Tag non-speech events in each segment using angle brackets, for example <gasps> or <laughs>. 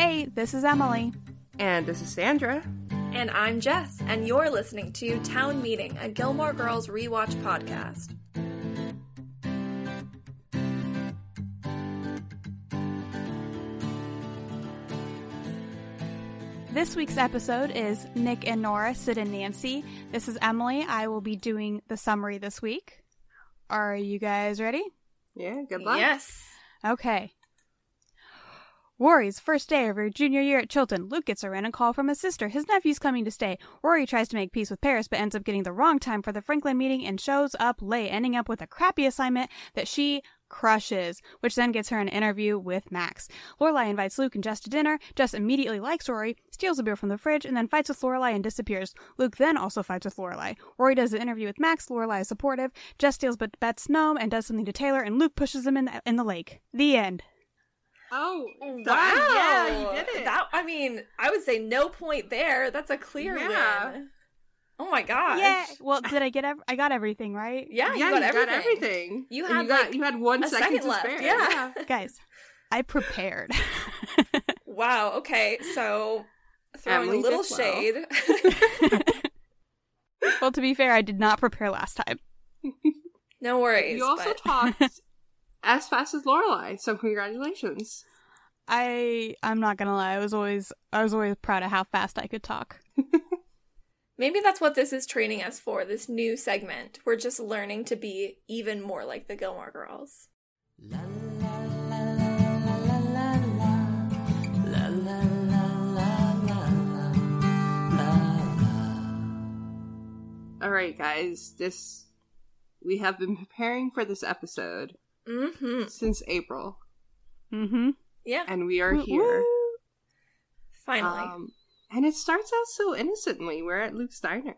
Hey, this is Emily. And this is Sandra. And I'm Jess, and you're listening to Town Meeting, a Gilmore Girls rewatch podcast. This week's episode is Nick and Nora, Sid and Nancy. This is Emily. I will be doing the summary this week. Are you guys ready? Yeah, good luck. Yes. Okay. Rory's first day of her junior year at Chilton. Luke gets a random call from his sister. His nephew's coming to stay. Rory tries to make peace with Paris, but ends up getting the wrong time for the Franklin meeting and shows up late, ending up with a crappy assignment that she crushes, which then gets her an interview with Max. Lorelai invites Luke and Jess to dinner. Jess immediately likes Rory, steals a beer from the fridge, and then fights with Lorelai and disappears. Luke then also fights with Lorelai. Rory does the interview with Max. Lorelai is supportive. Jess steals Babette's gnome and does something to Taylor, and Luke pushes him in the, in the lake. The end. Oh, Wow. that- yeah, you did it. That I mean, I would say no point there. That's a clear Yeah. win. Oh my gosh. Yeah. Well, did I get? Ev- I got everything right. <laughs> Yeah, you yeah, got you everything. got everything. You had, you got like, you had one A second, second to left. spare. Yeah. <laughs> Guys, I prepared. <laughs> Wow. Okay. So throwing Emily a little did well. shade. well, to be fair, I did not prepare last time. no worries. You also but- talked as fast as Lorelai, so congratulations. I I'm not gonna lie. I was always I was always proud of how fast I could talk. Maybe that's what this is training us for. This new segment. We're just learning to be even more like the Gilmore Girls. La, la. All right, guys. This we have been preparing for this episode Mm-hmm. since April, Mm-hmm. Yeah. and we are Woo- here. woo. Finally. Um, and it starts out so innocently. We're at Luke's diner.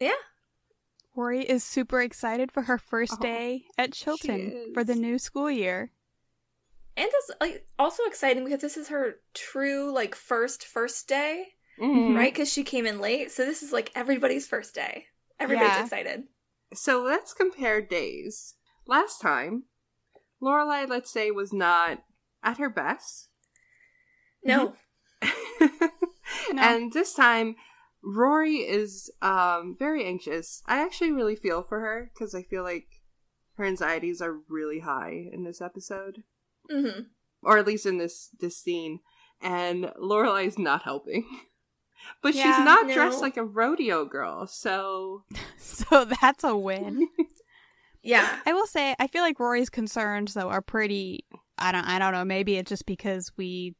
yeah. Rory is super excited for her first Oh, day at Chilton for the new school year. And it's like also exciting because this is her true like first first day, Mhm. right? Because she came in late, so this is like everybody's first day. Everybody's Yeah. excited. So let's compare days. Last time, Lorelai, let's say, was not at her best. No, <laughs> No. And this time, Rory is um, very anxious. I actually really feel for her because I feel like her anxieties are really high in this episode, hmm or at least in this this scene. And Lorelai is not helping. <laughs> But Yeah, she's not no. dressed like a rodeo girl, so <laughs> So that's a win. Yeah, I will say I feel like Rory's concerns though are pretty I don't I don't know, maybe it's just because we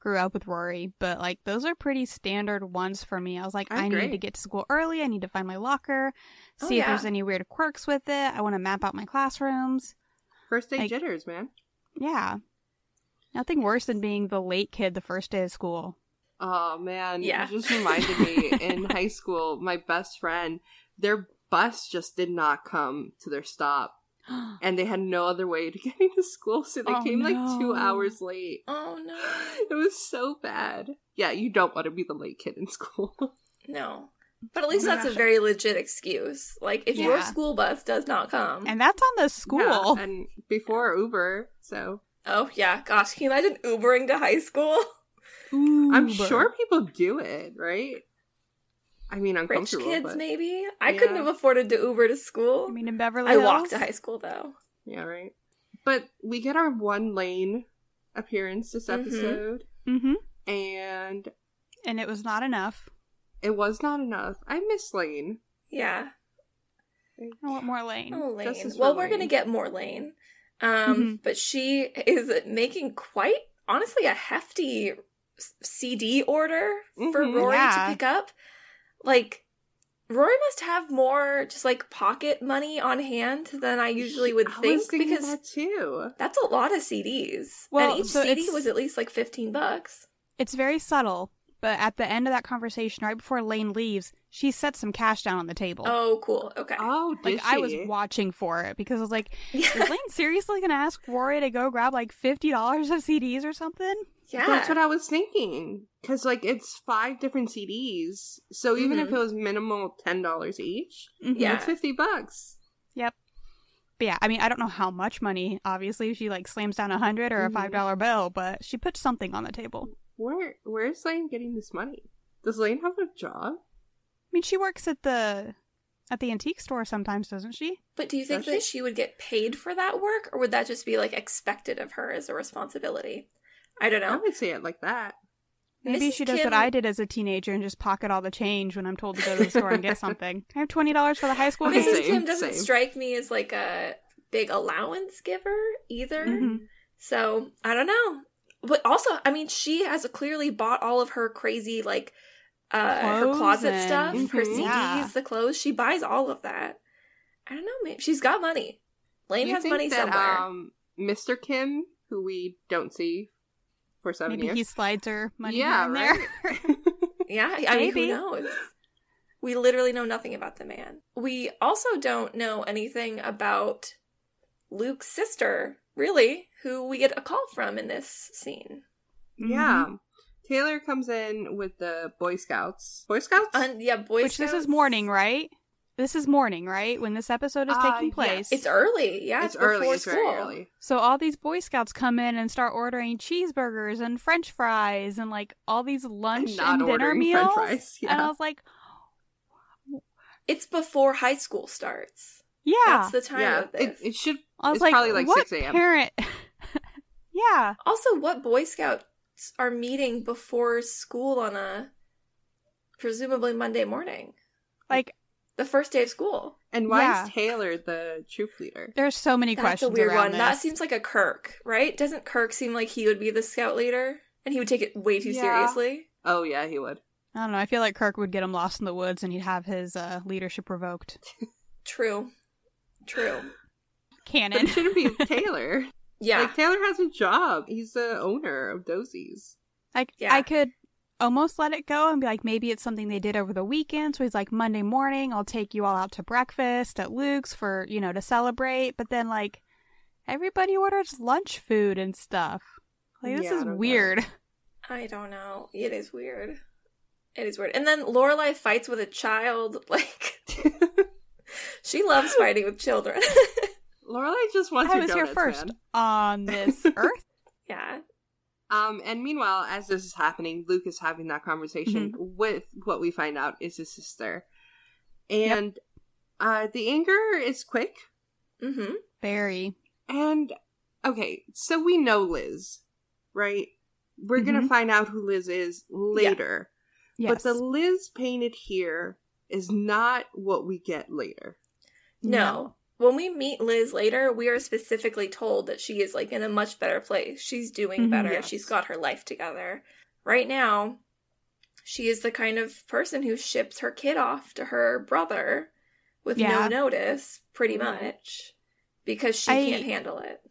grew up with Rory, but like those are pretty standard ones for me. I was like, I I, need to get to school early, I need to find my locker, Oh, see if there's any weird quirks with it. I want to map out my classrooms. first day Like- jitters, man. Yeah. Nothing worse than being the late kid the first day of school. Oh man, Yeah. it just reminded me <laughs> in high school, my best friend, their bus just did not come to their stop. <gasps> And they had no other way to <laughs> get into school, so they Oh, came like two hours late. Oh no, <laughs> It was so bad. Yeah, you don't want to be the late kid in <laughs> school. no. But at least Oh my that's a very legit excuse. Like if your school bus does not come, and that's on the school. Yeah, and before Uber, so oh yeah, gosh, can you imagine Ubering to high school? I'm sure people do it, right? I mean, I'm Rich kids, but maybe. I Yeah. couldn't have afforded to Uber to school. I mean in Beverly I Hills. walked to high school though. yeah, right. But we get our one lane appearance this Mhm. episode, Mm-hmm. and And it was not enough. it was not enough. I miss Lane. Yeah. I want more Lane. Oh, Lane. Justice Well, we're gonna get more Lane. Um, Mhm. but she is making quite honestly a hefty CD order for Mhm. Rory Yeah. to pick up. Like Rory must have more just like pocket money on hand than I usually would I think was because that too. that's a lot of CDs. Well, and each so CD was at least like 15 bucks. It's very subtle, but at the end of that conversation, right before Lane leaves, she sets some cash down on the table. Oh, cool. Okay. Oh, did like I was watching for it because I was like, <laughs> is. Lane seriously gonna ask Rory to go grab like fifty dollars of CDs or something? Yeah. That's what I was thinking. Because, like, it's five different CDs. So even if Mhm. it was minimal $10 each, Mhm. Yeah. it's 50 bucks. Yep. But yeah, I mean, I don't know how much money. Obviously, she like slams down a hundred or a Mhm. five dollar bill, but she puts something on the table. Where Where's Lane getting this money? Does Lane have a job? I mean, she works at the at the antique store sometimes, doesn't she? But do you think Does that she? she would get paid for that work, or would that just be like expected of her as a responsibility? I don't know. I know. would say it like that. Maybe Mrs. she does Kim- what I did as a teenager and just pocket all the change when I'm told to go to the store and get <laughs> something. I have twenty dollars for the high school. Okay, Mrs. same, Kim doesn't same. strike me as like a big allowance giver either. Mhm. So I don't know. But also, I mean, she has clearly bought all of her crazy like uh her closet and- stuff, her Mhm. CDs, Yeah. the clothes. She buys all of that. I don't know. Maybe she's got money. Lane you has think money that, somewhere. Um, Mr. Kim, who we don't see for seven Maybe years. he slides her money yeah, in right. there. <laughs> <laughs> Yeah, I mean, who knows? We literally know nothing about the man. We also don't know anything about Luke's sister, really, who we get a call from in this scene. yeah. Mm-hmm. Taylor comes in with the Boy Scouts. Boy Scouts? And yeah, Boy Which this is morning, right? This is morning, right? When this episode is Uh, taking yes. place. It's early. Yeah, it's it's, early. before It's school. very early. So all these Boy Scouts come in and start ordering cheeseburgers and French fries and like all these lunch not and dinner ordering meals. French fries, And. I was like, It's before high school starts. yeah. That's the time yeah, of this. it, it should. I was it's like, probably like what 6 a.m. parent? <laughs> yeah. Also, what Boy Scouts are meeting before school on a presumably Monday morning, Like the first day of school? And why Yeah. is Taylor the troop leader? there's so many That's questions a weird around one. That seems like a Kirk, right? Doesn't Kirk seem like he would be the scout leader and he would take it way too Yeah. seriously? Oh yeah, he would. I don't know. I feel like Kirk would get him lost in the woods and he'd have his uh, leadership revoked. <laughs> True. True. But Canon. it shouldn't be <laughs> Taylor. Yeah. Like Taylor has a job. He's the owner of Doose's. Like Yeah. I could almost let it go and be like, maybe it's something they did over the weekend. So he's like, Monday morning, I'll take you all out to breakfast at Luke's for you know to celebrate. But then like everybody orders lunch food and stuff. Like this Yeah, is don't get weird. <laughs> I don't know. It is weird. It is weird. And then Lorelai fights with a child. <laughs> Like <laughs> she loves fighting with children. Lorelai just wants I her was here first man. on this earth. yeah. Um, and meanwhile, as this is happening, Luke is having that conversation Mm-hmm. with what we find out is his sister, and uh, the anger is quick. Mm-hmm. Very. And okay, so we know Liz, right? We're gonna Mhm. find out who Liz is later, Yes. but the Liz painted here is not what we get later. No. When we meet Liz later, we are specifically told that she is like in a much better place. She's doing Mhm. better. Yes. She's got her life together. Right now, she is the kind of person who ships her kid off to her brother with Yeah. no notice, pretty Mhm. much, because she I- can't handle it.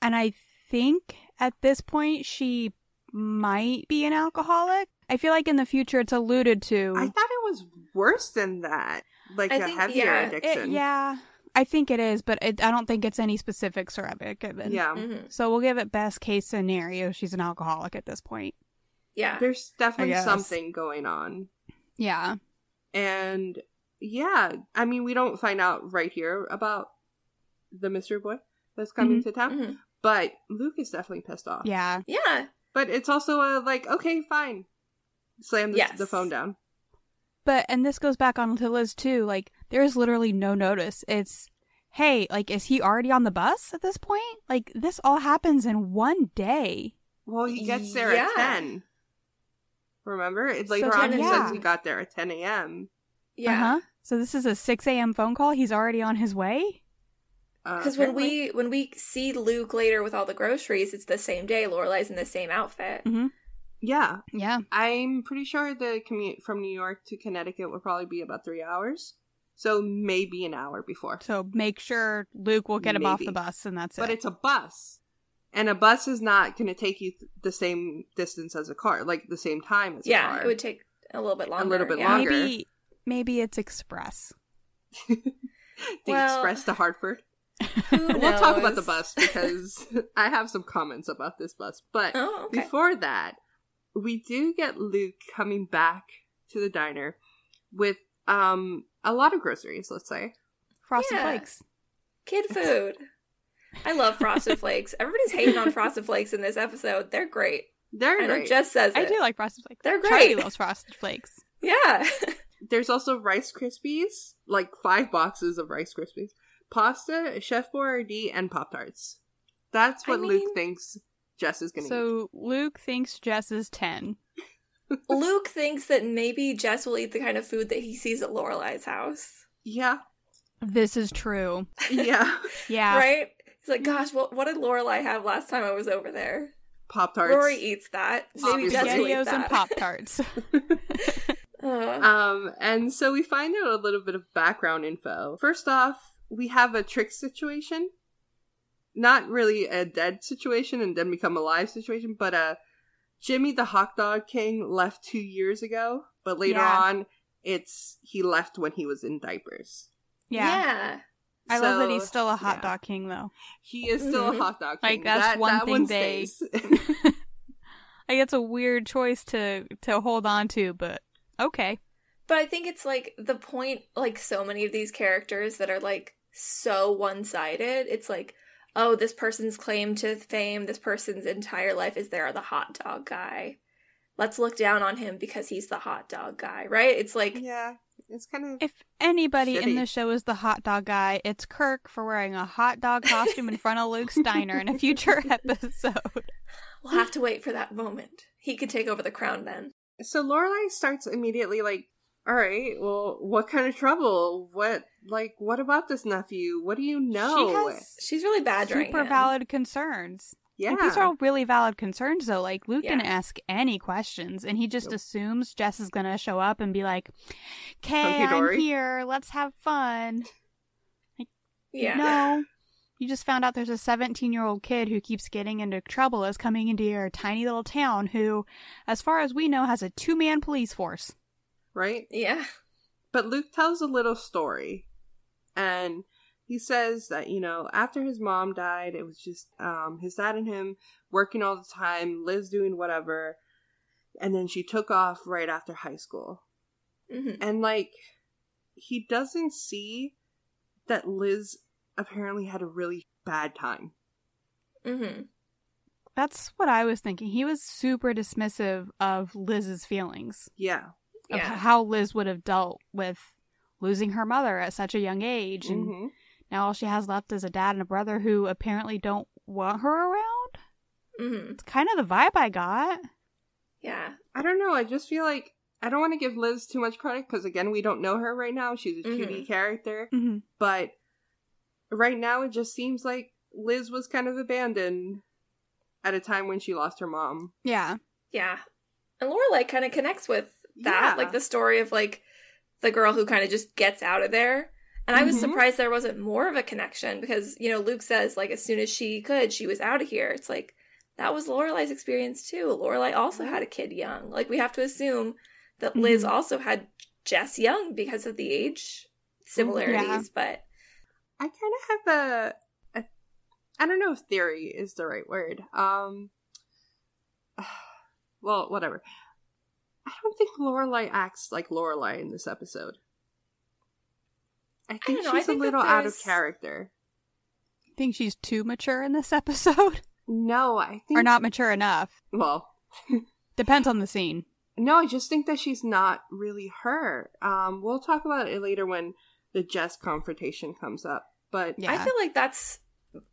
And I think at this point she might be an alcoholic. I feel like in the future it's alluded to. I thought it was worse than that, like I a think- heavier yeah, It- addiction. yeah, I think it is, but it, I don't think it's any specifics are ever given. yeah. Mhm. So we'll give it best case scenario. She's an alcoholic at this point. Yeah. There's definitely something going on. Yeah. And yeah, I mean, we don't find out right here about the mystery boy that's coming Mhm. to town, Mhm. but Luke is definitely pissed off. Yeah. Yeah. But it's also a like, okay, fine. Slam the, Yes. the phone down. But and this goes back on to Liz too. Like there is literally no notice. It's hey, like, is he already on the bus at this point? Like, this all happens in one day. Well, he gets there Yeah. at 10. Remember? It's later So on, 10 he yeah. says he got there at 10 a.m. Yeah. Uh-huh. So this is a 6 a.m. phone call. He's already on his way. Uh, Because when we when we see Luke later with all the groceries, it's the same day. Lorelai's in the same outfit. Mm-hmm. Yeah. Yeah. I'm pretty sure the commute from New York to Connecticut would probably be about three hours. So maybe an hour before. So make sure Luke will get him off the bus, and that's But it. But it's a bus. And a bus is not going to take you th- the same distance as a car, like the same time as a car. Yeah, it would take a little bit longer. A little bit yeah. longer. maybe maybe it's express. <laughs> the Well- express to Hartford. <laughs> We'll talk about the bus because <laughs> I have some comments about this bus. But Oh, okay. before that, we do get Luke coming back to the diner with um a lot of groceries, let's say. Frosted Yeah. Flakes. Kid food. I love Frosted Flakes. Everybody's hating on Frosted Flakes in this episode. They're great. They're I know great. Jess says it. I do like Frosted Flakes. They're Charlie great. loves Frosted Flakes. <laughs> Yeah. There's also Rice Krispies, like five boxes of Rice Krispies, pasta, Chef Boyardee, and Pop Tarts. That's I what mean- Luke thinks Jess is gonna eat. So Luke thinks Jess is 10. Luke thinks that maybe Jess will eat the kind of food that he sees at Lorelai's house. Yeah, This is true. yeah. <laughs> Yeah. Right? He's like, gosh, what what did Lorelai have last time I was over there? Pop Tarts. Rory eats that. Maybe Jess will eat SpaghettiOs and. Pop Tarts. <laughs> <laughs> Um, and so we find out a little bit of background info. First off, we have a trick situation. Not really a dead situation and then become alive situation, but uh Jimmy the hot dog king left two years ago, but later Yeah. on it's he left when he was in diapers. yeah. I love that he's still a hot yeah. dog king, though. He is still a mm-hmm. hot dog Like, king. that's that, one that thing one they- stays. <laughs> <laughs> Like, it's a weird choice to to hold on to, but okay. But I think it's like the point, like so many of these characters that are like so one sided. It's like, oh, this person's claim to fame, this person's entire life is they're the hot dog guy. Let's look down on him because he's the hot dog guy, right? It's like, yeah, it's kind of If anybody in the show is the hot dog guy, it's Kirk for wearing a hot dog costume in front of Luke's diner in a future <laughs> episode. we'll have to wait for that moment. He could take over the crown then. So Lorelai starts immediately like, all right, well, what kind of trouble? What like what about this nephew? What do you know? She has She's really badgering super him. valid concerns. yeah. Like, these are all really valid concerns, though. Like, Luke Yeah. didn't ask any questions, and he just Nope. assumes Jess is going to show up and be like, Okay, I'm here. Let's have fun. Yeah. No. <laughs> You just found out there's a 17 year old kid who keeps getting into trouble as coming into your tiny little town who, as far as we know, has a two man police force. Right? Yeah. But Luke tells a little story. And he says that, you know, after his mom died, it was just um his dad and him working all the time, Liz doing whatever. And then she took off right after high school. hmm And like he doesn't see that Liz apparently had a really bad time. hmm That's what I was thinking. He was super dismissive of Liz's feelings, Yeah. Of Yeah. how Liz would have dealt with losing her mother at such a young age. And hmm now all she has left is a dad and a brother who apparently don't want her around. hmm It's kind of the vibe I got. Yeah. I don't know. I just feel like I don't want to give Liz too much credit because again, we don't know her right now. She's a 2D Mhm. character, Mm-hmm. but right now it just seems like Liz was kind of abandoned at a time when she lost her mom. Yeah. Yeah. And Lorelai kind of connects with that, Yeah. like the story of like the girl who kind of just gets out of there. And I was Mhm. surprised there wasn't more of a connection because, you know, Luke says like as soon as she could, she was out of here. It's like that was Lorelai's experience too. Lorelai also had a kid young. Like we have to assume that Liz Mhm. also had Jess young because of the age similarities, but I kind of have a, a, I don't know if theory is the right word. Um, <sighs> well, whatever. I don't think Lorelai acts like Lorelai in this episode. I think don't know, I she's think a little out of there's- character. Think she's too mature in this <laughs> episode? No, I think or not mature enough? Well, <laughs> Depends on the scene. No, I just think that she's not really her. Um, we'll talk about it later when the Jess confrontation comes up. But Yeah. I feel like that's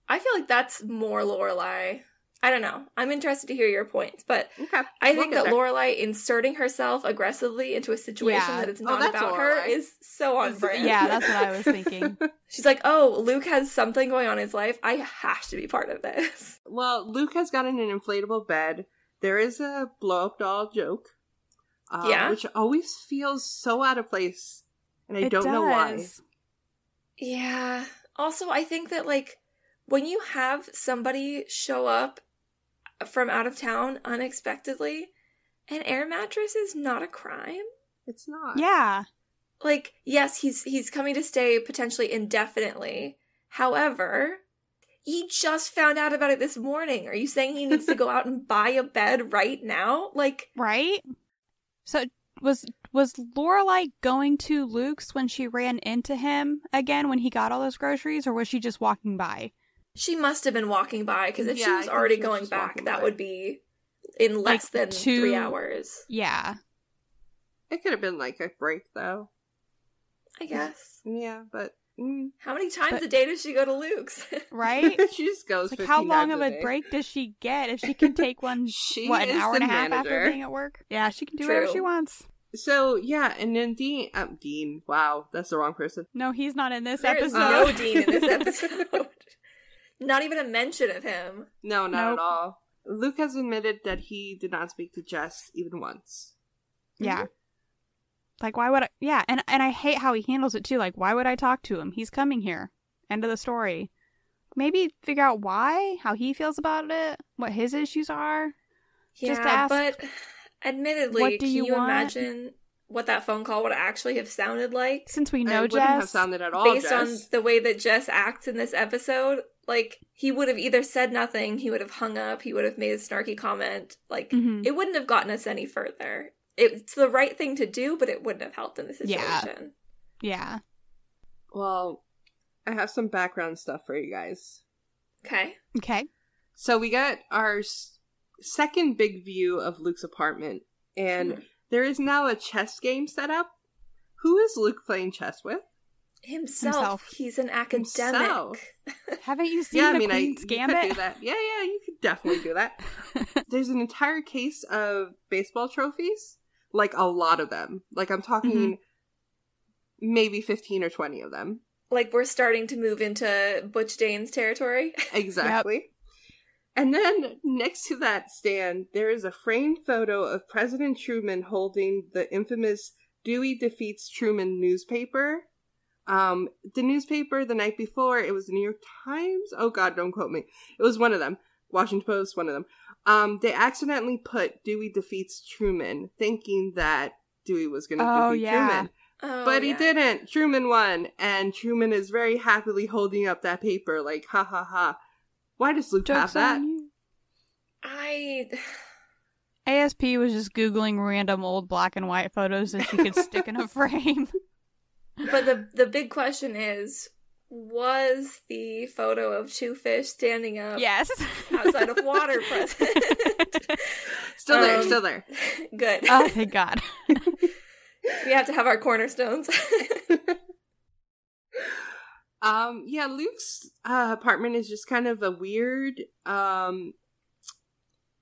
I feel like that's more Lorelai. I don't know. I'm interested to hear your points, but okay, I we'll think that there. Lorelai inserting herself aggressively into a situation Yeah. that it's Oh, not that's about her is so on brand. Yeah, that's what I was thinking. <laughs> She's like, "Oh, Luke has something going on in his life. I have to be part of this." <laughs> Well, Luke has gotten an inflatable bed. There is a blow up doll joke. Uh, Yeah? Which always feels so out of place. And I It don't know why. Yeah. Also, I think that like when you have somebody show up from out of town unexpectedly, an air mattress is not a crime. It's not. Yeah. Like, yes, he's he's coming to stay potentially indefinitely. However, he just found out about it this morning. Are you saying he needs to go out and buy a bed right now? Like, Right? So was was Lorelai going to Luke's when she ran into him again when he got all those groceries, or was she just walking by? She must have been walking by because if Yeah, she was already she was going back, that by. would be in Like less than two- three hours. Yeah. It could have been like a break, though. I guess. Yeah, but. Mm. How many times But- a day does she go to Luke's? <laughs> Right? <laughs> she just goes. Like how long of a a break does she get if she can <laughs> take one She what an hour and a half after being at work? Yeah, she can do whatever she wants. So, yeah, and then Dean. Uh, Dean. Wow, that's the wrong person. No, he's not in this There is episode. no Dean in this episode. Not even a mention of him. No, not Nope. at all. Luke has admitted that he did not speak to Jess even once. Yeah. Mm-hmm. Like why would I Yeah, and and I hate how he handles it too. Like why would I talk to him? He's coming here. End of the story. Maybe figure out why, how he feels about it, what his issues are. Yeah, Just ask, but admittedly, "What do can you you, want?" imagine what that phone call would actually have sounded like? Since we it Jess, wouldn't have sounded at all, Based Jess. on the way that Jess acts in this episode, like he would have either said nothing, he would have hung up, he would have made a snarky comment. Like Mhm. it wouldn't have gotten us any further. It's the right thing to do, but it wouldn't have helped in the situation. yeah. Well, I have some background stuff for you guys. Okay. Okay. So we got our second big view of Luke's apartment, and Mhm. There is now a chess game set up. Who is Luke playing chess with? Himself. Himself. He's an academic. Himself. <laughs> Haven't you <laughs> seen yeah, I mean, I Queen's you Gambit? could do that. Yeah, yeah, you could definitely do that. <laughs> There's an entire case of baseball trophies, like a lot of them. Like I'm talking Mm-hmm. maybe 15 or 20 of them. Like we're starting to move into Butch Dane's territory. Exactly. And then next to that stand, there is a framed photo of President Truman holding the infamous Dewey Defeats Truman newspaper. Um, the newspaper the night before, it was the New York Times. Oh God, don't quote me. It was one of them. Washington Post, one of them. Um, they accidentally put Dewey Defeats Truman, thinking that Dewey was going to Oh, defeat yeah. Truman. Oh, But he yeah. didn't. Truman won, and Truman is very happily holding up that paper, like ha ha ha. Why does Luke have Joke's that? I <sighs> ASP was just googling random old black and white photos that she could stick in a <laughs> frame. <laughs> but the the big question is was the photo of two fish standing up yes. outside of water <laughs> present? Still there, Um, still there. Good. oh, thank God. we have to have our cornerstones. Um, yeah, Luke's uh, apartment is just kind of a weird, um,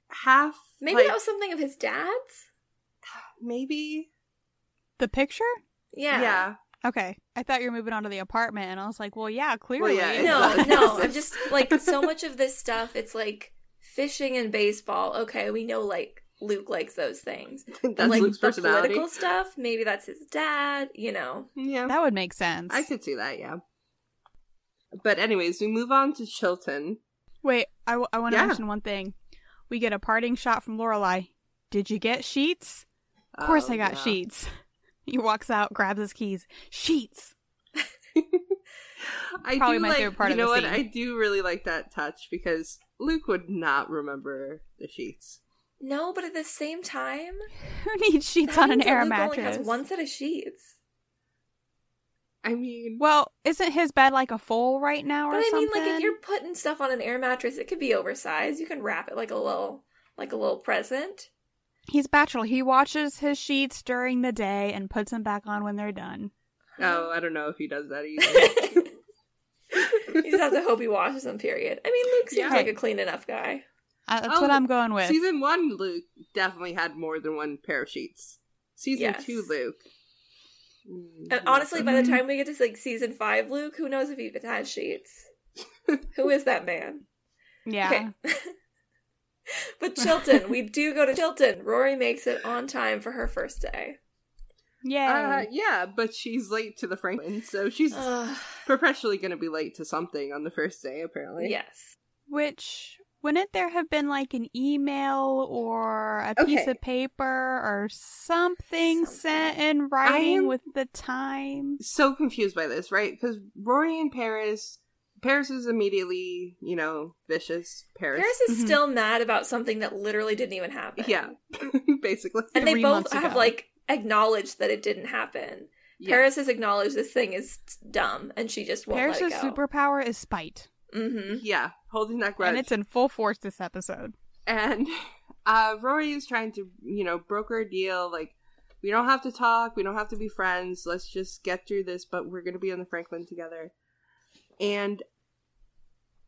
half. Maybe like, that was something of his dad's? <sighs> maybe. The picture? Yeah. yeah. Okay. I thought you were moving on to the apartment, and I was like, well, yeah, clearly. yeah, No, no. I'm <laughs> just like so much of this stuff, it's like fishing and baseball. Okay, we know like Luke likes those things. <laughs> That's And like Luke's the personality. political stuff, maybe that's his dad, you know. Yeah, That would make sense. I could see that. Yeah. But anyways, we move on to Chilton. Wait, I, w- I want to Yeah. mention one thing. We get a parting shot from Lorelai. Did you get sheets? Of course Oh, I got yeah. sheets. <laughs> He walks out, grabs his keys. Sheets. <laughs> I Probably do my like, favorite part you of know the what? scene. I do really like that touch because Luke would not remember the sheets. No, but at the same time, <laughs> Who needs sheets that on an air Luke mattress? only has one set of sheets. I mean, Well, isn't his bed like a full right now or But I mean, like if you're putting stuff on an air mattress, it could be oversized. You can wrap it like a little, like a little present. He's bachelor. He washes his sheets during the day and puts them back on when they're done. oh, I don't know if he does that either. <laughs> You just have to hope he washes them. Period. I mean, Luke seems Yeah. like a clean enough guy. Uh, that's Oh, what I'm going with. Season one, Luke definitely had more than one pair of sheets. Season Yes. two, Luke. And honestly, by the Mhm. time we get to like season five, Luke, who knows if he even has sheets? <laughs> who is that man? yeah. Okay. <laughs> but Chilton, we do go to Chilton. Rory makes it on time for her first day. Yeah. Uh, yeah, but she's late to the Franklin, so she's perpetually going to be late to something on the first day, apparently. yes. Which wouldn't there have been like an email or a piece of paper or something, sent in writing am- with the time? So confused by this, right? Because Rory and Paris, Paris is immediately, you know, vicious. Paris. Paris is Mhm. still mad about something that literally didn't even happen. Yeah, <laughs> basically. And they both have ago. like acknowledged that it didn't happen. Yeah. Paris has acknowledged this thing is dumb and she just won't Paris' let it go. superpower is spite. Mm-hmm. Yeah, holding that grudge. And it's in full force this episode. and <laughs> uh Rory is trying to, you know, broker a deal like we don't have to talk, we don't have to be friends. Let's just get through this, but we're going to be on the Franklin together. And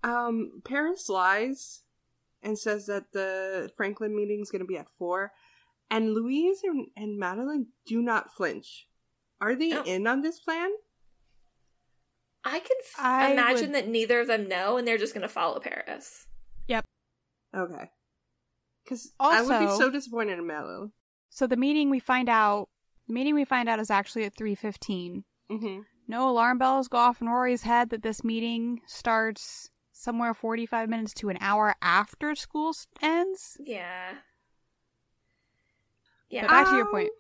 um Paris lies and says that the Franklin meeting is going to be at 4 and Louise and, and Madeline do not flinch. Are they in on this plan? I can f- I imagine would- that neither of them know and they're just going to follow Paris. Yep. Okay. Cuz I would be so disappointed in Madeline. So the meeting we find out, the meeting we find out is actually at 3:15. Mhm. No alarm bells go off in Rory's head that this meeting starts somewhere 45 minutes to an hour after school ends. Yeah. Yeah. But back to your Um, point.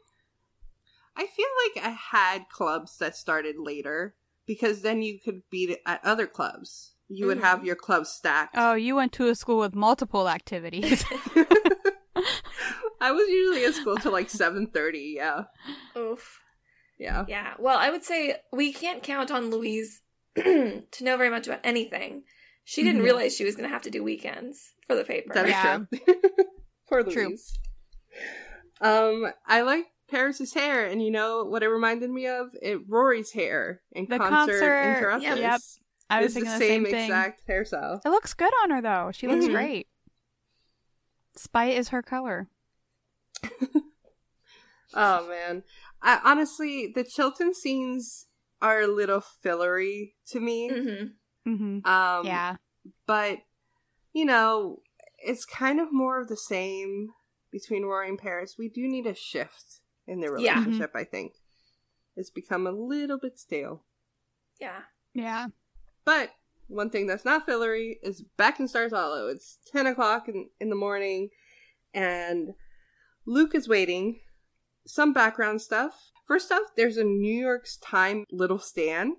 I feel like I had clubs that started later because then you could be at other clubs. You would Mhm. have your clubs stacked. Oh, you went to a school with multiple activities. <laughs> <laughs> I was usually at school till like seven thirty. Yeah, Oof. yeah. Yeah. Well, I would say we can't count on Louise <clears throat> to know very much about anything. She didn't Mhm. realize she was going to have to do weekends for the paper. That is Yeah. true. <laughs> Poor True. Louise. Um, I like Paris's hair, and you know what it reminded me of? It Rory's hair in The concert, concert, interruptus. yep. I was It's thinking the the same, same, thing. exact hairstyle. It looks good on her though. She looks Mhm. great. Spite is her color. <laughs> Oh man, I honestly the Chilton scenes are a little fillery to me. Mm-hmm. hmm Um, yeah. but you know, it's kind of more of the same between Rory and Paris. We do need a shift in their Yeah. relationship. I think it's become a little bit stale. Yeah. Yeah. But one thing that's not fillery is back in Stars Hollow. It's ten o'clock in, in the morning, and Luke is waiting. Some background stuff. First off, there's a New York's Time little stand,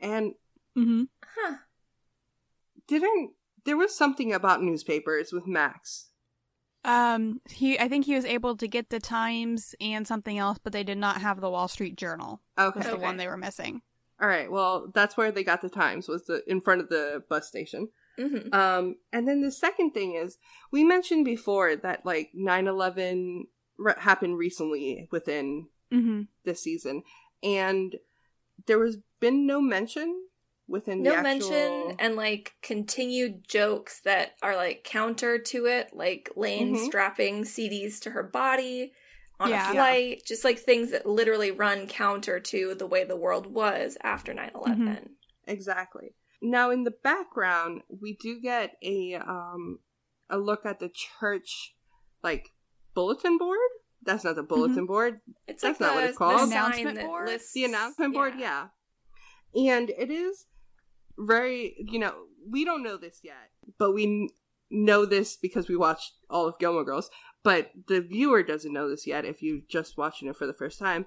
and hmm Huh. didn't there was something about newspapers with Max. Um, he. I think he was able to get the Times and something else, but they did not have the Wall Street Journal. Okay, Was the Okay. one they were missing. all right. Well, that's where they got the Times was the in front of the bus station. Mm-hmm. Um, and then the second thing is, we mentioned before that like 9-11 re- happened recently within hmm this season, and there was been no mention within No the actual... mention and like continued jokes that are like counter to it, like Lane Mhm. strapping CDs to her body on Yeah. a flight, just like things that literally run counter to the way the world was after 9 11. Exactly. Now, in the background, we do get a um a look at the church like bulletin board. That's not the bulletin board. It's That's like not the, what it's called. sign Announcement board? lists- The announcement board, yeah. And it is very, you know, we don't know this yet, but we know this because we watched all of Gilmore Girls. But the viewer doesn't know this yet if you're just watching it for the first time.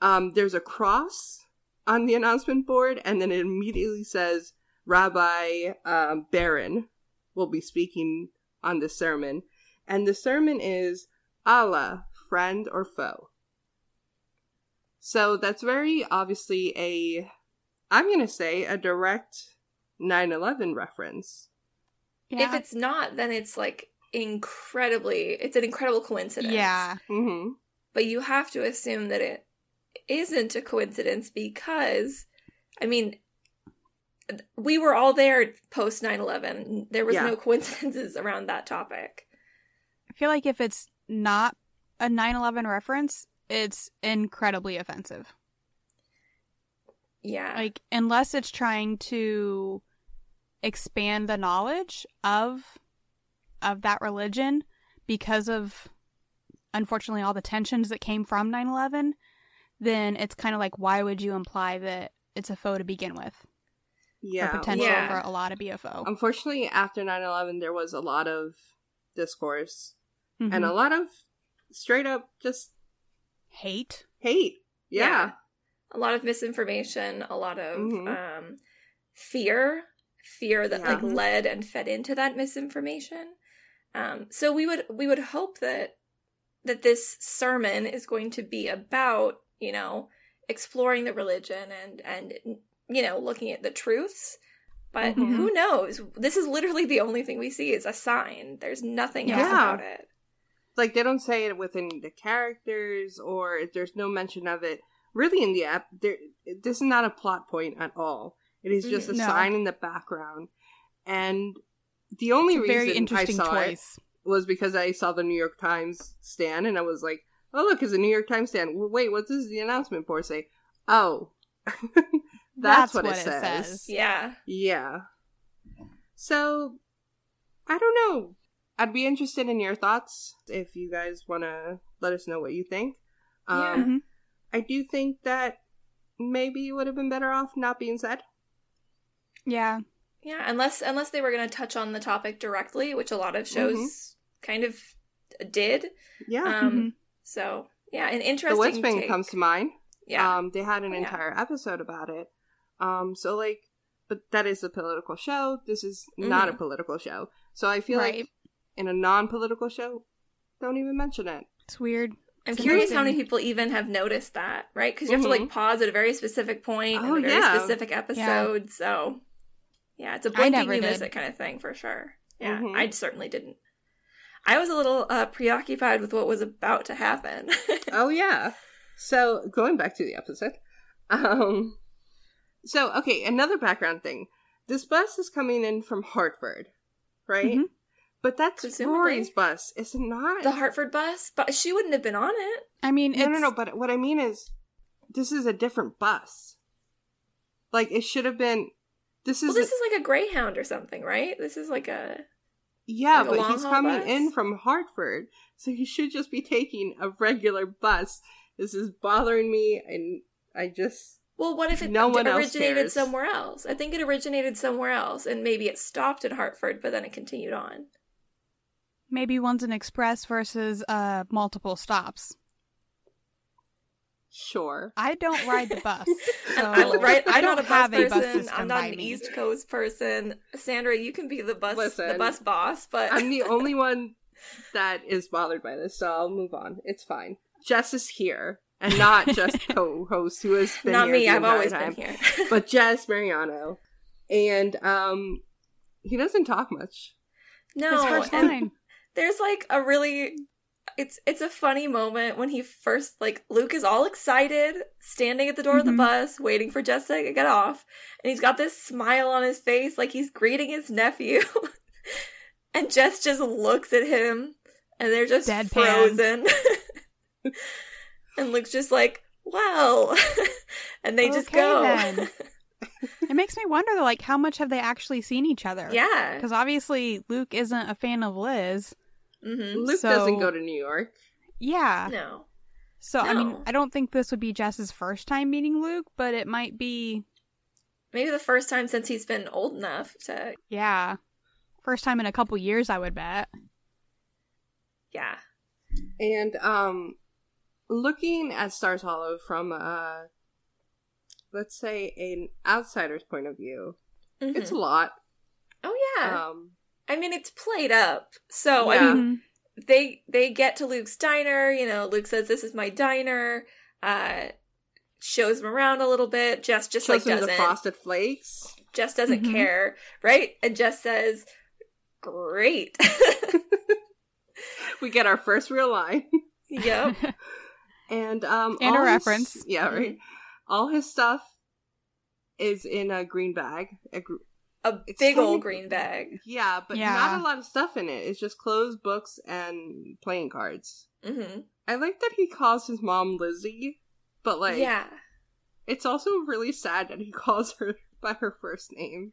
Um, there's a cross on the announcement board, and then it immediately says Rabbi um, Barron will be speaking on this sermon. And the sermon is Allah, friend or foe. So that's very obviously a, I'm going to say, a direct 9 11 reference. Yeah. If it's not, then it's like incredibly, it's an incredible coincidence. yeah. hmm But you have to assume that it isn't a coincidence because, I mean, we were all there post 9-11 there was Yeah. no <laughs> coincidences around that topic I feel like if it's not a 9/11 reference, it's incredibly offensive. Yeah Like unless it's trying to expand the knowledge of of that religion because of unfortunately all the tensions that came from 9/11, then it's kind of like why would you imply that it's a foe to begin with? Yeah. or potential Yeah. for a lot to be a foe. Unfortunately, after 9 11, there was a lot of discourse and Mhm. a lot of straight up just hate. hate. Yeah. A lot of misinformation a lot of Mhm. um fear fear that Yeah. like led and fed into that misinformation um so we would we would hope that that this sermon is going to be about you know exploring the religion and and you know looking at the truths but Mhm. who knows this is literally the only thing we see is a sign there's nothing else about it Like, they don't say it within the characters, or there's no mention of it really in the app. There, this is not a plot point at all. It is just a No. sign in the background. And the only It's very reason interesting I saw choice. it was because I saw the New York Times stand, and I was like, "Oh, look, it's a New York Times stand." Well, wait, what does the announcement board say? Oh, <laughs> that's, what, it, says. yeah Yeah. So, I don't know. I'd be interested in your thoughts if you guys want to let us know what you think. Um, Yeah. I do think that maybe it would have been better off not being said. Yeah. Yeah, unless unless they were going to touch on the topic directly, which a lot of shows Mm-hmm. kind of did. Yeah. Um, Mhm. So yeah, an the interesting. West Wing take. comes to mind. Yeah, Um, they had an Oh, yeah. entire episode about it. Um, so like, but that is a political show. This is not a political show. So I feel like in a non-political show, don't even mention it. It's weird. I'm it's curious how many people even have noticed that, right? Because you have to like Mhm. pause at a very specific point Oh, in a very yeah. specific episode. So yeah, it's a blink never you miss it kind of thing for sure. Yeah, Mhm. I certainly didn't. I was a little uh, preoccupied with what was about to happen. <laughs> oh yeah. So going back to the episode, um, so okay, another background thing. This bus is coming in from Hartford, right? Mhm. But that's Presumably. Rory's bus. Is it not? the Hartford bus, but she wouldn't have been on it. I mean, no, it's, no, no. But what I mean is, this is a different bus. Like it should have been. This is Well, this is like a Greyhound or something, right? This is like a yeah, like but long he's coming bus? in from Hartford, so he should just be taking a regular bus. This is bothering me, and I just Well, what if it No one originated cares. somewhere else? I think it originated somewhere else, and maybe it stopped at Hartford, but then it continued on. Maybe one's an express versus uh multiple stops. sure. I don't ride the bus. <laughs> So I, right, I I'm don't <laughs> a bus have a bus person. system I'm not by an me. East Coast person. Sandra, you can be the bus the bus boss, but I'm the only <laughs> one that is bothered by this, so I'll move on. It's fine. Jess is here, and not just co-host who has been not here me. the I've entire always time, been here. but Jess Mariano, and um, he doesn't talk much. no, His first line. There's like a really it's it's a funny moment when he first like Luke is all excited, standing at the door of the Mhm. bus, waiting for Jess to get off, and he's got this smile on his face like he's greeting his nephew. <laughs> and Jess just looks at him and they're just Deadpan. frozen. <laughs> and Luke's just like, "Wow," <laughs> and they just go. It makes me wonder, though, like, how much have they actually seen each other? yeah. Because obviously Luke isn't a fan of Liz. Hmm Luke So- doesn't go to New York. Yeah. No. So, I mean, I don't think this would be Jess's first time meeting Luke, but it might be, Maybe the first time since he's been old enough to yeah, first time in a couple years, I would bet. yeah. And um looking at Stars Hollow from uh let's say an outsider's point of view, Mhm. it's a lot. Oh yeah. Um I mean, it's played up. So I mean, they they get to Luke's diner. You know, Luke says, "This is my diner." Uh, shows him around a little bit. Jess just shows like him the doesn't. frosted flakes. Jess doesn't Mhm. care, right? And Jess says, "Great." <laughs> We get our first real line. yep. <laughs> And um And a all his- reference. Yeah, right. All his stuff is in a green bag. A gr- A It's big old green bag. yeah, but Yeah. not a lot of stuff in it. It's just clothes, books, and playing cards. hmm I like that he calls his mom Lizzie, but like, yeah. it's also really sad that he <laughs> calls her by her first name.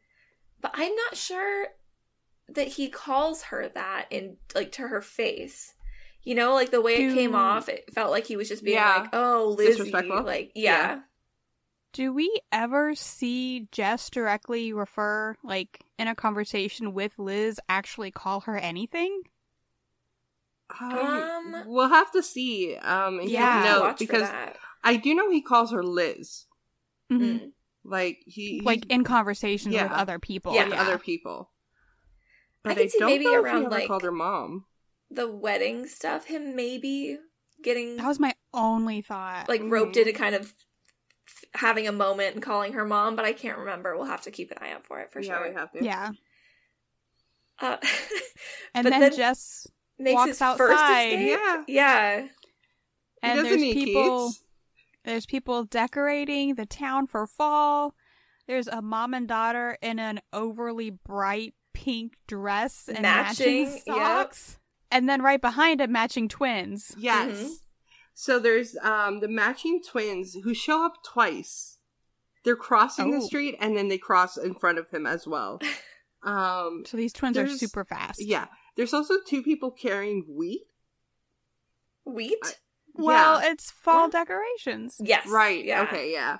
But I'm not sure that he calls her that in like to her face. You know, like the way it came off, it felt like he was just being Yeah. like, "Oh, Lizzie," Disrespectful? like, yeah. Do we ever see Jess directly refer, like, in a conversation with Liz, actually call her anything? Um, we'll have to see. Um, Yeah. note, watch because for that. I do know he calls her Liz. Mhm. Mm. Like he, he Like, in conversations Yeah. with other people. Yeah. with other people. I But could I, see don't maybe know if around, he like- called her mom. The wedding stuff, him maybe getting That was my only thought. like Mhm. roped into kind of having a moment and calling her mom, but I can't remember. We'll have to keep an eye out for it for yeah, sure. we have to. yeah. Uh, <laughs> And then, then Jess makes walks his first outside. escape. Yeah. Yeah. And there's people kids. there's people decorating the town for fall. There's a mom and daughter in an overly bright pink dress and matching, Matching, yep. socks. And then right behind it matching twins. Yes. Mhm. So there's um the matching twins who show up twice. They're crossing the Oh. street and then they cross in front of him as well. <laughs> Um So these twins are super fast. yeah. There's also two people carrying wheat. Wheat? I- Well, yeah. it's fall What? decorations. yes. Right. Yeah. Okay, yeah.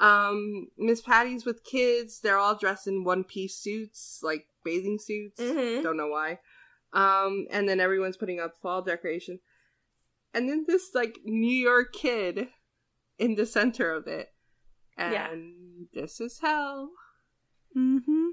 Um Miss Patty's with kids. They're all dressed in one piece suits, like bathing suits. Mhm. Don't know why. Um and then everyone's putting up fall decoration. And then this like New York kid in the center of it. And Yeah. this is hell. Mm-hmm.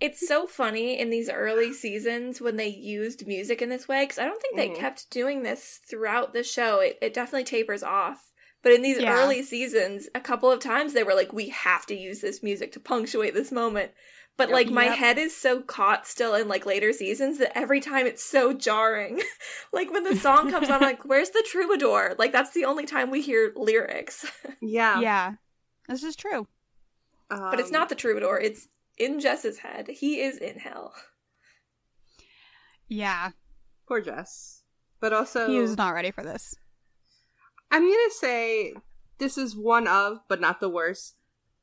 It's so funny in these early seasons when they used music in this way because I don't think they Mhm. kept doing this throughout the show. It, it definitely tapers off. But in these Yeah. early seasons, a couple of times they were like, we have to use this music to punctuate this moment. But Yep. like my Yep. head is so caught still in like later seasons that every time it's so jarring. <laughs> like when the song comes on, I'm like, <laughs> where's the troubadour? Like that's the only time we hear lyrics. <laughs> Yeah. Yeah. This is true. but it's Um, not the troubadour, it's in Jess's head. He is in hell. Yeah. poor Jess. But also He was not ready for this. I'm gonna say this is one of, but not the worst,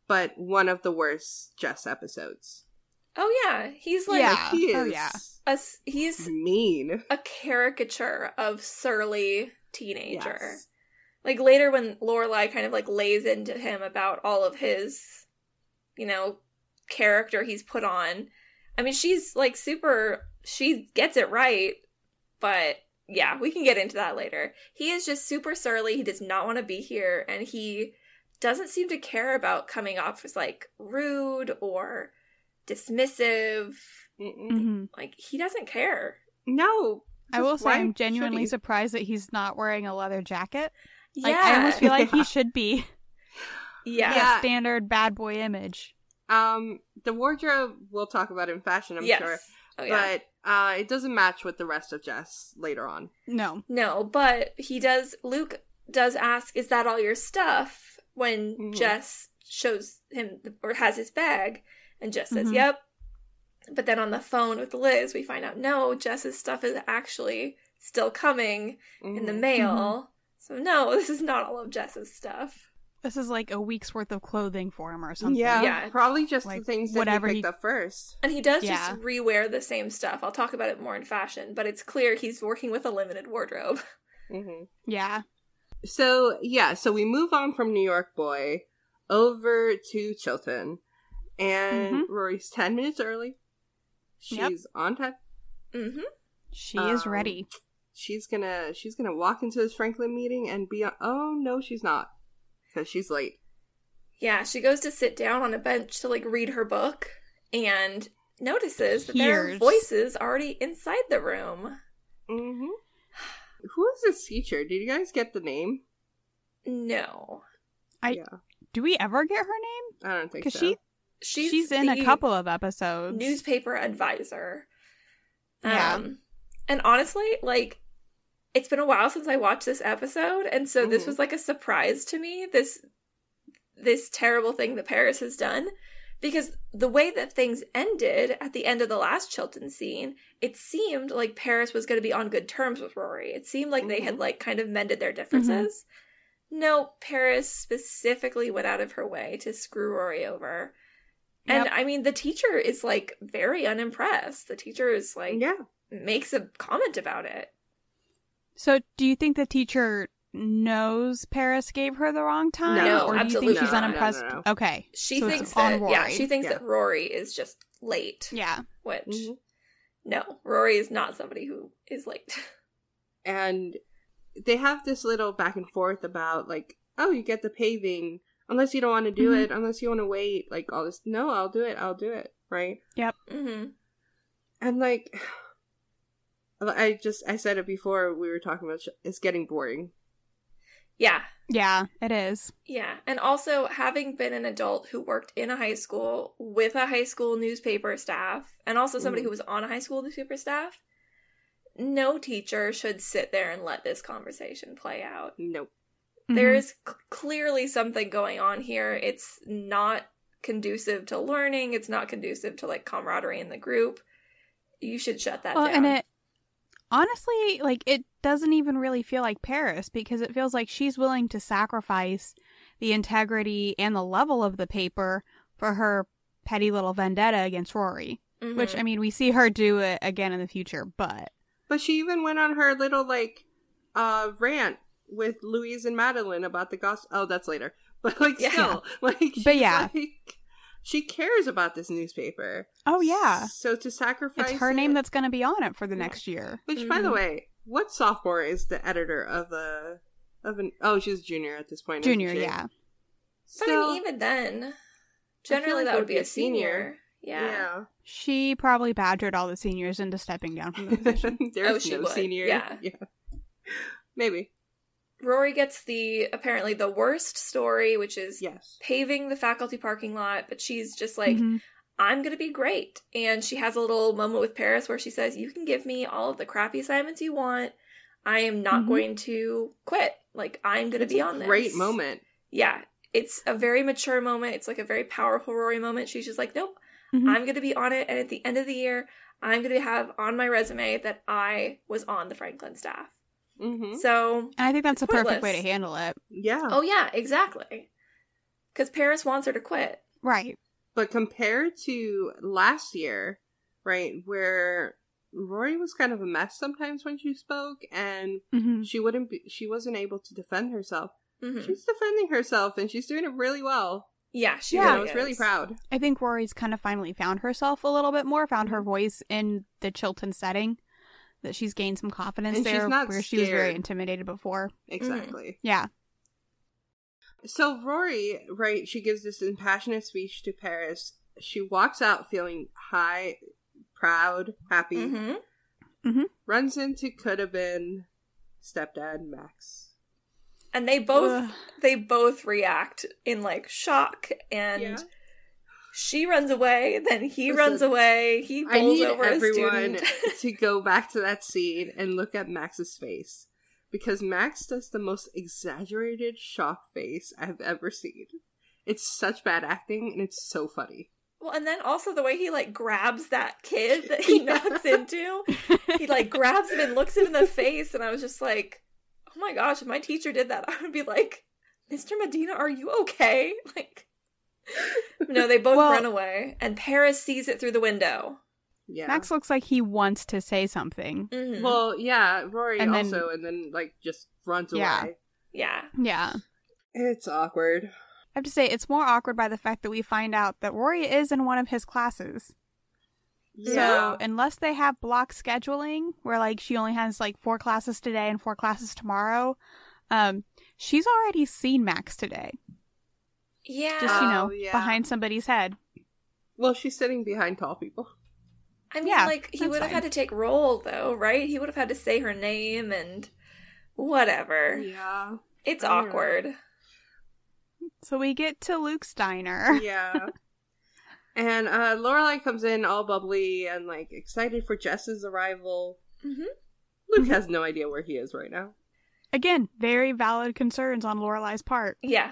but one of the worst Jess episodes. Oh yeah, he's like Yeah. He is Oh, yeah. a s- he's mean. a caricature of surly teenager. Yes. Like later when Lorelai kind of like lays into him about all of his, you know, character he's put on. I mean, she's like super. She gets it right, but yeah, we can get into that later. He is just super surly. He does not want to be here, and he doesn't seem to care about coming off as like rude or dismissive. Mm-mm. hmm Like he doesn't care. No. I will say I'm genuinely surprised that he's not wearing a leather jacket. Yeah, Like I almost feel like he <laughs> should be yeah. Yeah. standard bad boy image. Um, the wardrobe we'll talk about in fashion, I'm yes. sure, Oh, yeah. but uh, it doesn't match with the rest of Jess later on. No. no, but he does. Luke does ask, "Is that all your stuff?" When Mhm. Jess shows him the, or has his bag, and Jess says, Mhm. "Yep." But then on the phone with Liz, we find out no, Jess's stuff is actually still coming in the Mhm. mail. So no, <laughs> this is not all of Jess's stuff. This is like a week's worth of clothing for him or something. Yeah, Yeah. probably just Like, the things that whatever he he- up first. And he does Yeah. just rewear the same stuff. I'll talk about it more in fashion, but it's clear he's working with a limited wardrobe. <laughs> hmm Yeah. So yeah, so we move on from New York Boy over to Chilton, and Rory's ten minutes early. She's Yep. on time. hmm She is Um, ready. She's gonna she's gonna walk into this Franklin meeting and be on. Oh no, she's not, because she's late. Yeah, she goes to sit down on a bench to like read her book and notices that there are voices already inside the room. Mm-hmm. Who is this teacher? Did you guys get the name? No. I yeah, do we ever get her name? I don't think so. she She's, she's, in a couple of episodes. newspaper advisor. Yeah. Um, and honestly, like it's been a while since I watched this episode, and so this Mhm. was like a surprise to me. This this terrible thing that Paris has done. Because the way that things ended at the end of the last Chilton scene, it seemed like Paris was going to be on good terms with Rory. It seemed like they had Mhm. like kind of mended their differences. No, Paris specifically went out of her way to screw Rory over. And I mean, the teacher is like very unimpressed. The teacher is like, Yeah. makes a comment about it. So, do you think the teacher knows Paris gave her the wrong time, No, or do you think she's unimpressed? No, no, Okay, She so thinks that Rory. yeah, she thinks Yeah. that Rory is just late. yeah, Which Mhm. no, Rory is not somebody who is late. <laughs> And they have this little back and forth about like, oh, you get the paving unless you don't want to do Mhm. it, unless you want to wait, like all this. No, I'll do it. I'll do it. Right. Yep. hmm And like, <sighs> I just I said it before we were talking about. sh- It's getting boring. Yeah, yeah, it is. yeah, and also having been an adult who worked in a high school with a high school newspaper staff, and also somebody Mhm. who was on a high school newspaper staff. No teacher should sit there and let this conversation play out. Nope. There Mhm. is c- clearly something going on here. It's not conducive to learning. It's not conducive to like camaraderie in the group. You should shut that well, down. and it honestly, like, it doesn't even really feel like Paris because it feels like she's willing to sacrifice the integrity and the level of the paper for her petty little vendetta against Rory. Mhm. Which I mean, we see her do it again in the future, but But she even went on her little like uh rant with Louise and Madeline about the gossip. Oh, that's later. <laughs> But like Yeah. still, <laughs> like she's yeah. like, she cares about this newspaper. oh yeah, So to sacrifice it's her it- name that's going to be on it for the Yeah. next year. Which, by the Mhm. way, what sophomore is the editor of a of an? Oh, she's a junior at this point. isn't Junior, she? yeah. But I mean, even then, generally like that would be a senior. Yeah. yeah. She probably badgered all the seniors into stepping down from the <laughs> position. There's Oh, she no would, senior. Yeah. yeah. Maybe. Rory gets the apparently the worst story, which is Yes. paving the faculty parking lot, but she's just like, Mhm. I'm gonna be great. And she has a little moment with Paris where she says, You can give me all of the crappy assignments you want. I am not Mhm. going to quit. Like I'm gonna be a on this. great moment. Yeah. It's a very mature moment. It's like a very powerful Rory moment. She's just like, Nope, Mhm. I'm going to be on it. And at the end of the year, I'm going to have on my resume that I was on the Franklin staff. Hmm So, And I think that's the It's perfect way to handle it. Yeah. oh, yeah, exactly. Because Paris wants her to quit. Right. But compared to last year, right, where Rory was kind of a mess sometimes when she spoke, and hmm she wouldn't be, she wasn't able to defend herself. hmm She's defending herself, and she's doing it really well. Yeah, she Yeah. Yeah, I really was really proud. I think Rory's kind of finally found herself a little bit more, found her voice in the Chilton setting. That she's gained some confidence And she's there, not where she was very intimidated before. Exactly. Yeah. So Rory, right, she gives this impassionate speech to Paris. She walks out feeling high, proud, happy. hmm Runs into could have been stepdad Max. And they both Ugh. they both react in like shock and Yeah. She runs away, then he Listen, runs away, he I bowls need over everyone <laughs> to go back to that scene and look at Max's face because Max does the most exaggerated shock face I've ever seen. It's such bad acting and it's so funny. Well, and then also the way he like grabs that kid that he <laughs> <laughs> Yeah. knocks into. He like grabs him and looks him in the face, and I was just like, "Oh my gosh!" If my teacher did that, I would be like, "Mr. Medina, are you okay?" Like, <laughs> no, they both Well- run away, and Paris sees it through the window. Yeah. Max looks like he wants to say something. Mhm. Well, yeah, Rory And then- also, and then like just runs Yeah. away. yeah, Yeah. It's awkward. I have to say, it's more awkward by the fact that we find out that Rory is in one of his classes. So, unless they have block scheduling where like she only has like four classes today and four classes tomorrow, um, she's already seen Max today. Yeah. Just, you Oh, know, yeah. behind somebody's head. well, she's sitting behind tall people. I mean, yeah, like he would have had to take roll, though, right? He would have had to say her name and whatever. Yeah. It's I know. awkward. So we get to Luke's diner. <laughs> Yeah. and uh Lorelai comes in all bubbly and like excited for Jess's arrival. hmm Luke has no idea where he is right now. Again, very valid concerns on Lorelai's part. Yeah.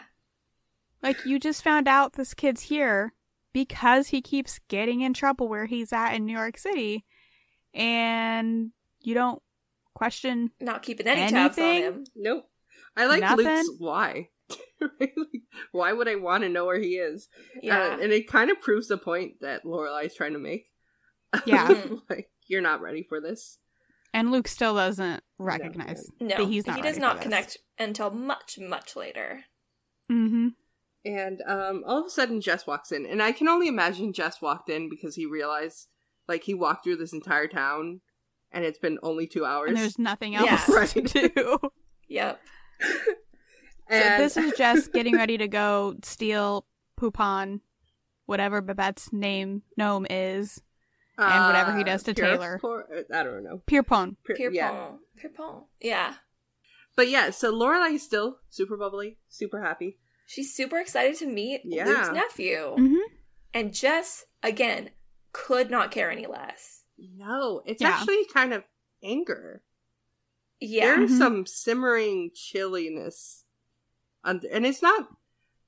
Like you just found out this kid's here because he keeps getting in trouble where he's at in New York City, and you don't question. Not keeping any tabs on Anything? him. Nope. I like Nothing? Luke's why. <laughs> Like, why would I want to know where he is? Yeah. Uh, and it kind of proves the point that Lorelai's trying to make. <laughs> Yeah. like you're not ready for this. And Luke still doesn't recognize no, that he's not. he does not connect until much, much later. Mm-hmm. And um, all of a sudden, Jess walks in, and I can only imagine Jess walked in because he realized, like, he walked through this entire town, and it's been only two hours. And there's nothing Yeah. else Right. to do. <laughs> Yep. And- So this is <laughs> Jess getting ready to go steal Poupon, whatever Babette's name gnome is. and whatever he does to Pure Taylor. Por- I don't know. Pierpont. Pure- Pierpont. yeah. Pierpont. Yeah. But yeah, so Lorelai is still super bubbly, super happy. She's super excited to meet Yeah. Luke's nephew. Mm-hmm. And Jess, again, could not care any less. No, it's Yeah. actually kind of anger. Yeah. There's Mhm. some simmering chilliness, under, and it's not.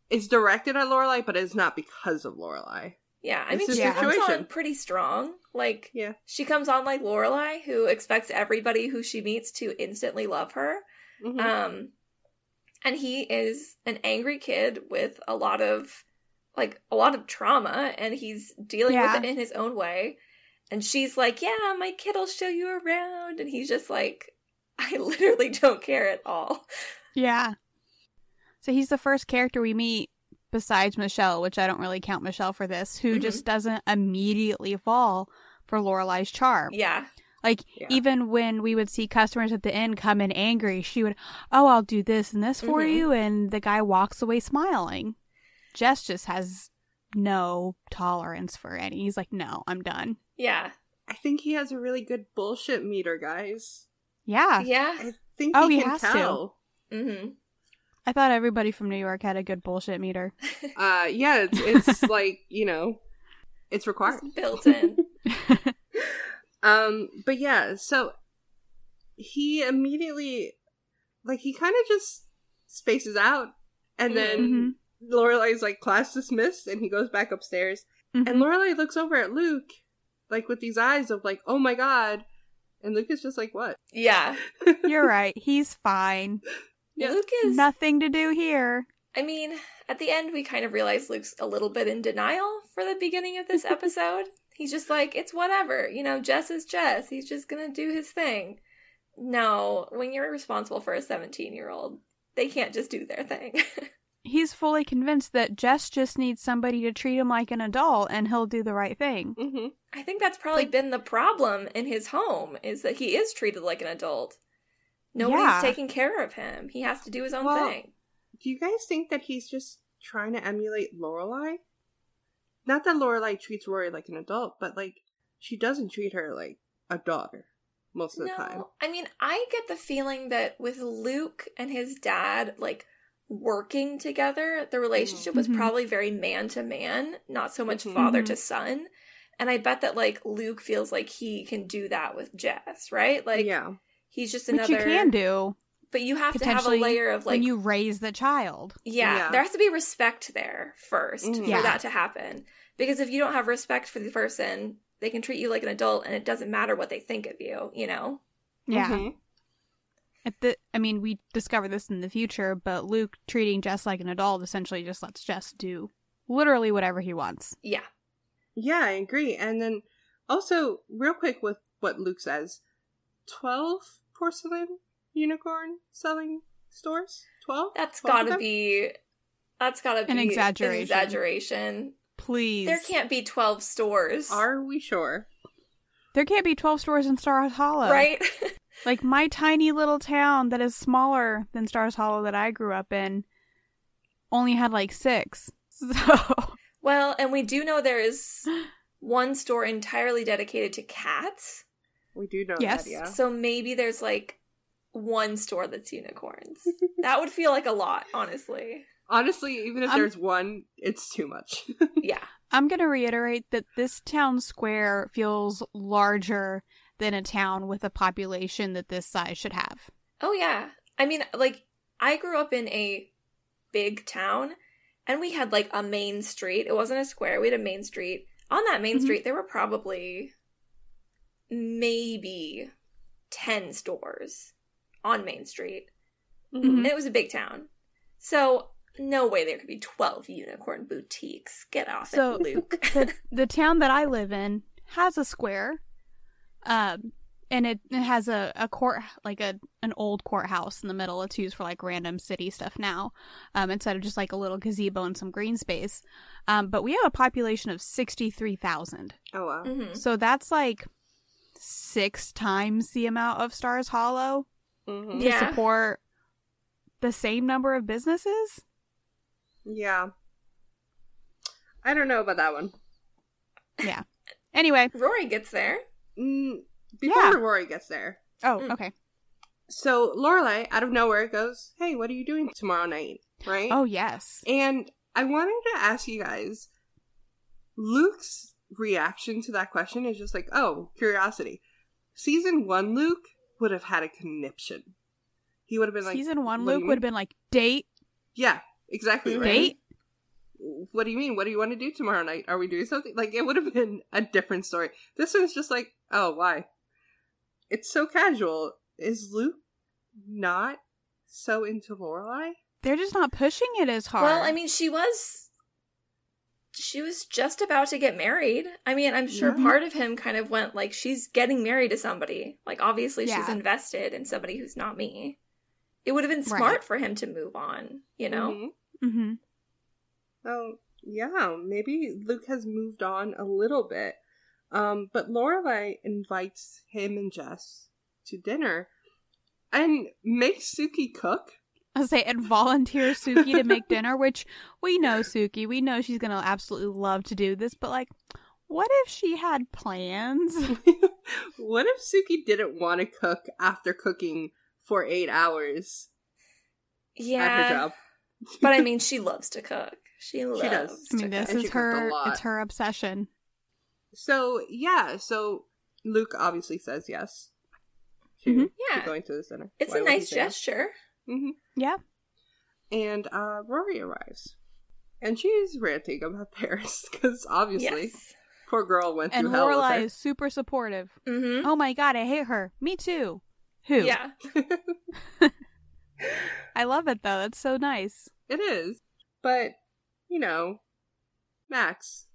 It's directed at Lorelai, but it's not because of Lorelai. Yeah. I It's mean, a she comes situation. on pretty strong. Like, Yeah. she comes on like Lorelai, who expects everybody who she meets to instantly love her. Mhm. Um, and he is an angry kid with a lot of, like, a lot of trauma, and he's dealing Yeah. with it in his own way. And she's like, "Yeah, my kid will show you around," and he's just like, "I <laughs> literally don't care at all." Yeah. So he's the first character we meet besides Michelle, which I don't really count Michelle for this, who Mhm. just doesn't immediately fall for Lorelai's charm. Yeah, Like Yeah. even when we would see customers at the end come in angry, she would, "Oh, I'll do this and this for Mhm. you," and the guy walks away smiling. Jess just has no tolerance for any. He's like, "No, I'm done." yeah, I think he has a really good bullshit meter, guys. Yeah, yeah. I think Oh, he he can has to. tell. hmm I thought everybody from New York had a good bullshit meter. <laughs> Uh, yeah, it's, it's like you know, it's required. Built in. <laughs> Um, but yeah, so he immediately, like, he kind of just spaces out, and then Mhm. Lorelai's like class dismissed, and he goes back upstairs, and Mhm. Lorelai looks over at Luke, like with these eyes of like, oh my god, and Luke is just like, what? Yeah, <laughs> You're right. He's fine. Yeah. Luke is. Nothing to do here. I mean, at the end, we kind of realize Luke's a little bit in denial for the beginning of this <laughs> episode. He's just like, it's whatever. You know, Jess is Jess. He's just going to do his thing. No, when you're responsible for a 17 year old, they can't just do their thing. <laughs> He's fully convinced that Jess just needs somebody to treat him like an adult and he'll do the right thing. Mm-hmm. I think that's probably been the problem in his home, is that he is treated like an adult. Nobody's Yeah. taking care of him. He has to do his own Well, thing. Do you guys think that he's just trying to emulate Lorelai? Not that Lorelai treats Rory like an adult, but like she doesn't treat her like a daughter most of the time. No, I mean, I get the feeling that with Luke and his dad, like working together, the relationship was Mhm. probably very man to man, not so much Mhm. father Mhm. to son. And I bet that like Luke feels like he can do that with Jess, right? Like, yeah, he's just Which another. you can do but you have to have a layer of like, when you raise the child. yeah, Yeah. there has to be respect there 1st Mhm. for Yeah. that to happen. Because if you don't have respect for the person, they can treat you like an adult, and it doesn't matter what they think of you. You know? Yeah. Mhm. At the, I mean, we discover this in the future, but Luke treating Jess like an adult essentially just lets Jess do literally whatever he wants. Yeah. yeah, I agree. And then also, real quick, with what Luke says, twelve porcelain unicorn selling stores. Twelve. That's 12 gotta be. That's gotta be An exaggeration. exaggeration. Please. There can't be twelve stores, Are we sure? There can't be 12 stores in Stars Hollow. right? <laughs> Like my tiny little town that is smaller than Stars Hollow that I grew up in only had like six. <laughs> So, well, and we do know there is <gasps> one store entirely dedicated to cats. We do know Yes. that. Yeah. So maybe there's like one store that's unicorns. that would feel like a lot, honestly. Honestly, even if I'm- there's one, it's too much. <laughs> Yeah. I'm going to reiterate that this town square feels larger than a town with a population that this size should have. Oh yeah. I mean, like I grew up in a big town and we had like a main street. It wasn't a square. We had a main street. On that main Mhm. street, there were probably maybe 10 stores on Main Street. Mhm. It was a big town. So, no way there could be 12 unicorn boutiques. Get off So- it, Luke. <laughs> the, the town that I live in has a square, um, and it, it has a, a court like a an old courthouse in the middle. It's used for like random city stuff now, um, instead of just like a little gazebo and some green space. Um, but we have a population of sixty three thousand, Oh wow. Mhm. so that's like six times the amount of Stars Hollow hmm to Yeah. support the same number of businesses. Yeah. I don't know about that one. Yeah. Anyway, <laughs> Rory gets there. Mm, before Yeah. Rory gets there, oh Mm. okay, so Lorelai out of nowhere goes, "Hey, what are you doing tomorrow night?" Right? oh yes, And I wanted to ask you guys Luke's reaction to that question is just like, oh, curiosity. Season one Luke would have had a conniption. He would have been like, season one Luke you would have been like date Yeah, exactly. Right? date. What do you mean? What do you want to do tomorrow night? Are we doing something? Like, it would have been a different story. This one's just like, oh, why? It's so casual. Is Luke not so into Lorelai? They're just not pushing it as hard. Well, I mean, she was. She was just about to get married. I mean, I'm sure Yeah. part of him kind of went like, she's getting married to somebody. Like, obviously, she's invested in somebody who's not me. It would have been Right. smart for him to move on, you know? Mhm. mm-hmm. Oh, yeah, maybe Luke has moved on a little bit. Um, but Lorelai invites him and Jess to dinner and makes Sookie cook. I say and volunteer Sookie to make dinner, <laughs> which we know Sookie. We know she's gonna absolutely love to do this, but like, what if she had plans? <laughs> what if Sookie didn't want to cook after cooking for eight hours Yeah. at her job? but I <laughs> mean, she loves to cook. She loves does. I mean, to this cook. And is her. It's her obsession. So, yeah, so Luke obviously says yes to, Mhm. to Yeah. going to the dinner. It's Why a nice gesture. no? Gesture. hmm Yeah. And uh, Rory arrives. And she's ranting about <laughs> Paris because obviously, Yes. poor girl went And through hell with Lorelai is super supportive. Mm-hmm. Oh my god, I hate her. Me too. Who? Yeah. <laughs> <laughs> I love it though. It's so nice. It is. But, you know, Max.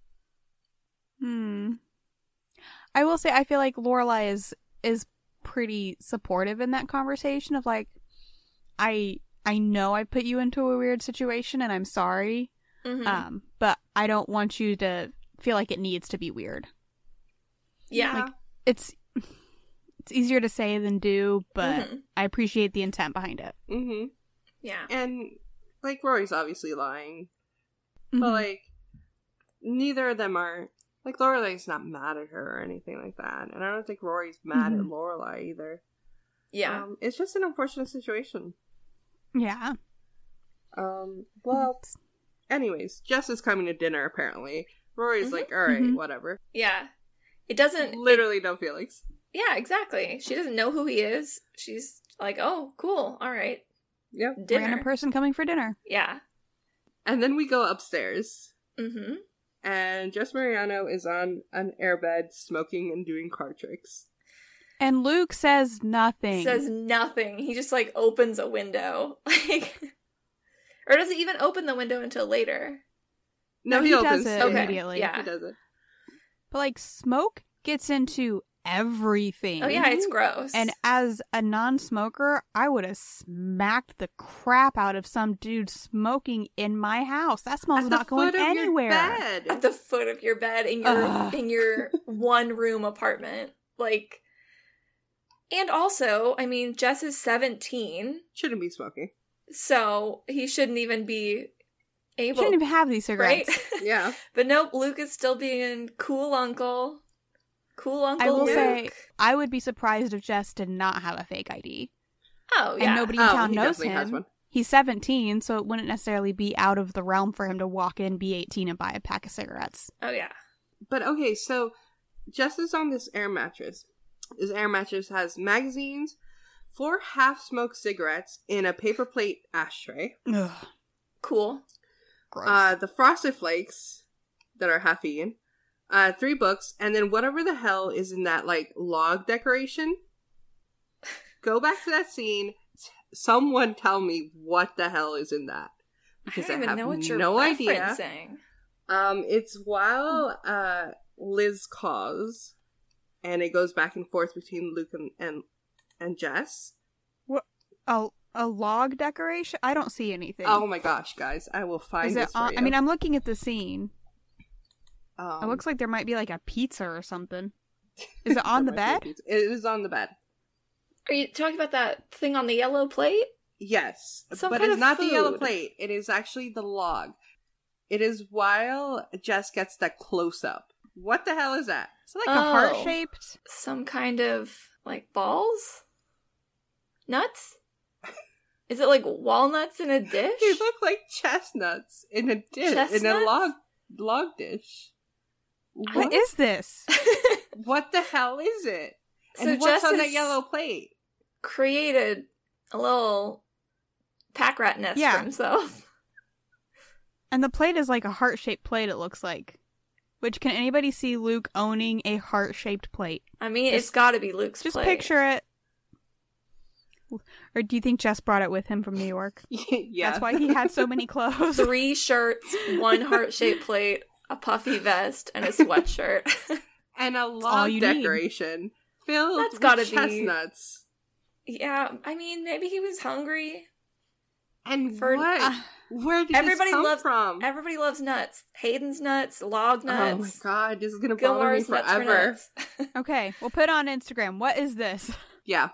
Hmm. I will say I feel like Lorelai is is pretty supportive in that conversation of like I I know I put you into a weird situation and I'm sorry. Mhm. Um, but I don't want you to feel like it needs to be weird. yeah. like- It's it's easier to say than do, but Mhm. I appreciate the intent behind it. hmm Yeah. And, like, Rory's obviously lying. But, Mhm. like, neither of them are. Like, Lorelai's not mad at her or anything like that. And I don't think Rory's mad Mhm. at Lorelai either. Yeah. Um, it's just an unfortunate situation. Yeah. Um, well, anyways, Jess is coming to dinner apparently. Rory's Mhm. like, all right, Mhm. whatever. yeah. It doesn't. Literally no feelings. Yeah, exactly. She doesn't know who he is. She's like, oh, cool. All right. Yep. Dinner. Random person coming for dinner. Yeah. And then we go upstairs, Mm-hmm. and Jess Mariano is on an airbed, smoking and doing card tricks. And Luke says nothing. Says nothing. He just like opens a window. <laughs> Like or does he even open the window until later? No, No, he, he opens does it Okay, immediately. yeah. He does it. But like smoke gets into everything. Oh yeah, it's gross. And as a non-smoker, I would have smacked the crap out of some dude smoking in my house. That smells At the not going foot of your anywhere. bed. at the foot of your bed in your Ugh. in your <laughs> one room apartment. Like and also, I mean, Jess is 17, Shouldn't be smoking. so he shouldn't even be able Shouldn't even have these right? cigarettes. <laughs> Yeah. but nope, Luke is still being cool uncle. Cool uncle I will Luke. say, I would be surprised if Jess did not have a fake ID. oh yeah. And nobody in Oh, town he knows definitely has him. one. He's 17, so it wouldn't necessarily be out of the realm for him to walk in, be 18, and buy a pack of cigarettes. Oh yeah. But okay, so Jess is on this air mattress. This air mattress has magazines, four half smoked cigarettes in a paper plate ashtray, Ugh. Cool. Gross. uh, the Frosted Flakes that are half eaten, uh, three books, and then whatever the hell is in that like log decoration. <laughs> Go back to that scene. Someone tell me what the hell is in that I because don't I, even have know what you're no idea. Um, it's while uh Liz calls, and it goes back and forth between Luke and and, and Jess. a a log decoration? I don't see anything. Oh my gosh, guys! I will find Is it this for on, you. I mean, I'm looking at the scene. um, It looks like there might be like a pizza or something. Is it <laughs> on the bed? be a pizza. It is on the bed. Are you talking about that thing on the yellow plate? Yes, Some but kind it's of not the yellow plate. It is actually the log. It is while Jess gets that close up. What the hell is that? Is it like a heart Oh. shaped? Some kind of like balls? Nuts? Is it like walnuts in a dish? They look like chestnuts in a dish in a log log dish. what is this? <laughs> What the hell is it? so and what's Jess on that yellow plate? created a little pack rat nest Yeah. for himself. And the plate is like a heart shaped plate. It looks like. Which can anybody see Luke owning a heart shaped plate? I mean, Just- it's got to be Luke's Just plate. picture it. Or do you think Jess brought it with him from New York? <laughs> yeah, That's why he had so many <laughs> clothes. three shirts, one heart shaped plate, a puffy vest, and a sweatshirt. <laughs> and a all log you need. decoration filled That's with gotta be- chestnuts. yeah, I mean, maybe he was hungry. And For- what? Ah. Where did Everybody this come loves from? Everybody loves nuts. Hayden's nuts, log nuts. Oh my god, this is gonna bother me Gilmore's nuts for forever. nuts. <laughs> okay, we'll put on Instagram. What is this? Yeah.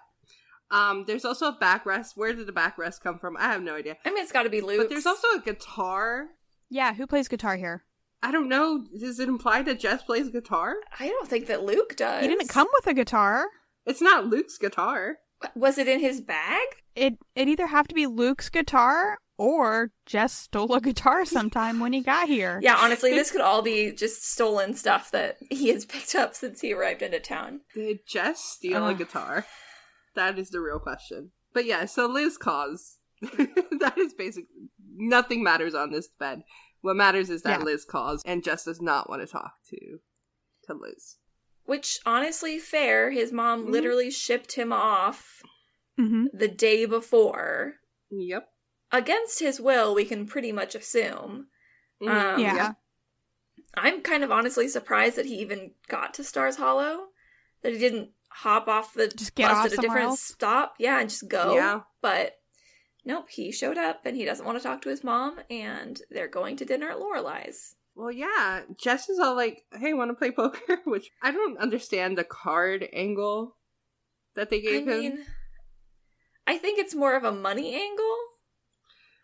Um, there's also a backrest. Where did the backrest come from? I have no idea. I mean, it's got to be Luke. But there's also a guitar. Yeah, who plays guitar here? I don't know. Does it imply that Jess plays guitar? I don't think that Luke does. He didn't come with a guitar. It's not Luke's guitar. Was it in his bag? It it either have to be Luke's guitar or Jess stole a guitar sometime when he got here. <laughs> Yeah, honestly, this could all be just stolen stuff that he has picked up since he arrived into town. Did Jess steal a guitar? That is the real question. But yeah, so Liz calls. <laughs> that is basically nothing matters on this bed. What matters is that Yeah. Liz calls, and Jess does not want to talk to to Liz. Which, honestly, fair. His mom Mhm. literally shipped him off Mm-hmm. the day before. Yep. Against his will, we can pretty much assume. Mhm. Um, Yeah. I'm kind of honestly surprised that he even got to Stars Hollow. That he didn't hop off the Just get bus off at a different else? stop. Yeah, and just go. Yeah. But nope, he showed up and he doesn't want to talk to his mom, and they're going to dinner at Lorelai's. Well, yeah. Jess is all like, "Hey, want to play poker?" <laughs> Which I don't understand the card angle that they I gave mean, him. I think it's more of a money angle.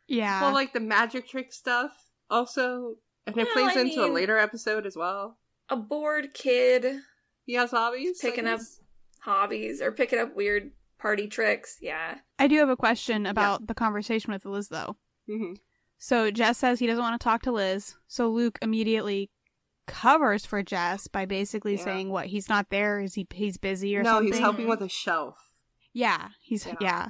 Yeah. Well, like the magic trick stuff, also, and it Well, plays I into a later episode as well. A bored kid He has hobbies, picking up hobbies or picking up weird party tricks. Yeah. I do have a question about the conversation with Liz though. Mhm. So Jess says he doesn't want to talk to Liz. So Luke immediately covers for Jess by basically Yeah. saying what he's not there, is he he's busy or No, something? No, he's helping with a shelf. Yeah, he's Yeah. yeah.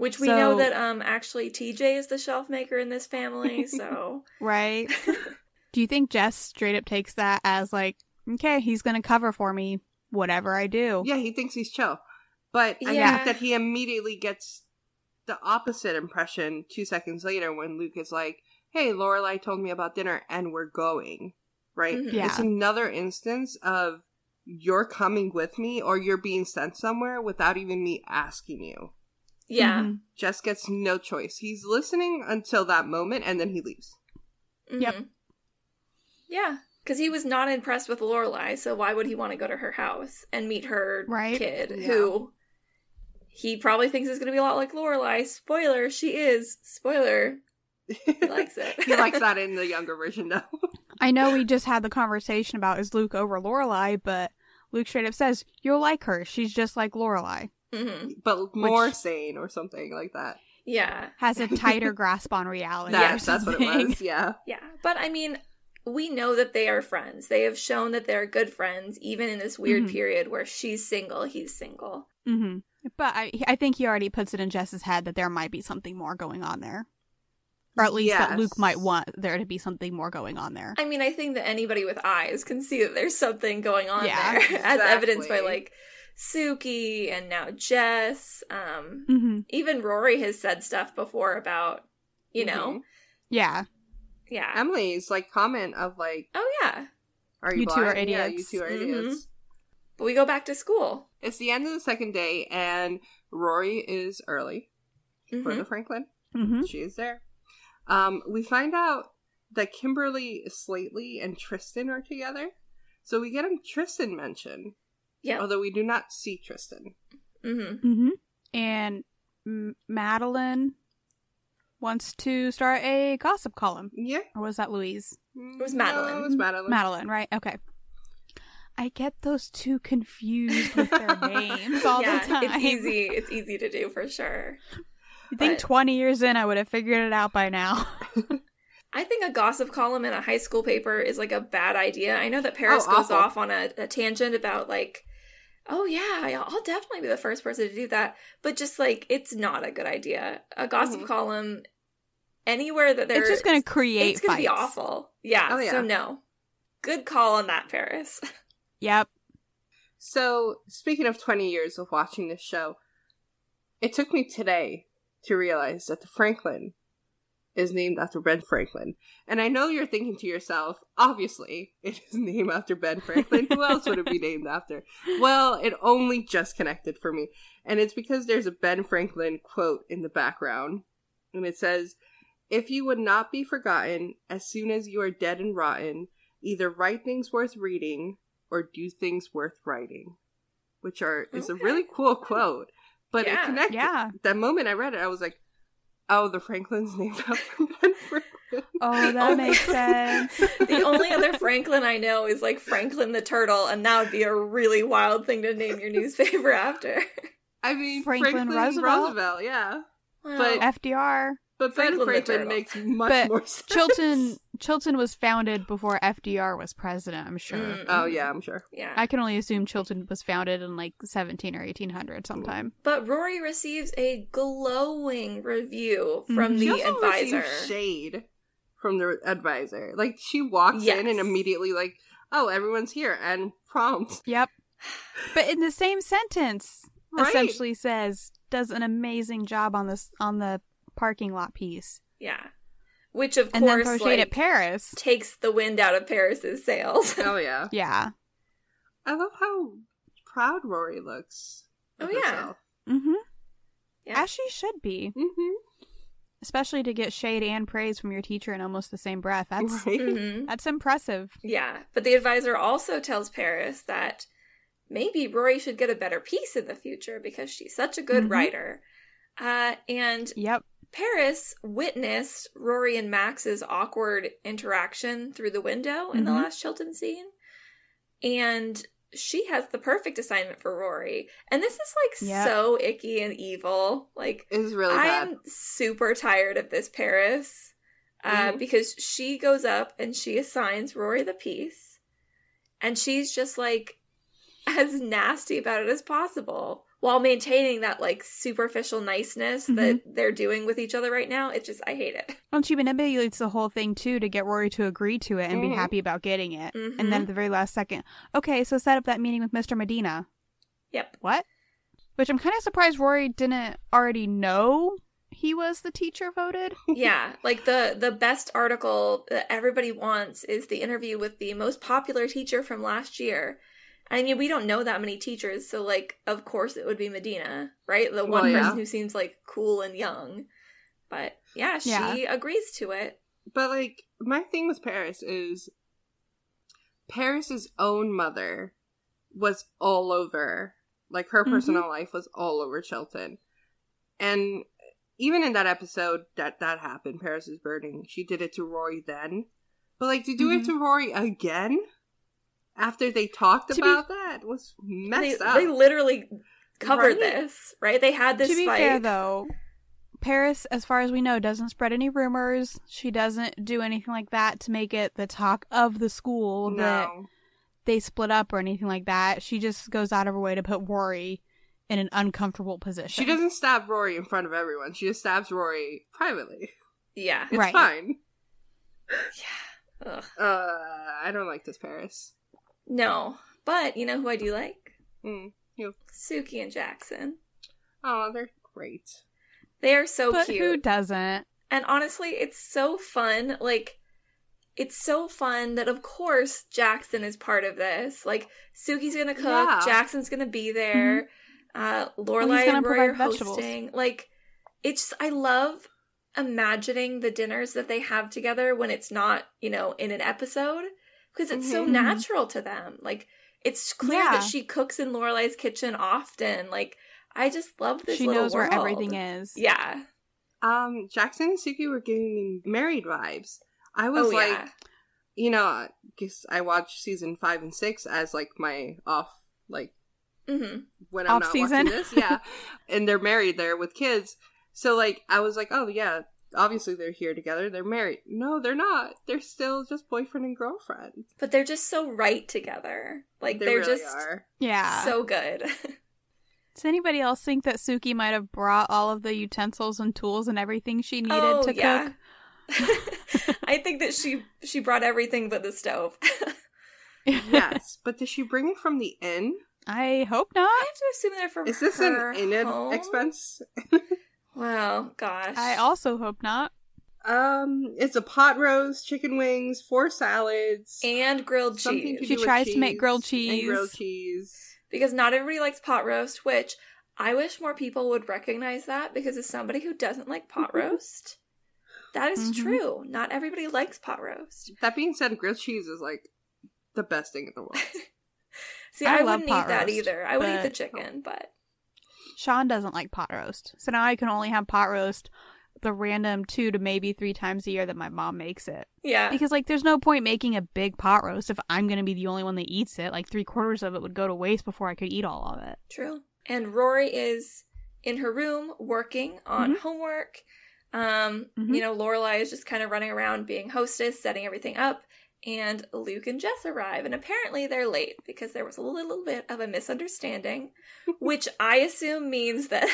Which we So- know that um actually TJ is the shelf maker in this family, <laughs> so Right. <laughs> do you think Jess straight up takes that as like, okay, he's gonna cover for me, whatever I do? Yeah, he thinks he's chill. But I Yeah. think that he immediately gets the opposite impression two seconds later when Luke is like, Hey, Lorelai told me about dinner and we're going. Right? Mhm. Yeah. It's another instance of you're coming with me or you're being sent somewhere without even me asking you. Yeah. Mhm. Jess gets no choice. He's listening until that moment and then he leaves. Yep. Mhm. Yeah, because he was not impressed with Lorelai, so why would he want to go to her house and meet her Right. kid, Yeah. who he probably thinks is going to be a lot like Lorelai? Spoiler: she is. Spoiler: he <laughs> likes it. he likes that <laughs> in the younger version though. I know we just had the conversation about is Luke over Lorelai, but Luke straight up says you'll like her. She's just like Lorelai. Hmm but more Which- sane or something like that. Yeah, Has a <laughs> tighter grasp on reality. or That's, that's what it was. <laughs> Yeah. yeah. But I mean, we know that they are friends. They have shown that they're good friends, even in this weird Mhm. period where she's single, he's single. hmm But I, I think he already puts it in Jess's head that there might be something more going on there. or at least that Luke might want there to be something more going on there. I mean, I think that anybody with eyes can see that there's something going on Yeah, there, <laughs> as evidenced by like Sookie and now Jess. Um, hmm even Rory has said stuff before about, you know, Mhm. Yeah, yeah. Emily's like comment of like, oh yeah. "Are you, You two are blind? Yeah, you two are Mhm. idiots." But we go back to school. It's the end of the second day, and Rory is early for Mhm. the Franklin. hmm She is there. Um, we find out that Kimberly, Slately, and Tristan are together. So we get a Tristan mention, Yeah. although we do not see Tristan. hmm hmm And M- Madeline wants to start a gossip column, Yeah, or was that Louise? it was Madeline. it was Madeline. Madeline, right? Okay. I get those two confused with their <laughs> names all yeah, the time. it's easy. It's easy to do for sure. You think but- 20 years in, I would have figured it out by now. <laughs> I think a gossip column in a high school paper is like a bad idea. I know that Paris Oh, goes awful. off on a, a tangent about like, oh yeah, I'll definitely be the first person to do that. But just like, it's not a good idea. A gossip Mhm. column anywhere that there's it's just going to create it's gonna fights. be awful. Yeah, Oh, yeah. So no, good call on that, Paris. <laughs> Yep. So, speaking of 20 years of watching this show, it took me today to realize that the Franklin is named after Ben Franklin. And I know you're thinking to yourself, obviously, it is <laughs> named after Ben Franklin. Who else would it be named after? Well, it only just connected for me. And it's because there's a Ben Franklin quote in the background. And it says, If you would not be forgotten as soon as you are dead and rotten, either write things worth reading or do things worth writing. Which are is a really cool quote. But Yeah. it connected. Yeah. That moment I read it, I was like, Oh, the Franklin's named <laughs> after Ben Franklin. Oh, that oh, makes sense. <laughs> the only other Franklin I know is like Franklin the Turtle, and that would be a really wild thing to name your newspaper <laughs> after. I mean, Franklin Franklin, Roosevelt? Roosevelt. yeah. Well, FDR. But Ben Franklin the Franklin Turtle. makes much But more sense. Chilton Chilton was founded before FDR was president, I'm sure. Mm. Oh yeah, I'm sure. yeah. I can only assume Chilton was founded in like 17 or 1800 sometime. But Rory receives a glowing review from Mhm. the She also advisor. receives shade from the advisor. Like she walks in and immediately like, oh, everyone's here and prompt. Yep. But in the same sentence, Right. essentially says does an amazing job on this on the parking lot piece, Yeah. Which of and then course throws shade like, at Paris. takes the wind out of Paris's sails. <laughs> Oh yeah. Yeah. I love how proud Rory looks. of Oh, yeah. Mm-hmm. Yeah. As she should be, Mm-hmm. especially to get shade and praise from your teacher in almost the same breath. That's <laughs> Right? Mhm. that's impressive. Yeah. But the advisor also tells Paris that maybe Rory should get a better piece in the future because she's such a good Mhm. writer. Uh, and Yep. Paris witnessed Rory and Max's awkward interaction through the window in the Mhm. last Chilton scene. And she has the perfect assignment for Rory. And this is like Yep. so icky and evil. Like, It's really I bad. am super tired of this Paris uh, Mhm. because she goes up and she assigns Rory the piece. And she's just like <laughs> as nasty about it as possible while maintaining that like superficial niceness that they're doing with each other right now. It just, I hate it. <laughs> Well, she manipulates the whole thing too to get Rory to agree to it and Mhm. be happy about getting it. Mhm. And then at the very last second, okay, so set up that meeting with Mr. Medina. Yep. What? Which I'm kind of surprised Rory didn't already know he was the teacher voted. <laughs> yeah, like the the best article that everybody wants is the interview with the most popular teacher from last year. I mean, we don't know that many teachers, so like, of course, it would be Medina, right? The one Well, yeah. person who seems like cool and young. But yeah, she Yeah. agrees to it. But like my thing with Paris is Paris's own mother was all over like her Mhm. personal life was all over Chilton. And even in that episode that that happened, Paris is burning, she did it to Rory then. But like to do it Mhm. to Rory again after they talked To be- about that was They, messed up. they literally covered Right? this, right? They had this to be fight. fair, though, Paris, as far as we know, doesn't spread any rumors. She doesn't do anything like that to make it the talk of the school that they split up or anything like that. She just goes out of her way to put Rory in an uncomfortable position. She doesn't stab Rory in front of everyone. She just stabs Rory privately. Yeah. It's Right. fine. Yeah. Ugh. Uh, I don't like this Paris. No. But you know who I do like? Mm. You. Sookie and Jackson. Oh, they're great. They are so but cute. who doesn't? And honestly, it's so fun. Like, it's so fun that, of course, Jackson is part of this. Like, Sookie's gonna cook, Yeah. Jackson's gonna be there, uh, Lorelai and Rory are vegetables. hosting. Like, it's I love imagining the dinners that they have together when it's not, you know, in an episode because it's so Mhm. natural to them. Like, it's clear Yeah. that she cooks in Lorelai's kitchen often. Like, I just love this. She little knows where everything is. Yeah. Um, Jackson and Sookie were giving me married vibes. I was Oh, like, yeah. you know, I guess I watched season five and six as like my off, like hmm when I'm Off not season. watching this. Yeah, <laughs> and they're married there with kids. So like, I was like, oh yeah, obviously they're here together. They're married. No, they're not. They're still just boyfriend and girlfriend. But they're just so right together. Like they they are really just are. Yeah. so good. <laughs> Does anybody else think that Sookie might have brought all of the utensils and tools and everything she needed oh to yeah. cook? <laughs> I think that she she brought everything but the stove. <laughs> yes, but did she bring it from the inn? I hope not. I have to assume they're from Is this her an inn home? expense? Wow, gosh. I also hope not. Um, it's a pot roast, chicken wings, four salads, and grilled something cheese to She do with tries to make cheese grilled and cheese. grilled cheese. because not everybody likes pot roast, which I wish more people would recognize that because as somebody who doesn't like pot roast, that is Mhm. true. Not everybody likes pot roast. That being said, grilled cheese is like the best thing in the world. <laughs> See, I I, love wouldn't pot eat that either. I would eat the chicken, but Sean doesn't like pot roast. So now I can only have pot roast the random two to maybe three times a year that my mom makes it. yeah. Because like there's no point making a big pot roast if I'm gonna be the only one that eats it. Like three quarters of it would go to waste before I could eat all of it. True. And Rory is in her room working on homework. Um, Mhm. you know, Lorelai is just kind of running around being hostess, setting everything up, and Luke and Jess arrive, and apparently they're late because there was a little bit of a misunderstanding, <laughs> which I assume means that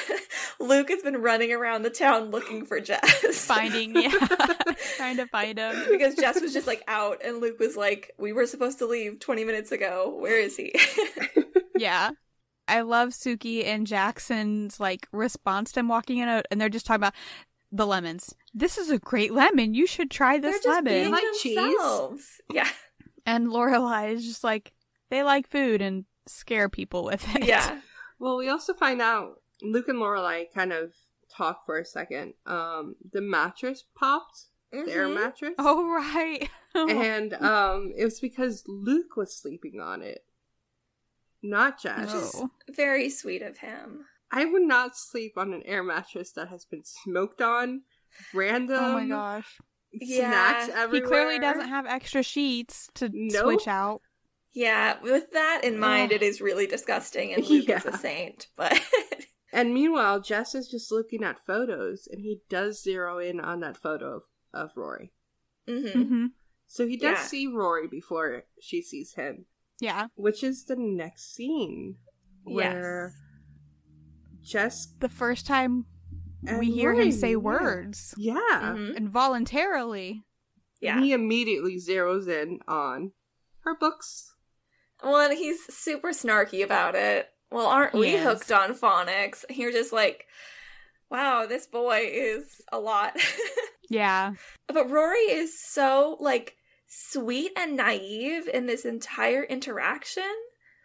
<laughs> Luke has been running around the town looking for Jess. Finding yeah. <laughs> trying to find him. because Jess was just like out and Luke was like, We were supposed to leave twenty minutes ago. Where is he? Yeah. I love Sookie and Jackson's like response to him walking in out and they're just talking about the lemons. This is a great lemon. You should try this They're this just lemon. being like cheese? themselves. Yeah. And Lorelai is just like they like food and scare people with it. Yeah. <laughs> well, we also find out Luke and Lorelai kind of talk for a second. Um, the mattress popped, their Mhm. mattress, Oh right. <laughs> and um, it was because Luke was sleeping on it, not Jess. Oh. Very sweet of him. I would not sleep on an air mattress that has been smoked on, random. oh my gosh. Snacks Yeah, everywhere. He clearly doesn't have extra sheets to Nope. switch out. Yeah, with that in mind, it is really disgusting, and <laughs> Luke is a saint. But <laughs> And meanwhile, Jess is just looking at photos, and he does zero in on that photo of, of Rory. Mhm. hmm So he does Yeah. see Rory before she sees him, Yeah. which is the next scene where Jess The first time and we hear Rory him say words Yeah. Mhm. involuntarily. yeah. And he immediately zeroes in on her books. Well, and he's super snarky about it. Well, aren't He we is. hooked on phonics? You're just like, wow, this boy is a lot. <laughs> Yeah. but Rory is so like sweet and naive in this entire interaction.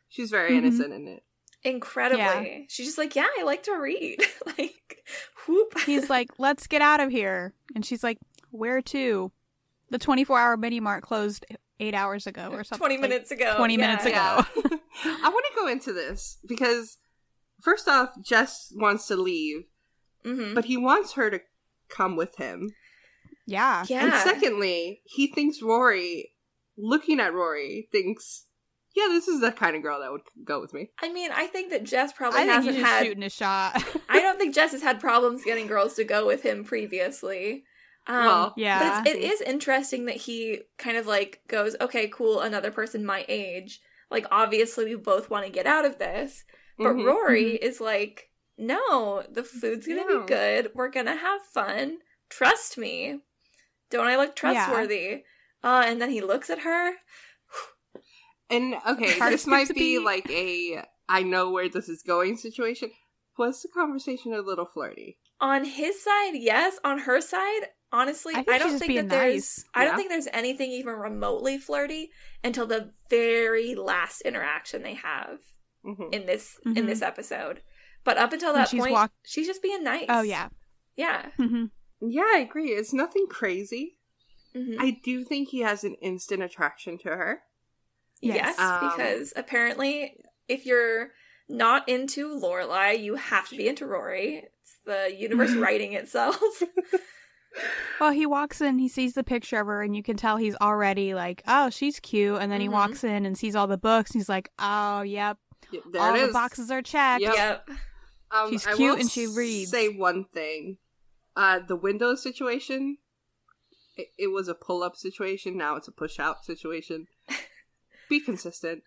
She's very Mhm. innocent in it. Incredibly, she's just like, yeah, I like to read. <laughs> like, whoop. He's like, let's get out of here. And she's like, where to? The 24 hour mini mart closed eight hours ago or something. twenty Like, minutes ago. 20 minutes ago. <laughs> I want to go into this because, first off, Jess wants to leave, hmm but he wants her to come with him. Yeah. Yeah. And secondly, he thinks Rory, looking at Rory, thinks, yeah, this is the kind of girl that would go with me. I mean, I think that Jess probably I hasn't he's had. shooting a shot. <laughs> I don't think Jess has had problems getting girls to go with him previously. Um, Well, yeah. But it's, it is interesting that he kind of like goes, okay, cool, another person my age. Like, obviously, we both want to get out of this. But Mhm. Rory is like, no, the food's going to No. be good. We're going to have fun. Trust me. Don't I look trustworthy? Uh, and then he looks at her. And okay, Hard this might be be- like a I know where this is going situation. Was the conversation a little flirty? On his side, yes. On her side, honestly, I I, think she's don't think that there's. nice. I don't Yeah. think there's anything even remotely flirty until the very last interaction they have hmm in this in Mhm. this episode. But up until that she's point, walk- she's just being nice. Oh yeah. yeah. hmm Yeah, I agree. It's nothing crazy. Mhm. I do think he has an instant attraction to her. Yes. Yes, Um, because apparently, if you're not into Lorelai, you have to be into Rory. It's the universe <laughs> writing itself. <laughs> Well, he walks in, he sees the picture of her, and you can tell he's already like, oh, she's cute. And then he Mhm. walks in and sees all the books. And he's like, oh, yep, Yeah, there all it the is. boxes are checked. Yep. yep. Um, She's I cute will and she reads. Say one thing. Uh, the window situation. It, it was a pull-up situation. Now it's a push-out situation. Be consistent.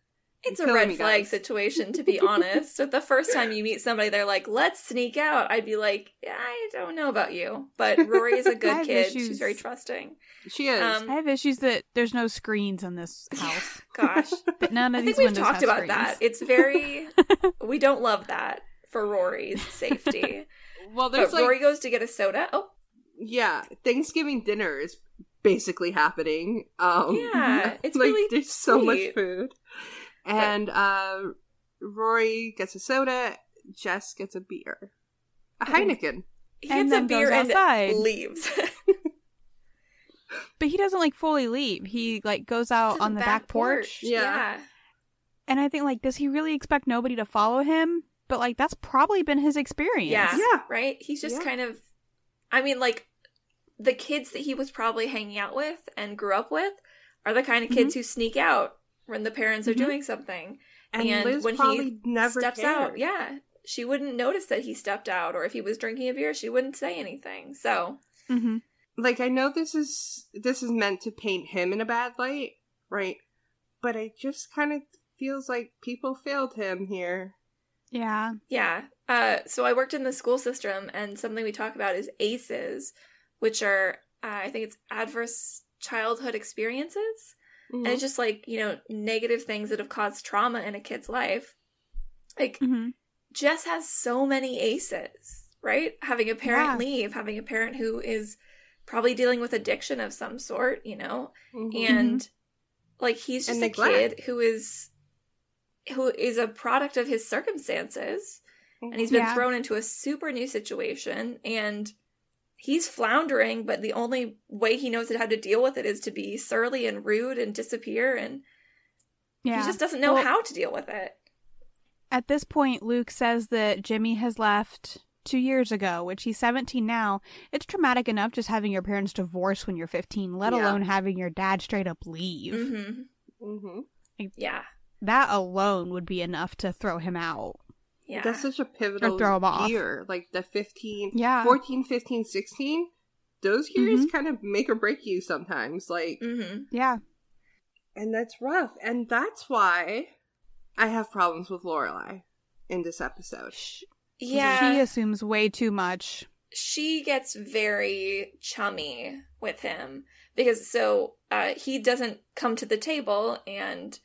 It's a red flag guys. situation, to <laughs> be honest. the first time you meet somebody, they're like, let's sneak out. I'd be like, yeah, I don't know about you. But Rory is a <laughs> good kid. issues. She's very trusting. She is. Um, I have issues that there's no screens in this <laughs> house. Gosh. but none of I these think we've windows talked about screens. that. It's very, we don't love that for Rory's safety. well, there's but like Rory goes to get a soda. Oh, yeah, Thanksgiving dinner is basically happening. Um, Yeah, <laughs> it's like really there's so much food, and uh, Rory gets a soda. Jess gets a beer, a. Heineken. he gets a beer goes and outside. leaves. <laughs> But he doesn't like fully leave. He like goes out on the back, porch. Yeah. yeah. And I think like, does he really expect nobody to follow him? But like, that's probably been his experience. Yeah. Yeah. Right? He's just Yeah. kind of I mean like the kids that he was probably hanging out with and grew up with are the kind of Mm-hmm. kids who sneak out when the parents are Mhm. doing something. And, And Liz when he never Steps cared. out. Yeah. She wouldn't notice that he stepped out or if he was drinking a beer, she wouldn't say anything. So, hmm Like I know this is this is meant to paint him in a bad light, right? But it just kind of feels like people failed him here. Yeah. yeah. Uh so I worked in the school system and something we talk about is ACEs, which are uh, I think it's adverse childhood experiences. Mhm. and it's just like you know negative things that have caused trauma in a kid's life like hmm jess has so many aces right having a parent Yeah. leave having a parent who is probably dealing with addiction of some sort you know Mhm. and like he's just a kid who is who is a product of his circumstances and he's Mm-hmm. been Yeah. thrown into a super new situation and he's floundering but the only way he knows how to deal with it is to be surly and rude and disappear and Yeah. he just doesn't know Well- how to deal with it At this point, Luke says that Jimmy has left two years ago, which he's 17 now. It's traumatic enough just having your parents divorce when you're 15, let Yeah. alone having your dad straight up leave. hmm Mhm. yeah That alone would be enough to throw him out. Yeah That's such a pivotal throw 'em off. year. Like the 15, Yeah. 14, 15, 16. Those years Mhm. kind of make or break you sometimes. Like, hmm Yeah. and that's rough. And that's why I have problems with Lorelai in this episode. Sh- yeah She assumes way too much. she gets very chummy with him because so uh, he doesn't come to the table and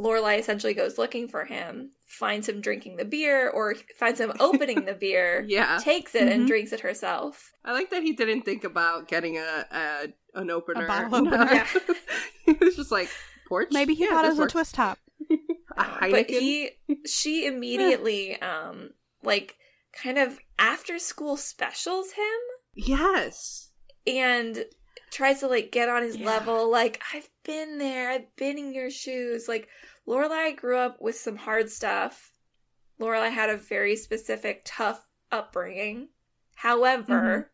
Lorelai essentially goes looking for him, finds him drinking the beer or finds him opening the beer, <laughs> Yeah. takes it and Mhm. drinks it herself. I like that he didn't think about getting a, a an opener. bottle opener. Yeah. <laughs> he was just like porch. Maybe he Yeah, thought it this was a twist top. <laughs> A but he she immediately um like kind of after school specials him yes. and tries to like get on his Yeah. level like i've been there i've been in your shoes like lorelai grew up with some hard stuff lorelai had a very specific tough upbringing however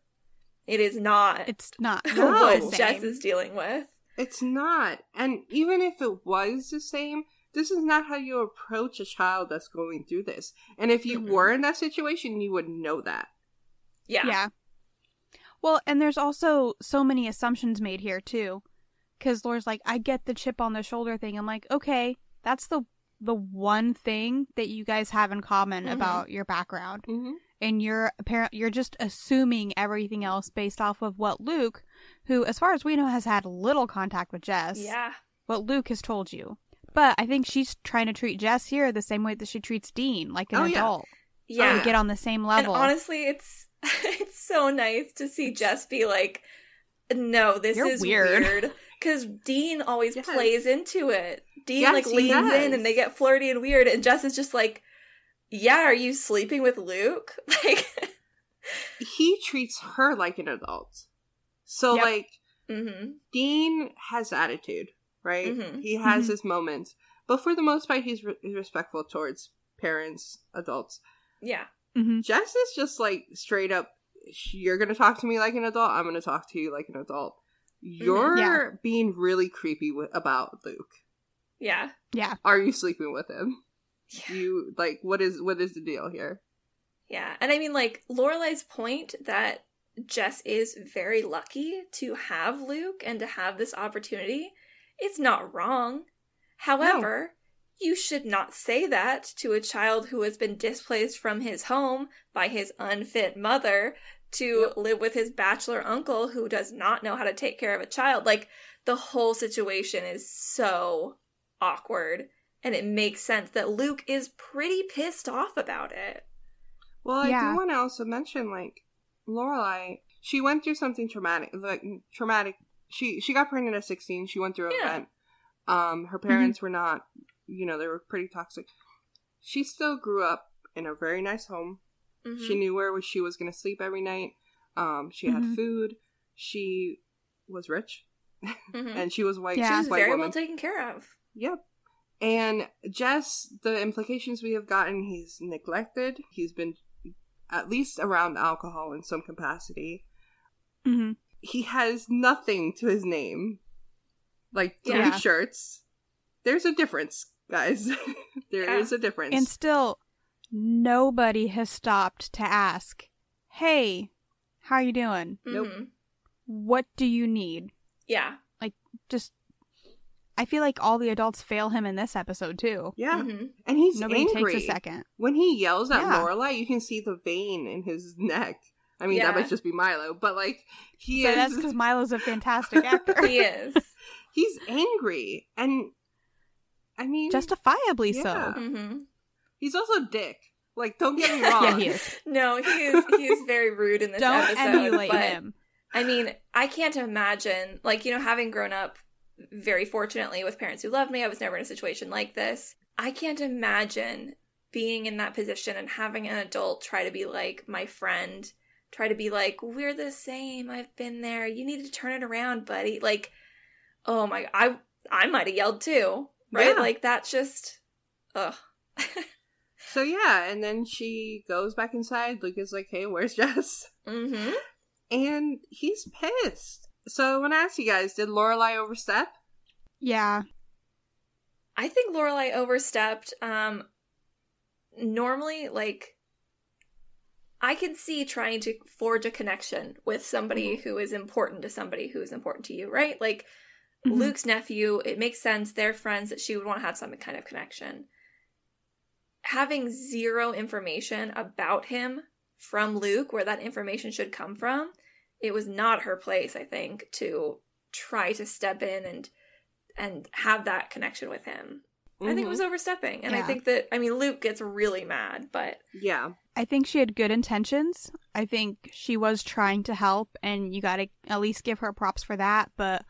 it is not It's not. <laughs> No. not what jess is dealing with It's not. And even if it was the same, this is not how you approach a child that's going through this. And if you Mhm. were in that situation, you would know that. yeah Yeah. Well, and there's also so many assumptions made here too, because Laura's like, "I get the chip on the shoulder thing." I'm like, okay, that's the the one thing that you guys have in common Mhm. about your background, Mm-hmm. and you're apparent you're just assuming everything else based off of what Luke, who as far as we know has had little contact with Jess, Yeah. what Luke has told you. But I think she's trying to treat Jess here the same way that she treats Dean, like an Oh, yeah. adult. Yeah. To get on the same level. And honestly, it's <laughs> it's so nice to see Jess be like, "No, this You're is weird." weird." <laughs> Because Dean always Yes. plays into it. Dean Yes, like leans in, and they get flirty and weird, and Jess is just like, "Yeah, are you sleeping with Luke?" <laughs> Like, He treats her like an adult. So Yep. like mm-hmm. Dean has attitude, right? Mhm. He has Mhm. his moments, but for the most part, he's, re- respectful towards parents, adults. yeah, Mhm. Jess is just like straight up. You're gonna talk to me like an adult. I'm gonna talk to you like an adult. Mm-hmm. You're Yeah. being really creepy with, about Luke. yeah, Yeah. Are you sleeping with him? yeah. You like what is what is the deal here? Yeah, and I mean, like Lorelai's point that Jess is very lucky to have Luke and to have this opportunity. It's not wrong. However, you should not say that to a child who has been displaced from his home by his unfit mother to Yep. live with his bachelor uncle who does not know how to take care of a child. Like the whole situation is so awkward, and it makes sense that Luke is pretty pissed off about it. Well, I Yeah. do want to also mention like Lorelai. She went through something traumatic, like traumatic. She she got pregnant at sixteen. She went through an Yeah. event. Um, her parents were not, you know, they were pretty toxic. She still grew up in a very nice home. Mhm. She knew where she was going to sleep every night. Um, she had Mhm. food. She was rich, Mhm. and she was white. Yeah. She She was was white very woman. well taken care of. Yep. And Jess, the implications we have gotten, he's neglected. He's been at least around alcohol in some capacity. hmm He has nothing to his name. Like three Yeah. shirts. There's a difference, guys. <laughs> There is Yeah. a difference. And still, nobody has stopped to ask, "Hey, how are you doing? Nope. Mhm. What do you need?" Yeah. Like just, I feel like all the adults fail him in this episode too. yeah. Mhm. And he's Nobody angry. takes a second. When he yells at Yeah. Lorelai, you can see the vein in his neck. I mean, Yeah. that might just be Milo, but like he so is that's because <laughs> Milo's a fantastic <laughs> actor, He is. he's angry and I mean justifiably Yeah. so. hmm He's also dick. Like, don't get me <laughs> wrong. Yeah, he is. No, he is. He is very rude in this Don't episode. emulate but, him. I mean, I can't imagine, like, you know, having grown up very fortunately with parents who loved me, I was never in a situation like this. I can't imagine being in that position and having an adult try to be like my friend, try to be like, we're the same. I've been there. You need to turn it around, buddy. Like, oh my, I, I might have yelled too, right? Yeah. Like, that's just, ugh. <laughs> So yeah, and then she goes back inside. Luke is like, "Hey, where's <laughs> Jess?" mm-hmm. And he's pissed. So when I ask you guys: Did Lorelai overstep? Yeah. I think Lorelai overstepped. Um, normally, like, I can see trying to forge a connection with somebody who is important to somebody who is important to you, right? Like Mhm. Luke's nephew. It makes sense. They're friends that she would want to have some kind of connection. Having zero information about him from Luke, where that information should come from, it was not her place. I think to try to step in and and have that connection with him. I think it was overstepping. And I think that, I mean, Luke gets really mad, but Mm-hmm. Yeah, I think she had good intentions. I think she was trying to help, and you got to at least give her props for that. But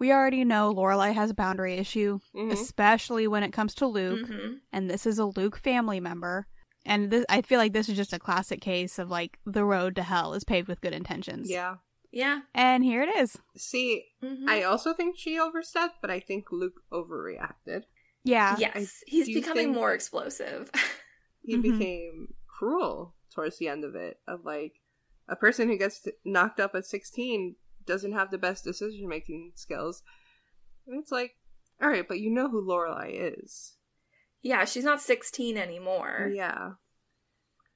we already know Lorelai has a boundary issue, Mhm. especially when it comes to Luke. Mhm. And this is a Luke family member. And this, I feel like this is just a classic case of like the road to hell is paved with good intentions. yeah. yeah. And here it is. See, Mhm. I also think she overstepped, but I think Luke overreacted. Yeah. yes. He's becoming more explosive. <laughs> He Mhm. became cruel towards the end of it. Of like a person who gets knocked up at sixteen doesn't have the best decision making skills. And it's like, all right, but you know who Lorelai is. yeah, she's not 16 anymore. Yeah.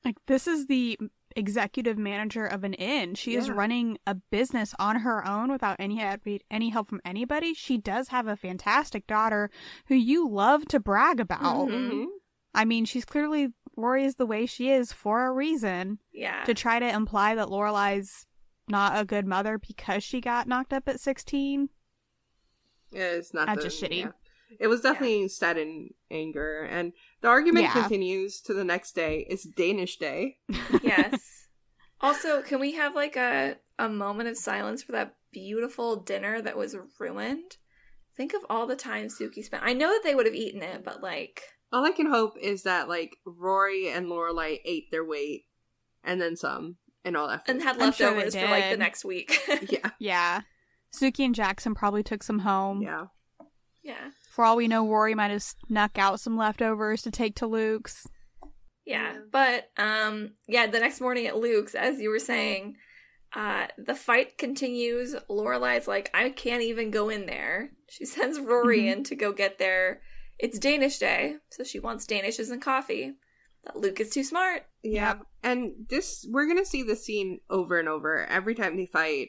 Like this is the executive manager of an inn. She is running a business on her own without any help, any help from anybody. She does have a fantastic daughter who you love to brag about. Mhm. Mhm. I mean, she's clearly Rory is the way she is for a reason. Yeah. To try to imply that Lorelai's not a good mother because she got knocked up at 16. Yeah, it's not That's the- just shitty. yeah. It was definitely said in anger, and the argument Yeah. continues to the next day. It's Danish Day. <laughs> yes. Also, can we have like a a moment of silence for that beautiful dinner that was ruined? Think of all the time Sookie spent. I know that they would have eaten it, but like, All I can hope is that like Rory and Lorelai ate their weight and then some and all that. and had I'm sure leftovers for like the next week. <laughs> <laughs> yeah, Yeah. Sookie and Jackson probably took some home. yeah. yeah. For all we know, Rory might have snuck out some leftovers to take to Luke's. Yeah. Yeah. But um yeah, the next morning at Luke's, as you were saying, uh the fight continues. Lorelai's like, I can't even go in there. She <laughs> sends Rory Mhm. in to go get there. It's Danish day, so she wants Danishes and coffee. But Luke is too smart. Yeah, and this we're gonna see this scene over and over. Every time they fight,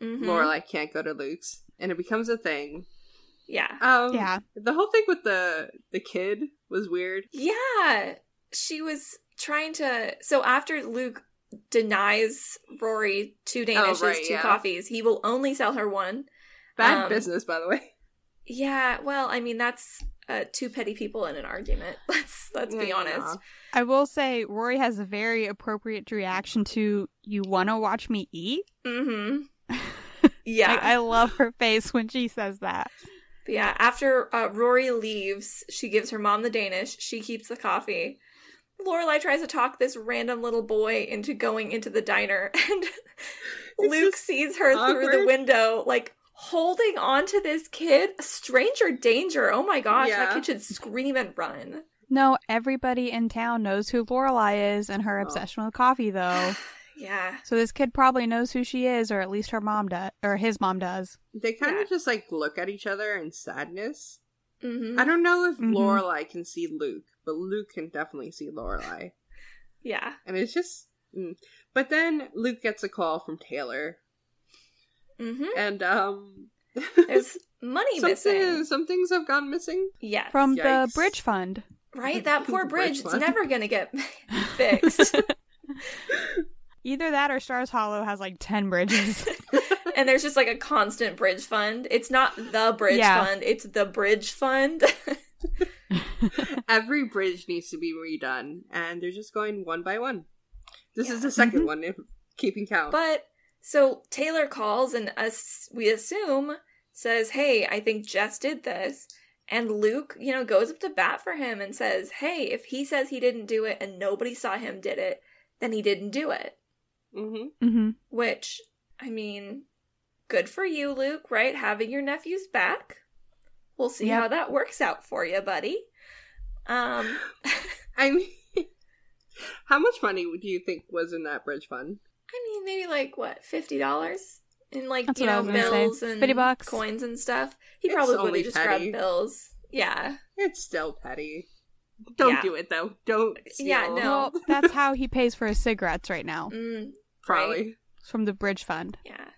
Mhm. Lorelai can't go to Luke's, and it becomes a thing. Yeah. Um, Yeah. The whole thing with the the kid was weird. Yeah. She was trying to so after Luke denies Rory two Danishes, Oh, right, two yeah. coffees, he will only sell her one. Bad Um, business, by the way. Yeah, well, I mean that's uh, two petty people in an argument. <laughs> Let's let's be Yeah, honest. I will say, Rory has a very appropriate reaction to, you want to watch me eat? Mm-hmm. <laughs> Yeah, I, I love her face when she says that. But yeah. After uh, Rory leaves, she gives her mom the Danish. She keeps the coffee. Lorelai tries to talk this random little boy into going into the diner, <laughs> and Luke just sees her through the window, like holding on to this kid. Stranger danger! Oh my gosh, that kid should scream and run. No, everybody in town knows who Lorelai is and her Oh. obsession with coffee, though. <sighs> Yeah, So this kid probably knows who she is, or at least her mom does, or his mom does. They kind of just like look at each other in sadness. hmm I don't know if Mhm. Lorelai can see Luke, but Luke can definitely see Lorelai, yeah. and it's just. Mm. But then Luke gets a call from Taylor, hmm and um, There's <laughs> money some, missing. things, some things have gone missing. Yes. From the bridge fund. right, that <laughs> poor bridge. bridge It's never gonna get <laughs> fixed. Either that or Stars Hollow has like 10 bridges. and there's just like a constant bridge fund. It's not the bridge Yeah. fund, it's the bridge fund. Every bridge needs to be redone, and they're just going one by one. This is the 2nd Mhm. one, if keeping count. but so Taylor calls and us we assume says, "Hey, I think Jess did this." And Luke, you know, goes up to bat for him and says, "Hey, if he says he didn't do it and nobody saw him did it, then he didn't do it." hmm hmm Which, I mean, good for you, Luke, right? Having your nephews back. We'll see Yep. how that works out for you, buddy. Um <laughs> I mean, <laughs> how much money do you think was in that bridge fund? I mean, maybe like what fifty dollars in like That's you know was gonna say. bills and 50 bucks. coins and stuff. He It's probably would have just petty. grabbed bills. Yeah, It's still petty. Don't Yeah. do it though. Don't. Steal. Yeah, no. Well, that's how he pays for his cigarettes right now mm, Probably. It's from the bridge fund. yeah.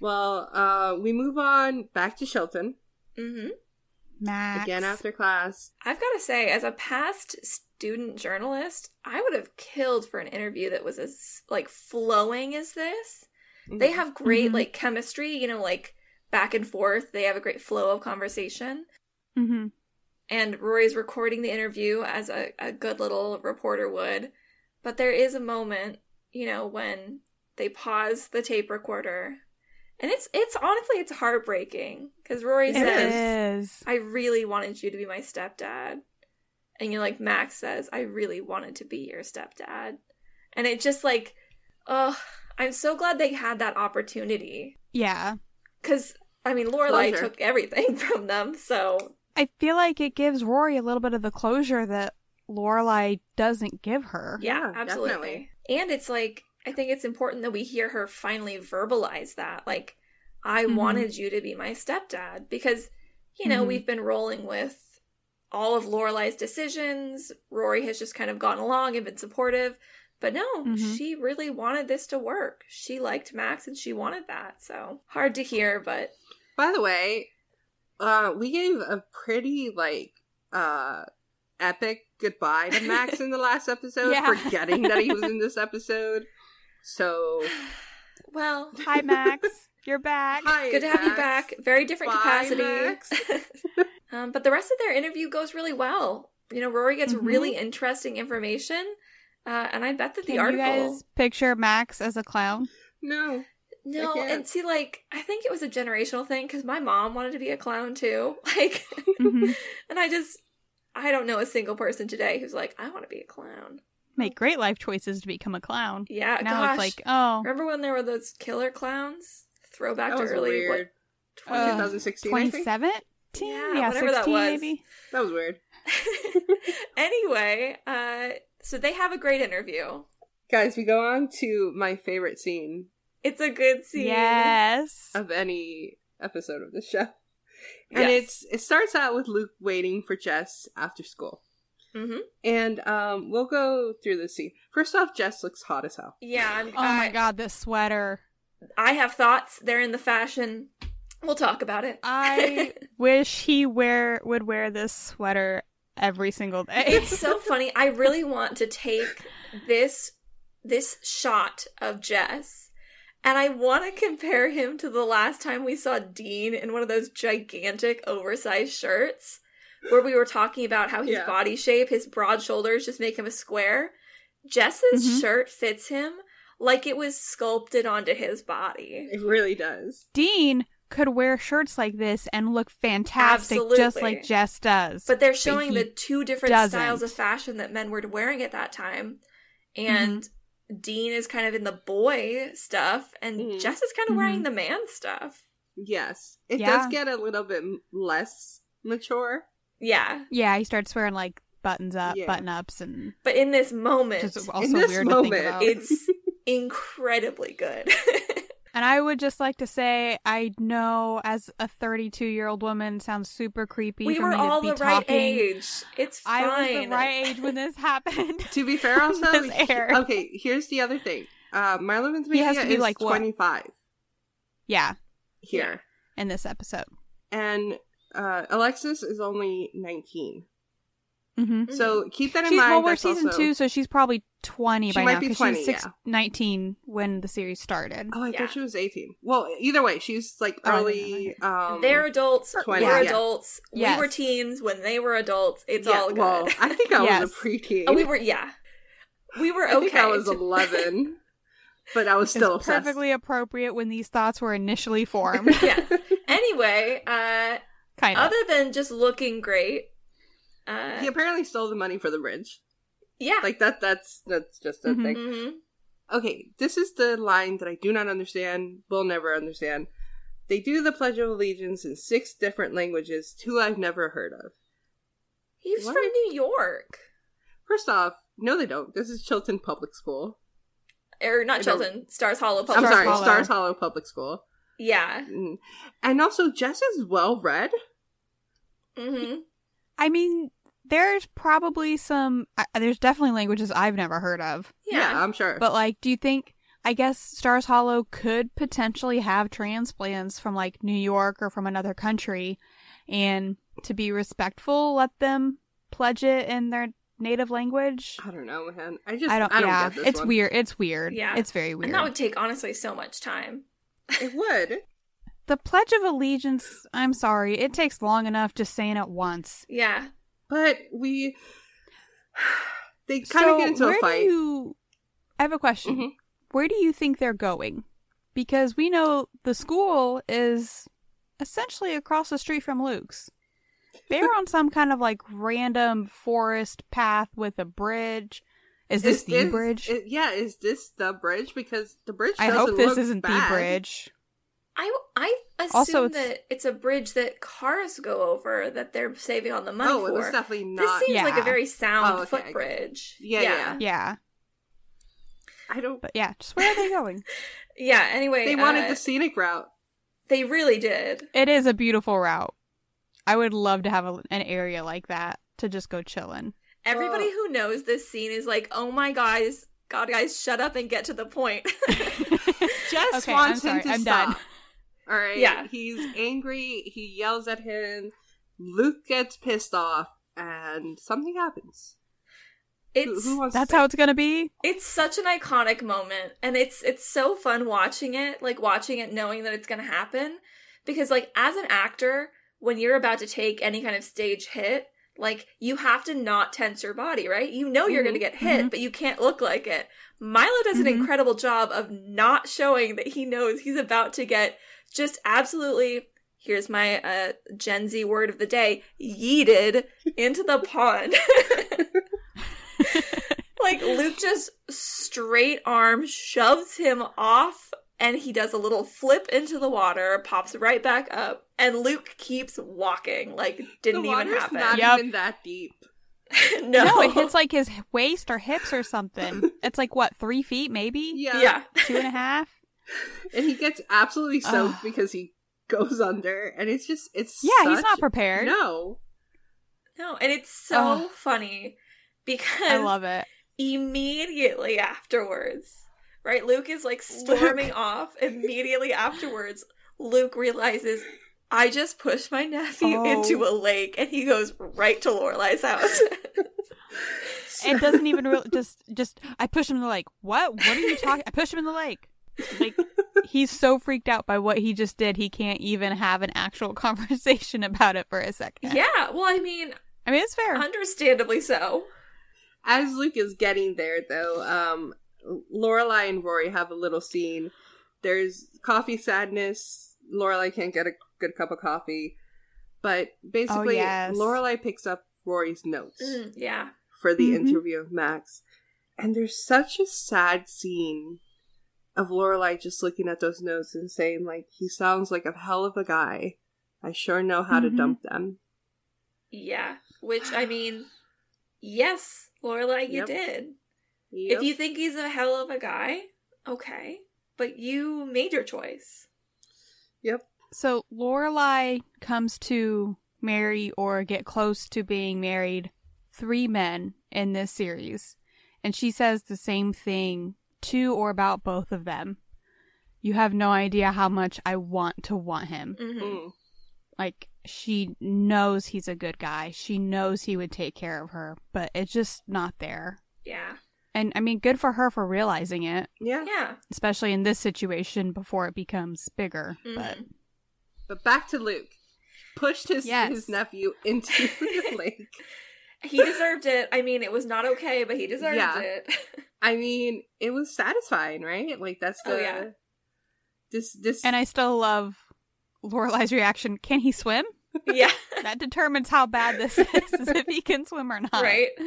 Well, uh, we move on back to Chilton Mm-hmm. Max. again after class. I've got to say, as a past student journalist, I would have killed for an interview that was as like flowing as this. They have great Mhm. like chemistry, you know, like back and forth. They have a great flow of conversation. hmm and Rory's recording the interview as a, a good little reporter would. But there is a moment, you know, when they pause the tape recorder. And it's it's honestly it's heartbreaking because Rory It says, is. "I really wanted you to be my stepdad," and you know, like Max says, "I really wanted to be your stepdad," and it just like, oh, I'm so glad they had that opportunity Yeah. because I mean, Lorelai Closure. took everything <laughs> from them, so I feel like it gives Rory a little bit of the closure that Lorelai doesn't give her. Yeah, Yeah, absolutely. definitely. And it's like I think it's important that we hear her finally verbalize that. Like, I Mhm. wanted you to be my stepdad because, you know, Mhm. we've been rolling with all of Lorelai's decisions. Rory has just kind of gone along and been supportive. But no, Mhm. she really wanted this to work. She liked Max and she wanted that. So hard to hear, but By the way, uh, we gave a pretty like uh epic goodbye to Max in the last episode, <laughs> Yeah. forgetting that he was in this <laughs> episode. So, Well, Hi, Max. You're back. hi, good to have you back. Very different Bye, capacity. <laughs> Um, but the rest of their interview goes really well. You know, Rory gets mm-hmm. really interesting information, uh, and I bet that Can the article. You guys picture Max as a clown? No. No, and see, like, I think it was a generational thing because my mom wanted to be a clown too. <laughs> Like, mm-hmm. <laughs> and I just, I don't know a single person today who's like, I want to be a clown. Make great life choices to become a clown. Yeah, now gosh. it's like, oh, remember when there were those killer clowns? Throwback to early weird. what 20, uh, 2016, yeah, yeah whatever 16, that was. Maybe. That was weird. <laughs> anyway, uh, so they have a great interview. Guys, we go on to my favorite scene. It's a good scene. Yes. Of any episode of the show. And yes. it's it starts out with Luke waiting for Jess after school. Mm-hmm. And um, we'll go through the scene. First off, Jess looks hot as hell. Yeah. I'm, oh I, my god, this sweater. I have thoughts. They're in the fashion We'll talk about it. I <laughs> wish he wear would wear this sweater every single day. it's so <laughs> funny. I really want to take this this shot of Jess and I want to compare him to the last time we saw Dean in one of those gigantic oversized shirts where we were talking about how his Yeah. body shape, his broad shoulders just make him a square. Jess's Mhm. shirt fits him like it was sculpted onto his body. It really does. Dean could wear shirts like this and look fantastic just like Jess does. But they're showing he the two different doesn't. styles of fashion that men were wearing at that time. And Dean is kind of in the boy stuff, and Mhm. Jess is kind of wearing Mhm. the man stuff. Yes. It Yeah. does get a little bit less mature. Yeah. yeah, he starts wearing like buttons up, Yeah. button ups, and But in this moment, also In this weird to moment, think about. it's <laughs> incredibly good. <laughs> And I would just like to say, I know as a 32 year old woman sounds super creepy. we for were me to all be the right talking. age. It's fine. I was the right age when this <laughs> happened. To be fair, also, <laughs> This okay, here's the other thing. Uh, Marlon Ventimiglia He has to be is like what? 25 yeah, here. in this episode. And uh, Alexis is only 19. Hmm So keep that in She's, mind. well, we're season also- two, so she's probably 20 She by might now be because 20, she's six, yeah. 19 when the series started. Oh, I Yeah. thought she was 18. Well, either way, she's like Oh, early. Um, They're adults. 20, we're yeah. adults. Yes. We were teens when they were adults. It's yeah, all good. Well, I think I Yes. was a preteen. oh, we were, yeah. We were I okay. think I was <laughs> 11, but I was still it's obsessed. perfectly appropriate when these thoughts were initially formed. <laughs> yeah. Anyway, uh, kind of. other than just looking great, uh, He apparently stole the money for the bridge. yeah. Like that. That's that's just a Mhm. thing. hmm Okay, this is the line that I do not understand. Will never understand. They do the Pledge of Allegiance in six different languages, two I've never heard of. He's What? from New York. First off, no, they don't. This is Chilton Public School. Or not I don't- Chilton, Stars Hollow I'm Public Stars sorry, School. Hollow. Stars Hollow Public School. Yeah. Mm. And also, Jess is well read. hmm I mean, there's probably some. Uh, there's definitely languages I've never heard of. Yeah. I'm sure. But like, do you think? I guess Stars Hollow could potentially have transplants from like New York or from another country, and to be respectful, let them pledge it in their native language. I don't know, man. I just I don't. I don't yeah, get this it's one. weird. It's weird. Yeah. it's very weird. And that would take, honestly, so much time. It would. The Pledge of Allegiance. I'm sorry, it takes long enough just saying it once. Yeah. But we <sighs> they kind of So get into a fight. Do you... I have a question. Mhm. Where do you think they're going? Because we know the school is essentially across the street from Luke's. They're <laughs> on some kind of like random forest path with a bridge. Is this the is- bridge? i- yeah, is this the bridge? Because the bridge. I hope this isn't bad. the bridge. I, I assume Also, it's- that it's a bridge that cars go over that they're saving on the money Oh, for. it was definitely this not. seems like a very sound Oh, okay, I get it. footbridge. Yeah, yeah. Yeah, I don't. but yeah, just where are they going? <laughs> Yeah, anyway. They wanted uh, the scenic route. They really did. it is a beautiful route. I would love to have a, an area like that to just go chillin'. Everybody Well- who knows this scene is like, oh my guys, God, guys, shut up and get to the point. <laughs> <laughs> just Okay, wants I'm him to I'm stop. done. All right. Yeah. He's angry. He yells at him. Luke gets pissed off, and something happens. It's who wants That's say? how it's gonna be. it's such an iconic moment and it's it's so fun watching it, like watching it knowing that it's going to happen because like as an actor, when you're about to take any kind of stage hit, like you have to not tense your body, right? You know you're going to get hit, Mhm. but you can't look like it. Milo does an Mhm. incredible job of not showing that he knows he's about to get just absolutely here's my uh Gen Z word of the day, yeeted into the pond. <laughs> like Luke just straight arm shoves him off and he does a little flip into the water, pops right back up, and Luke keeps walking like didn't the even happen. not Yep. even that deep. <laughs> no. No, it hits like his waist or hips or something. <laughs> It's like what, three feet maybe? Yeah. yeah. Two and a half? And he gets absolutely soaked Ugh. <sighs> because he goes under and it's just it's Yeah, he's not prepared. No. No, and it's so Ugh. funny because I love it. immediately afterwards, right? Luke is like storming off. Immediately afterwards, Luke realizes I just pushed my nephew Oh. into a lake, and he goes right to Lorelai's house. And doesn't even really just just I push him in the lake. What? What are you talking? I push him in the lake. Like he's so freaked out by what he just did, he can't even have an actual <laughs> conversation about it for a second. yeah, well, I mean, I mean it's fair. understandably so. As Luke is getting there though, um Lorelai and Rory have a little scene. There's coffee sadness. Lorelai can't get a good cup of coffee. But basically yes. Lorelai picks up Rory's notes. Mm, yeah. for the Mhm. interview of Max. And there's such a sad scene of Lorelai just looking at those notes and saying, like, he sounds like a hell of a guy. I sure know how to Mhm. dump them. Yeah. Which, I mean, yes, Lorelai, you Yep. did. Yep. If you think he's a hell of a guy, okay. But you made your choice. Yep. So Lorelai comes to marry or get close to being married three men in this series, and she says the same thing to or about both of them. You have no idea how much I want to want him. hmm Mm. Like she knows he's a good guy. She knows he would take care of her, but it's just not there. Yeah. And I mean, good for her for realizing it, Yeah. Yeah. especially in this situation before it becomes bigger. But Mhm. But back to Luke. Pushed his, Yes. his nephew into the <laughs> lake. He deserved it. I mean, it was not okay, but he deserved Yeah. it. <laughs> I mean, it was satisfying, right? Like, that's the. Oh, yeah. This, this. and I still love Lorelai's reaction. Can he swim? yeah. <laughs> That determines how bad this <laughs> is, is if he can swim or not. Right? <laughs>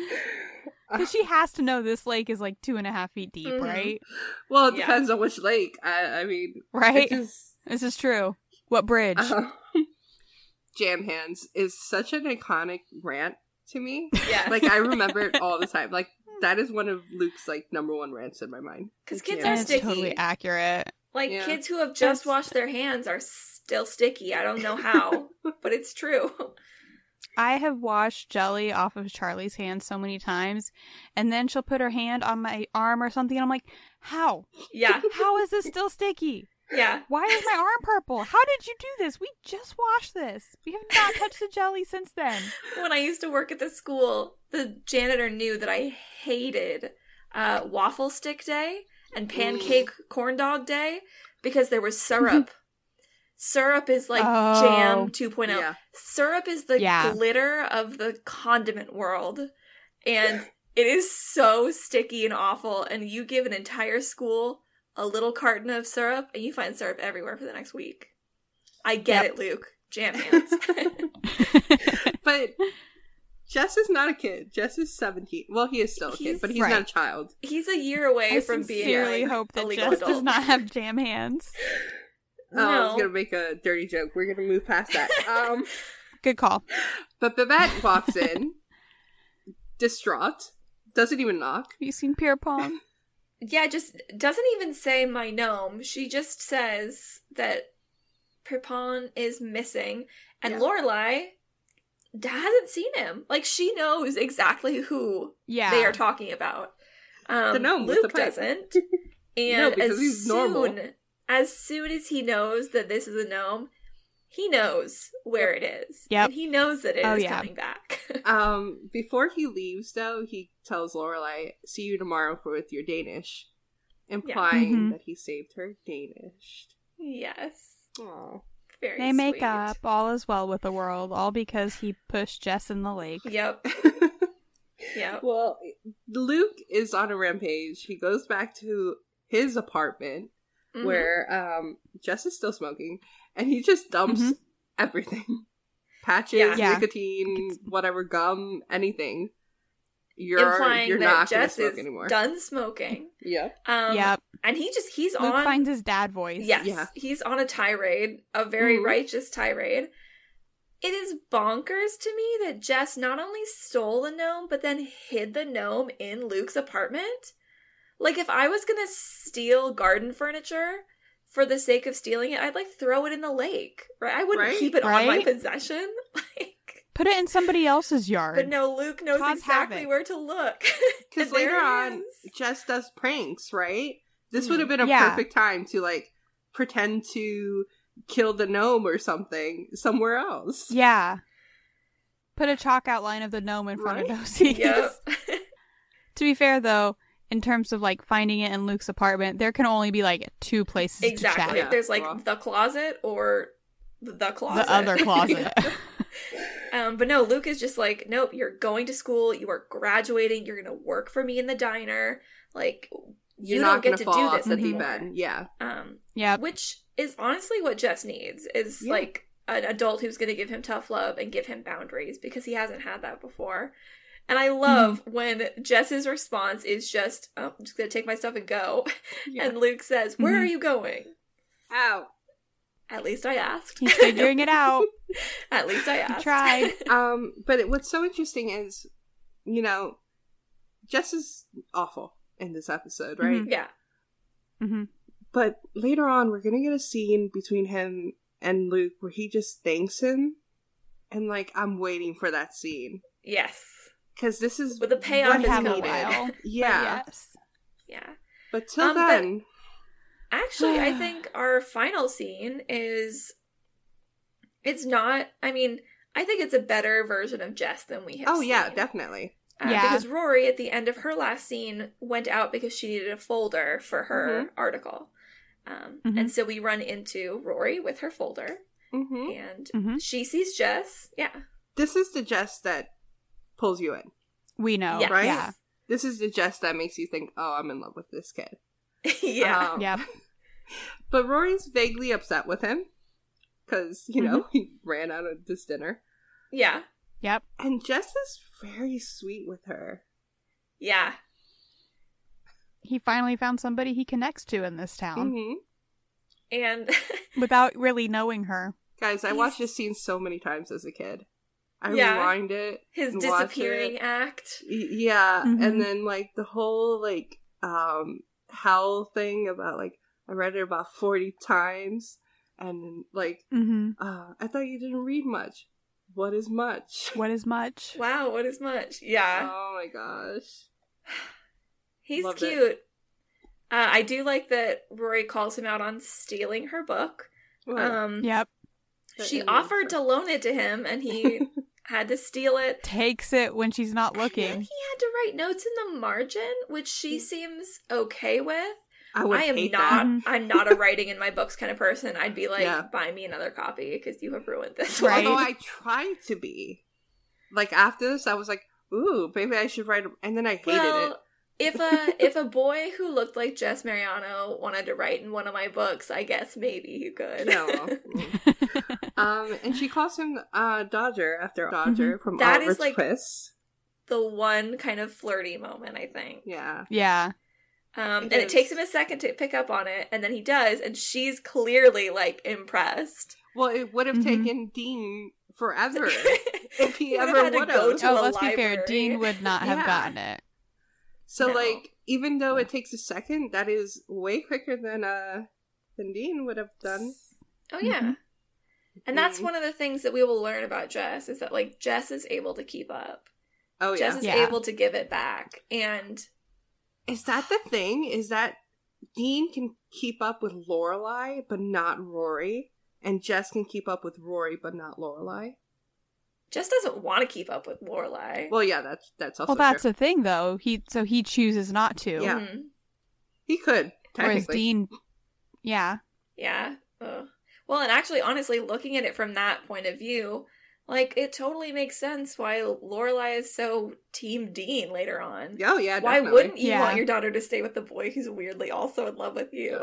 Because she has to know this lake is like two and a half feet deep, Mhm. right? well, it Yeah. depends on which lake. I, I mean, Right. it just. This is true. What bridge? Uh, Jam Hands is such an iconic rant to me. Yeah. Like I remember it all the time. Like that is one of Luke's like number one rants in my mind. Because kids Jam are And Hands. sticky. totally accurate. Like Yeah. kids who have just washed their hands are still sticky. I don't know how, <laughs> but it's true. I have washed jelly off of Charlie's hand so many times, and then she'll put her hand on my arm or something, and I'm like, how? Yeah. How is this still sticky? Yeah. Why is my arm purple? How did you do this? We just washed this. We have not touched the jelly since then. When I used to work at the school, the janitor knew that I hated uh, waffle stick day and pancake corn dog day because there was syrup. <laughs> syrup is like Oh. jam 2.0. Yeah. Syrup is the Yeah. glitter of the condiment world. And it is so sticky and awful. And you give an entire school a little carton of syrup, and you find syrup everywhere for the next week. I get Yep. it, Luke. Jam hands. <laughs> But Jess is not a kid. Jess is seventeen. Well, he is still a kid, but he's Right. not a child. He's a year away I from being sincerely a, hope that legal Jess does not have jam hands. <laughs> Oh, I was gonna make a dirty joke. We're gonna move past that. <laughs> Um, Good call. but Babette walks in, distraught, doesn't even knock. Have you seen Pierpont? Yeah, just doesn't even say my gnome. She just says that Pierpont is missing, and Yeah. Lorelai hasn't seen him. Like she knows exactly who Yeah. they are talking about. Um, The gnome Luke doesn't, <laughs> and No, as he's soon normal. as soon as he knows that this is a gnome, he knows where it is. Yep. And he knows that it is Oh, yeah. coming back. <laughs> Um, before he leaves, though, he tells Lorelai, "See you tomorrow for with your Danish," implying Mhm. that he saved her Danish. yes. Aww. Very They make sweet. up. All is well with the world, all because he pushed Jess in the lake. Yep. <laughs> Yep. well, Luke is on a rampage. He goes back to his apartment Mhm. where um Jess is still smoking, and he just dumps Mhm. everything. <laughs> Patches, Yeah. Yeah. nicotine, whatever, gum, anything. You're implying you're that not Jess gonna smoke is anymore. done smoking. <laughs> yeah. Um, yep. And he just he's Luke on finds his dad voice. Yes. Yeah. He's on a tirade, a very Mhm. righteous tirade. It is bonkers to me that Jess not only stole the gnome, but then hid the gnome in Luke's apartment. Like, if I was gonna steal garden furniture for the sake of stealing it, I'd like throw it in the lake, right? I wouldn't Right? keep it on my possession. <laughs> Like, Put it in somebody else's yard. but no, Luke knows Cause exactly where to look. <laughs> Because later on, is. Jess does pranks, right? This would hmm. have been a Yeah. perfect time to like pretend to kill the gnome or something somewhere else. Yeah. Put a chalk outline of the gnome in front Right? of Doose's. <laughs> yep. to be fair, though, in terms of like finding it in Luke's apartment, there can only be like two places exactly. to chat. Yeah, There's like well. the closet or the closet. The other closet. <laughs> Um, but no, Luke is just like, nope, you're going to school, you are graduating, you're gonna work for me in the diner. Like you You're don't get gonna to fall do off this the deep anymore. end. Yeah. Um, yep. which is honestly what Jess needs is Yeah. like an adult who's gonna give him tough love and give him boundaries because he hasn't had that before. And I love Mm-hmm. when Jess's response is just, oh, I'm just gonna take my stuff and go. <laughs> Yeah. And Luke says, Where Mhm. are you going? Ow. At least I asked. He's figuring it out. <laughs> At least I asked. tried. <laughs> Um, but it, what's so interesting is, you know, Jess is awful in this episode, right? Mhm. yeah. hmm But later on, we're gonna get a scene between him and Luke where he just thanks him, and like I'm waiting for that scene Yes. Because this is But the payoff what is have a while. <laughs> Yeah, Yes. Yeah. but till Um, but- then, Actually, I <sighs> think our final scene is. It's not. I mean, I think it's a better version of Jess than we have. oh yeah, definitely. Uh, Yeah. Because Rory, at the end of her last scene, went out because she needed a folder for her Mm-hmm. article. Um, Mhm. And so we run into Rory with her folder, hmm and Mhm. she sees Jess. Yeah. This is the Jess that pulls you in. We know. Yes. Right? Yeah. This is the Jess that makes you think, "Oh, I'm in love with this kid." <laughs> yeah. Um, Yep. <laughs> But Rory's vaguely upset with him because you know Mm-hmm. <laughs> he ran out of this dinner, yeah. Yep. and Jess is very sweet with her. Yeah. He finally found somebody he connects to in this town hmm And without really knowing her. Guys, I He's- watched this scene so many times as a kid. I Yeah. rewind it. his disappearing it. act. Y- Yeah, Mhm. and then like the whole like um howl thing about like I read it about forty times, and like Mm-hmm. uh I thought you didn't read much. What is much? <laughs> What is much? Wow, what is much? Yeah. Oh my gosh. <sighs> He's Loved cute. Uh, I do like that Rory calls him out on stealing her book. Well, Um, Yep. she offered to loan it to him, and he <laughs> had to steal it. Takes it when she's not And looking. he had to write notes in the margin, which she mm. seems okay with. I would I am hate not. that. I'm not a writing in my books kind of person. I'd be like, Yeah. buy me another copy because you have ruined this Right. Although I tried to be. Like after this, I was like, "Ooh, maybe I should write." And then I hated well, it. If a if a boy who looked like Jess Mariano wanted to write in one of my books, I guess maybe he could. No. <laughs> um, and she calls him uh, Dodger after Dodger from Mm-hmm. That is, Oliver's like- Twist. the one kind of flirty moment, I think. Yeah, yeah. Um, It and it is. takes him a second to pick up on it, and then he does, and she's clearly like impressed. well, it would have Mhm. taken Dean forever <laughs> if he would've ever had to would go have. to Oh, a let's be fair. Dean would not have Yeah. gotten it. So, No. like, even though it takes a second, that is way quicker than uh than Dean would have done. Oh yeah. Mhm. And that's Mhm. one of the things that we will learn about Jess is that like Jess is able to keep up. Oh yeah, Jess is Yeah. able to give it back. And is that the thing? Is that Dean can keep up with Lorelai, but not Rory? and Jess can keep up with Rory but not Lorelai. Jess doesn't want to keep up with Lorelai. Well, yeah, that's that's also well, that's true. the thing, though. He so he chooses not to. Yeah. Mhm. he could Whereas. Dean, yeah, Yeah. Ugh. Well, and actually, honestly, looking at it from that point of view, like it totally makes sense why Lorelai is so Team Dean later on. oh yeah, why definitely. wouldn't you Yeah. want your daughter to stay with the boy who's weirdly also in love with you?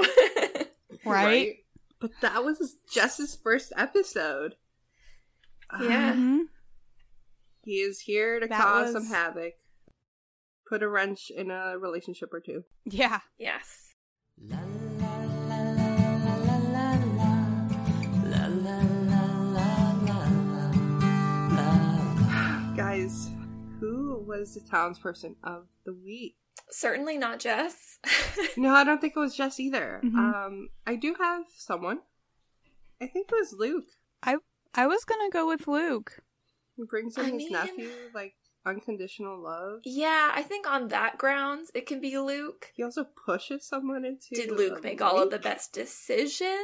<laughs> right. But that was just his first episode. Yeah. <sighs> Mhm. He is here to That cause some havoc. Put a wrench in a relationship or two. yeah. yes. Guys, who was the townsperson of the week? Certainly not Jess. <laughs> No, I don't think it was Jess either. Mhm. Um, I do have someone. I think it was Luke. I I was gonna go with Luke. He brings in I his mean- nephew like unconditional love. yeah, I think on that grounds it can be Luke. He also pushes someone into. Did Luke make all of the best decisions?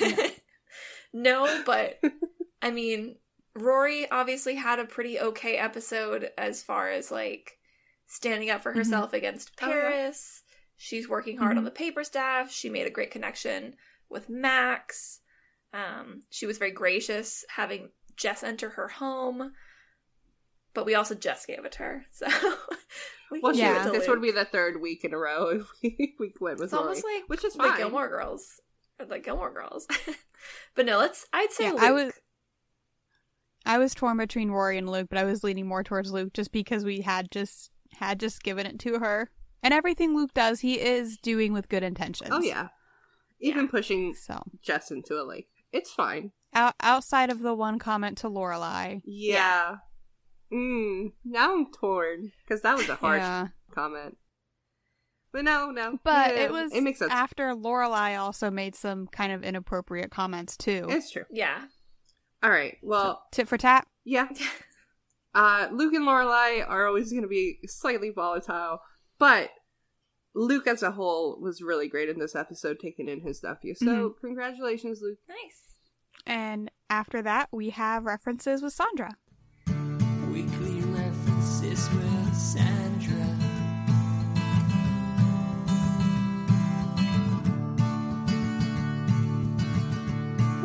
<laughs> no, but <laughs> I mean, Rory obviously had a pretty okay episode as far as like standing up for Mhm. herself against Oh, yeah. Paris. She's working hard on Mhm. the paper staff. She made a great connection with Max. Um, she was very gracious having Jess enter her home. But we also just gave it to her, <laughs> so <laughs> we Well, Yeah. it to this Luke. would be the third week in a row <laughs> if we, we went with It's almost like which is the. Gilmore Girls, or the Gilmore Girls. but no, let's. I'd say Yeah, Luke. I was- I was torn between Rory and Luke, but I was leaning more towards Luke just because we had just had just given it to her. And everything Luke does, he is doing with good intentions. Oh yeah, even Yeah. pushing So Jess into a lake. It's fine. Out, outside of the one comment to Lorelai, Yeah. Mm, now I'm torn because that was a harsh yeah. comment. But no, no. But Yeah, it was It makes sense. after Lorelai also made some kind of inappropriate comments too. it's true. Yeah. All right. Well, Tit for tat. yeah. <laughs> Uh, Luke and Lorelai are always going to be slightly volatile, but Luke as a whole was really great in this episode, taking in his nephew. So Mm-hmm. congratulations, Luke. Nice. And after that, we have references with Sandra. Weekly references with Sandra.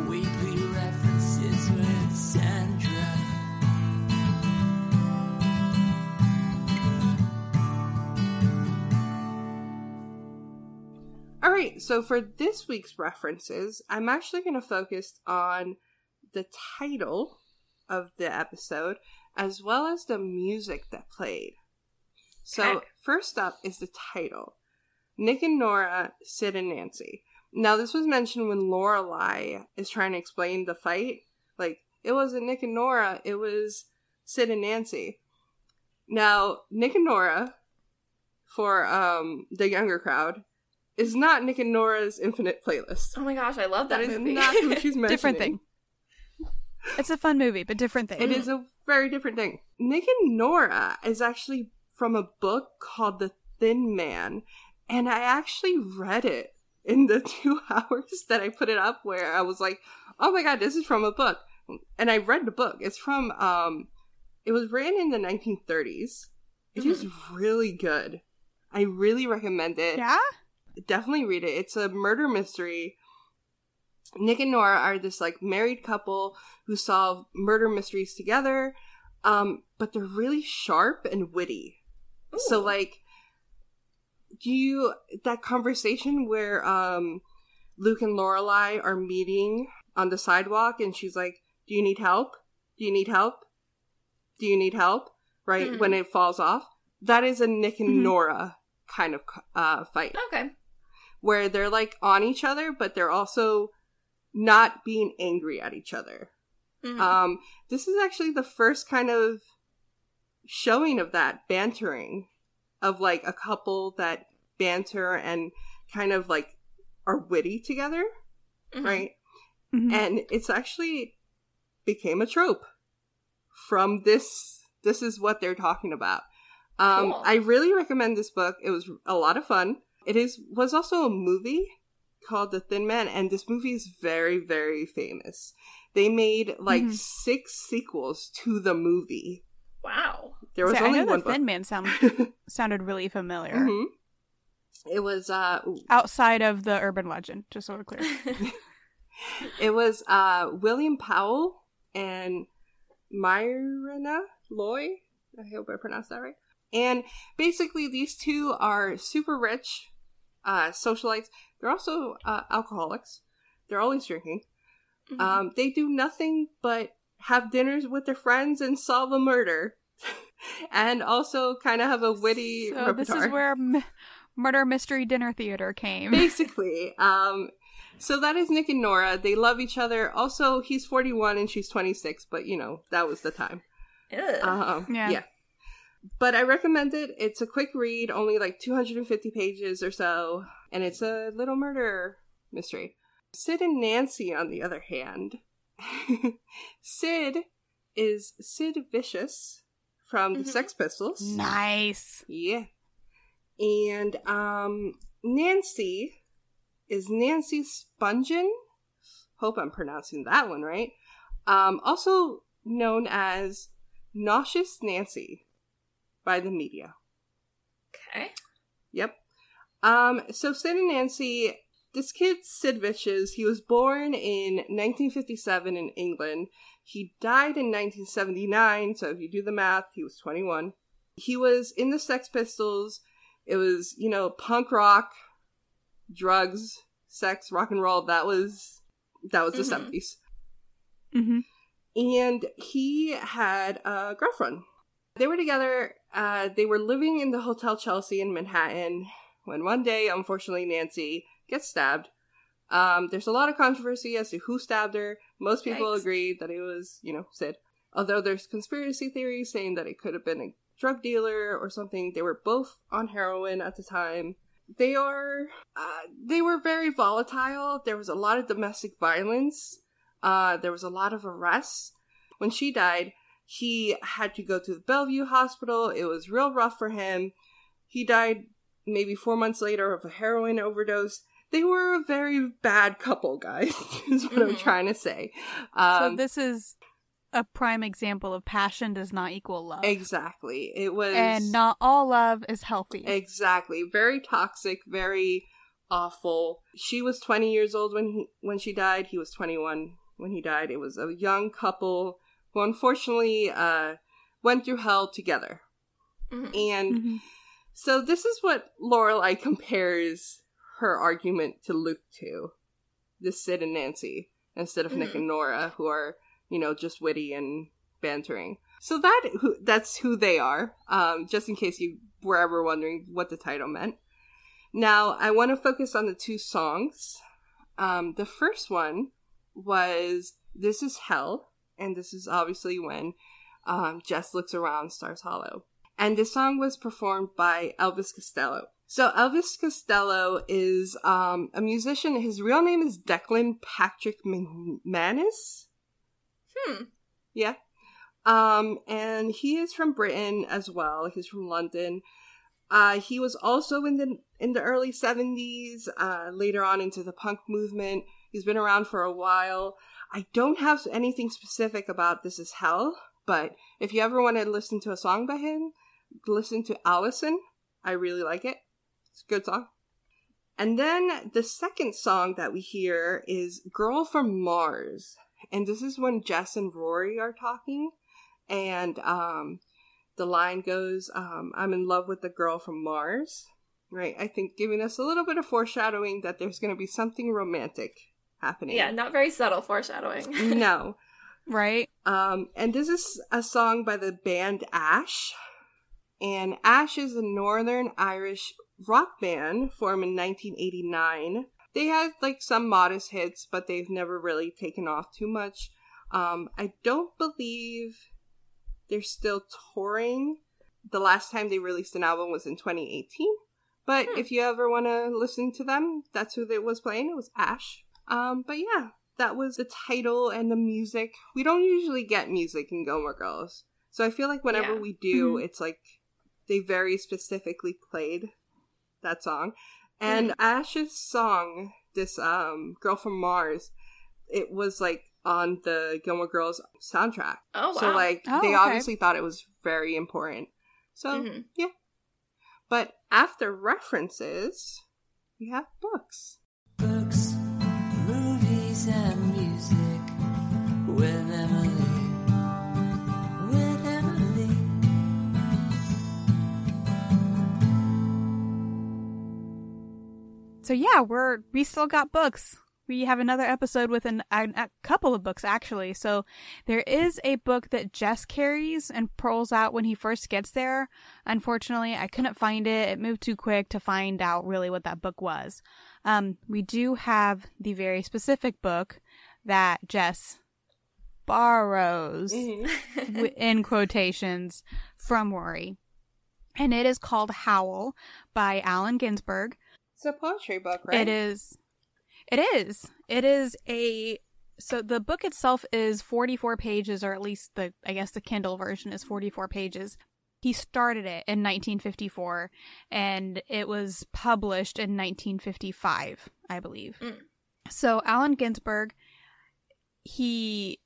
Weekly references with Sandra. All right, so for this week's references, I'm actually going to focus on the title of the episode as well as the music that played. So, Okay. first up is the title Nick and Nora, Sid and Nancy. Now, this was mentioned when Lorelai is trying to explain the fight. Like, it wasn't Nick and Nora, it was Sid and Nancy. Now, Nick and Nora, for um, the younger crowd, is not Nick and Nora's Infinite Playlist. Oh my gosh, I love that, that is movie. not who she's <laughs> mentioning. Different thing. It's a fun movie, but different thing. It is a very different thing. Nick and Nora is actually from a book called The Thin Man, and I actually read it in the <laughs> two hours that I put it up where I was like, oh my god, this is from a book. And I read the book. It's from, um, it was written in the 1930s. It is really good. I really recommend it. Yeah? Definitely read it. It's a murder mystery. Nick and Nora are this like married couple who solve murder mysteries together, um, but they're really sharp and witty. So like, do you that conversation where um, Luke and Lorelai are meeting on the sidewalk, and she's like, "Do you need help? Do you need help? Do you need help?" Right Mhm. when it falls off. That is a Nick and Mhm. Nora kind of uh, fight Okay. Where they're like on each other, but they're also not being angry at each other. Mhm. Um, this is actually the first kind of showing of that bantering of like a couple that banter and kind of like are witty together, Mhm. right? Mhm. And it's actually became a trope from this. This is what they're talking about. Um, Cool. I really recommend this book. It was a lot of fun. It is was also a movie called The Thin Man, and this movie is very, very famous. They made like Mhm. six sequels to the movie. Wow. There was See, only I know one the Thin book. Man sound <laughs> sounded really familiar. Mhm. It was uh Outside of the urban legend, just so we're clear. <laughs> it was uh William Powell and Myrna Loy. I hope I pronounced that right. And basically these two are super rich uh socialites. They're also uh, alcoholics. They're always drinking. Mhm. Um they do nothing but have dinners with their friends and solve a murder. <laughs> and also kind of have a witty so repertoire. this is where m- Murder Mystery Dinner Theater came. basically um so that is nick and nora they love each other also he's 41 and she's 26 but you know that was the time um Yeah. yeah. But i recommend it it's a quick read only like 250 pages or so and it's a little murder mystery sid and nancy on the other hand <laughs> sid is sid vicious from the Mhm. sex pistols nice. yeah. And um Nancy is Nancy Spungen. Hope I'm pronouncing that one right. Um also known as Nauseous Nancy by the media. okay. Yep. Um so Sid and Nancy this kid, Sid Vicious. He was born in 1957 in England. He died in 1979, so if you do the math, he was 21. He was in the Sex Pistols. It was, you know, punk rock, drugs, sex, rock and roll. That was that was the Mhm. 70s. hmm And he had a girlfriend. They were together. Uh, they were living in the Hotel Chelsea in Manhattan when one day, unfortunately, Nancy gets stabbed. Um, there's a lot of controversy as to who stabbed her. Most people Yikes. agree that it was, you know, Sid. Although there's conspiracy theories saying that it could have been a drug dealer or something. They were both on heroin at the time. They are, uh, they were very volatile. There was a lot of domestic violence. Uh, there was a lot of arrests. When she died, he had to go to the Bellevue Hospital. It was real rough for him. He died maybe four months later of a heroin overdose. They were a very bad couple, guys, <laughs> is what I'm Mhm. trying to say. so Um, this is a prime example of passion does not equal love. exactly. It was. and not all love is healthy. Exactly. Very toxic, very awful. She was 20 years old when he when she died. He was 21 when he died. It was a young couple who unfortunately uh went through hell together. Mhm. And Mhm. so this is what Lorelai compares her argument to Luke to. This Sid and Nancy instead of Nick Mhm. and Nora who are, you know, just witty and bantering. So that who that's who they are. Um just in case you were ever wondering what the title meant. Now, I want to focus on the two songs. Um the first one was This is Hell, and this is obviously when um Jess looks around Stars Hollow and this song was performed by Elvis Costello. So Elvis Costello is um, a musician. His real name is Declan Patrick McManus. Hmm. Yeah. Um, and he is from Britain as well. He's from London. Uh, he was also in the in the early seventies. Uh, later on into the punk movement. He's been around for a while. I don't have anything specific about This Is Hell, but if you ever want to listen to a song by him, listen to Alison. I really like it. It's a good song. And then the second song that we hear is Girl from Mars. And this is when Jess and Rory are talking. And um, the line goes, um, I'm in love with the girl from Mars. Right? I think giving us a little bit of foreshadowing that there's going to be something romantic happening. Yeah, not very subtle foreshadowing. <laughs> no. right? Um, and this is a song by the band Ash. And Ash is a Northern Irish rock band formed in 1989. They had like some modest hits, but they've never really taken off too much. Um, I don't believe they're still touring. The last time they released an album was in 2018. But Hmm. if you ever want to listen to them, that's who it was playing. It was Ash. Um, but yeah, that was the title and the music. We don't usually get music in Gilmore Girls. So I feel like whenever Yeah. we do, Mhm. it's like they very specifically played that song. And Ash's song this um girl from Mars, it was like on the Gilmore Girls soundtrack. Oh, So like Oh, they okay. obviously thought it was very important. So Mhm. yeah. But after references, we have books. Books, So yeah, we're we still got books. We have another episode with an, a, a couple of books actually. So there is a book that Jess carries and pulls out when he first gets there. Unfortunately, I couldn't find it. It moved too quick to find out really what that book was. Um, we do have the very specific book that Jess borrows <laughs> w- in quotations from Rory. And it is called Howl by Allen Ginsberg. It's a poetry book, right? It is. It is. It is a. So the book itself is 44 pages, or at least the, I guess the Kindle version is 44 pages. He started it in 1954, and it was published in 1955, I believe. Mm. So Allen Ginsberg, he,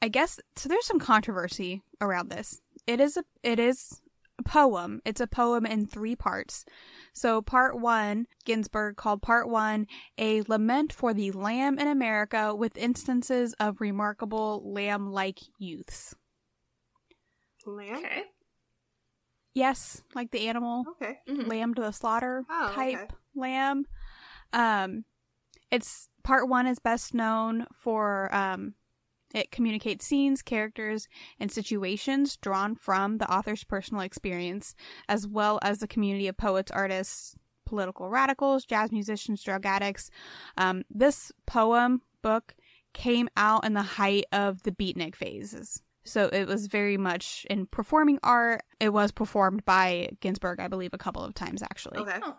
I guess, so there's some controversy around this. It is a, it is poem. It's a poem in three parts. So, part one, Ginsberg called part one a lament for the lamb in America with instances of remarkable lamb like youths. Lamb? okay. Yes, like the animal Okay. Mhm. lamb to the slaughter Oh, type okay. lamb. Um, it's part one is best known for um, it communicates scenes, characters, and situations drawn from the author's personal experience, as well as the community of poets, artists, political radicals, jazz musicians, drug addicts. Um, this poem book came out in the height of the beatnik phases. So it was very much in performing art. It was performed by Ginsberg, I believe, a couple of times actually. Okay. Oh.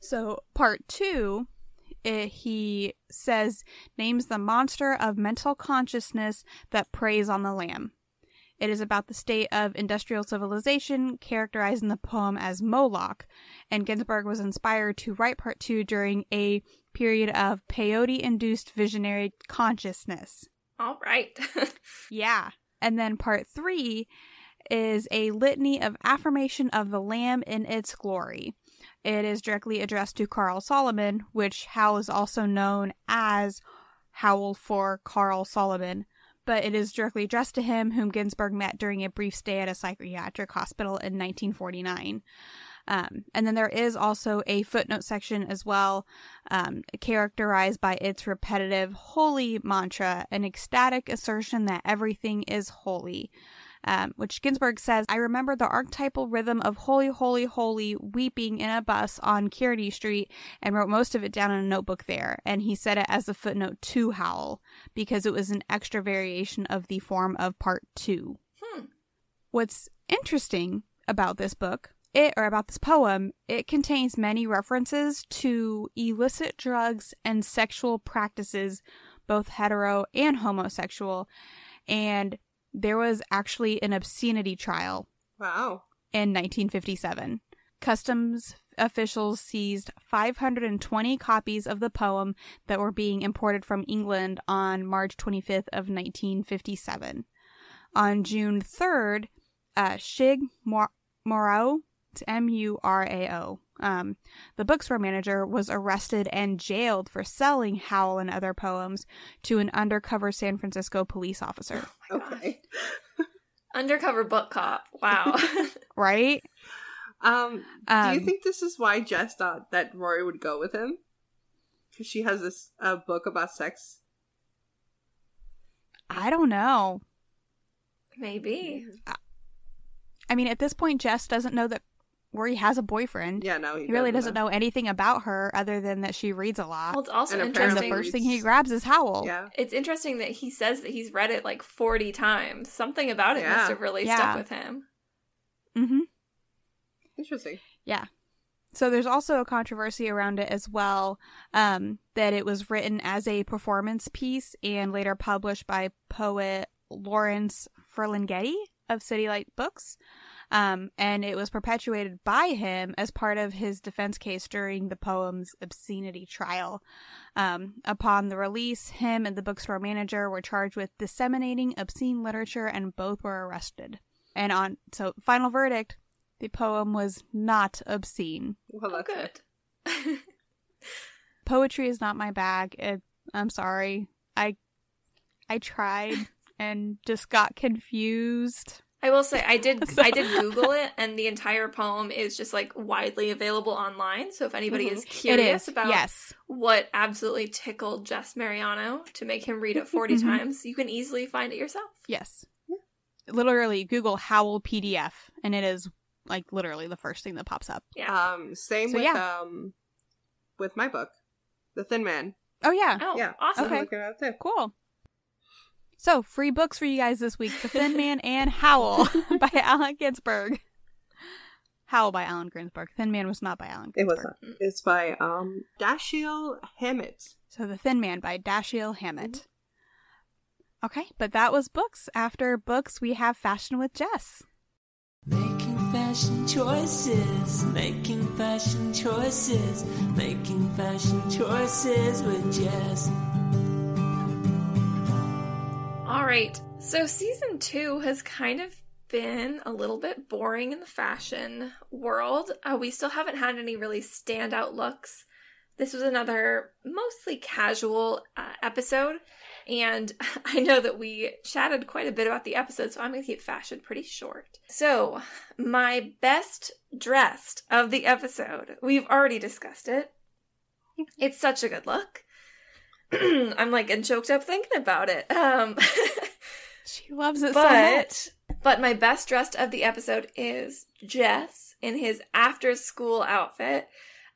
So part two, it, he says names the monster of mental consciousness that preys on the lamb. It is about the state of industrial civilization, characterized in the poem as Moloch, and Ginsberg was inspired to write part two during a period of peyote-induced visionary consciousness. All right. <laughs> Yeah. And then part three is a litany of affirmation of the Lamb in its glory. It is directly addressed to Carl Solomon, which Howl is also known as Howl for Carl Solomon, but it is directly addressed to him, whom Ginsberg met during a brief stay at a psychiatric hospital in 1949. Um, and then there is also a footnote section as well, um, characterized by its repetitive holy mantra, an ecstatic assertion that everything is holy. Um, which Ginsberg says, I remember the archetypal rhythm of holy, holy, holy weeping in a bus on Kearny Street and wrote most of it down in a notebook there. And he said it as a footnote to Howl because it was an extra variation of the form of part two. Hmm. What's interesting about this book, it or about this poem, it contains many references to illicit drugs and sexual practices, both hetero and homosexual. And there was actually an obscenity trial Wow. in 1957. Customs officials seized 520 copies of the poem that were being imported from England on March 25th of 1957. On June 3rd, uh, Shig Mor- Murao, it's M-U-R-A-O, um, the bookstore manager was arrested and jailed for selling Howl and other poems to an undercover San Francisco police officer. <gasps> Okay. Undercover book cop. Wow. <laughs> right? Um, do Um, you think this is why Jess thought that Rory would go with him? Because she has this uh, book about sex. I don't know. Maybe. I mean, at this point, Jess doesn't know that Rory has a boyfriend. Yeah, no, he, He really doesn't know anything about her other than that she reads a lot. Well, it's also And and the first thing he grabs is Howl. Yeah, It's interesting that he says that he's read it like 40 times. Something about it Yeah. must have really Yeah. stuck with him. Mm-hmm. interesting. Yeah. So there's also a controversy around it as well, um, that it was written as a performance piece and later published by poet Lawrence Ferlinghetti of City Light Books. Um, and it was perpetuated by him as part of his defense case during the poem's obscenity trial. Um, upon the release, him and the bookstore manager were charged with disseminating obscene literature, and both were arrested. And on so final verdict, the poem was not obscene. Well, Oh, that's good. <laughs> Poetry is not my bag. It, I'm sorry. I I tried <laughs> and just got confused. I will say I did <laughs> So- I did Google it and the entire poem is just like widely available online. So if anybody is curious is about yes. what absolutely tickled Jess Mariano to make him read it <laughs> 40 Mhm. times, you can easily find it yourself. Yes. Literally Google Howl PDF and it is like literally the first thing that pops up. Yeah. Um, same So, with yeah. um, with my book, The Thin Man. Oh yeah. oh, yeah, awesome. Okay. I'm looking at it too. Cool. So, free books for you guys this week The Thin Man and Howl <laughs> <laughs> by Allen Ginsberg. Howl by Allen Ginsberg. Thin Man was not by Allen It was not. It's by um Dashiell Hammett. So, The Thin Man by Dashiell Hammett. Okay, but that was books. After books, we have Fashion with Jess. Making fashion choices, making fashion choices, making fashion choices with Jess. Right. So season 2 has kind of been a little bit boring in the fashion world. Uh, we still haven't had any really standout looks. This was another mostly casual uh, episode, and <laughs> I know that we chatted quite a bit about the episode, so I'm going to keep fashion pretty short. So, my best dressed of the episode, we've already discussed it. It's such a good look. <clears throat> I'm like getting choked up thinking about it. Um, <laughs> She loves it so much. but but my best dressed of the episode is Jess in his after school outfit.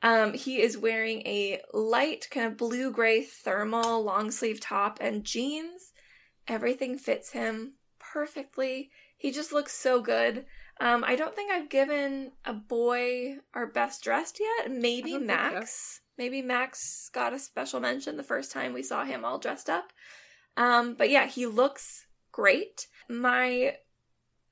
Um, he is wearing a light kind of blue gray thermal long sleeve top and jeans. Everything fits him perfectly. He just looks so good. Um, I don't think I've given a boy our best dressed yet. Maybe. Max. Maybe Max got a special mention the first time we saw him all dressed up. Um, but yeah, he looks great. My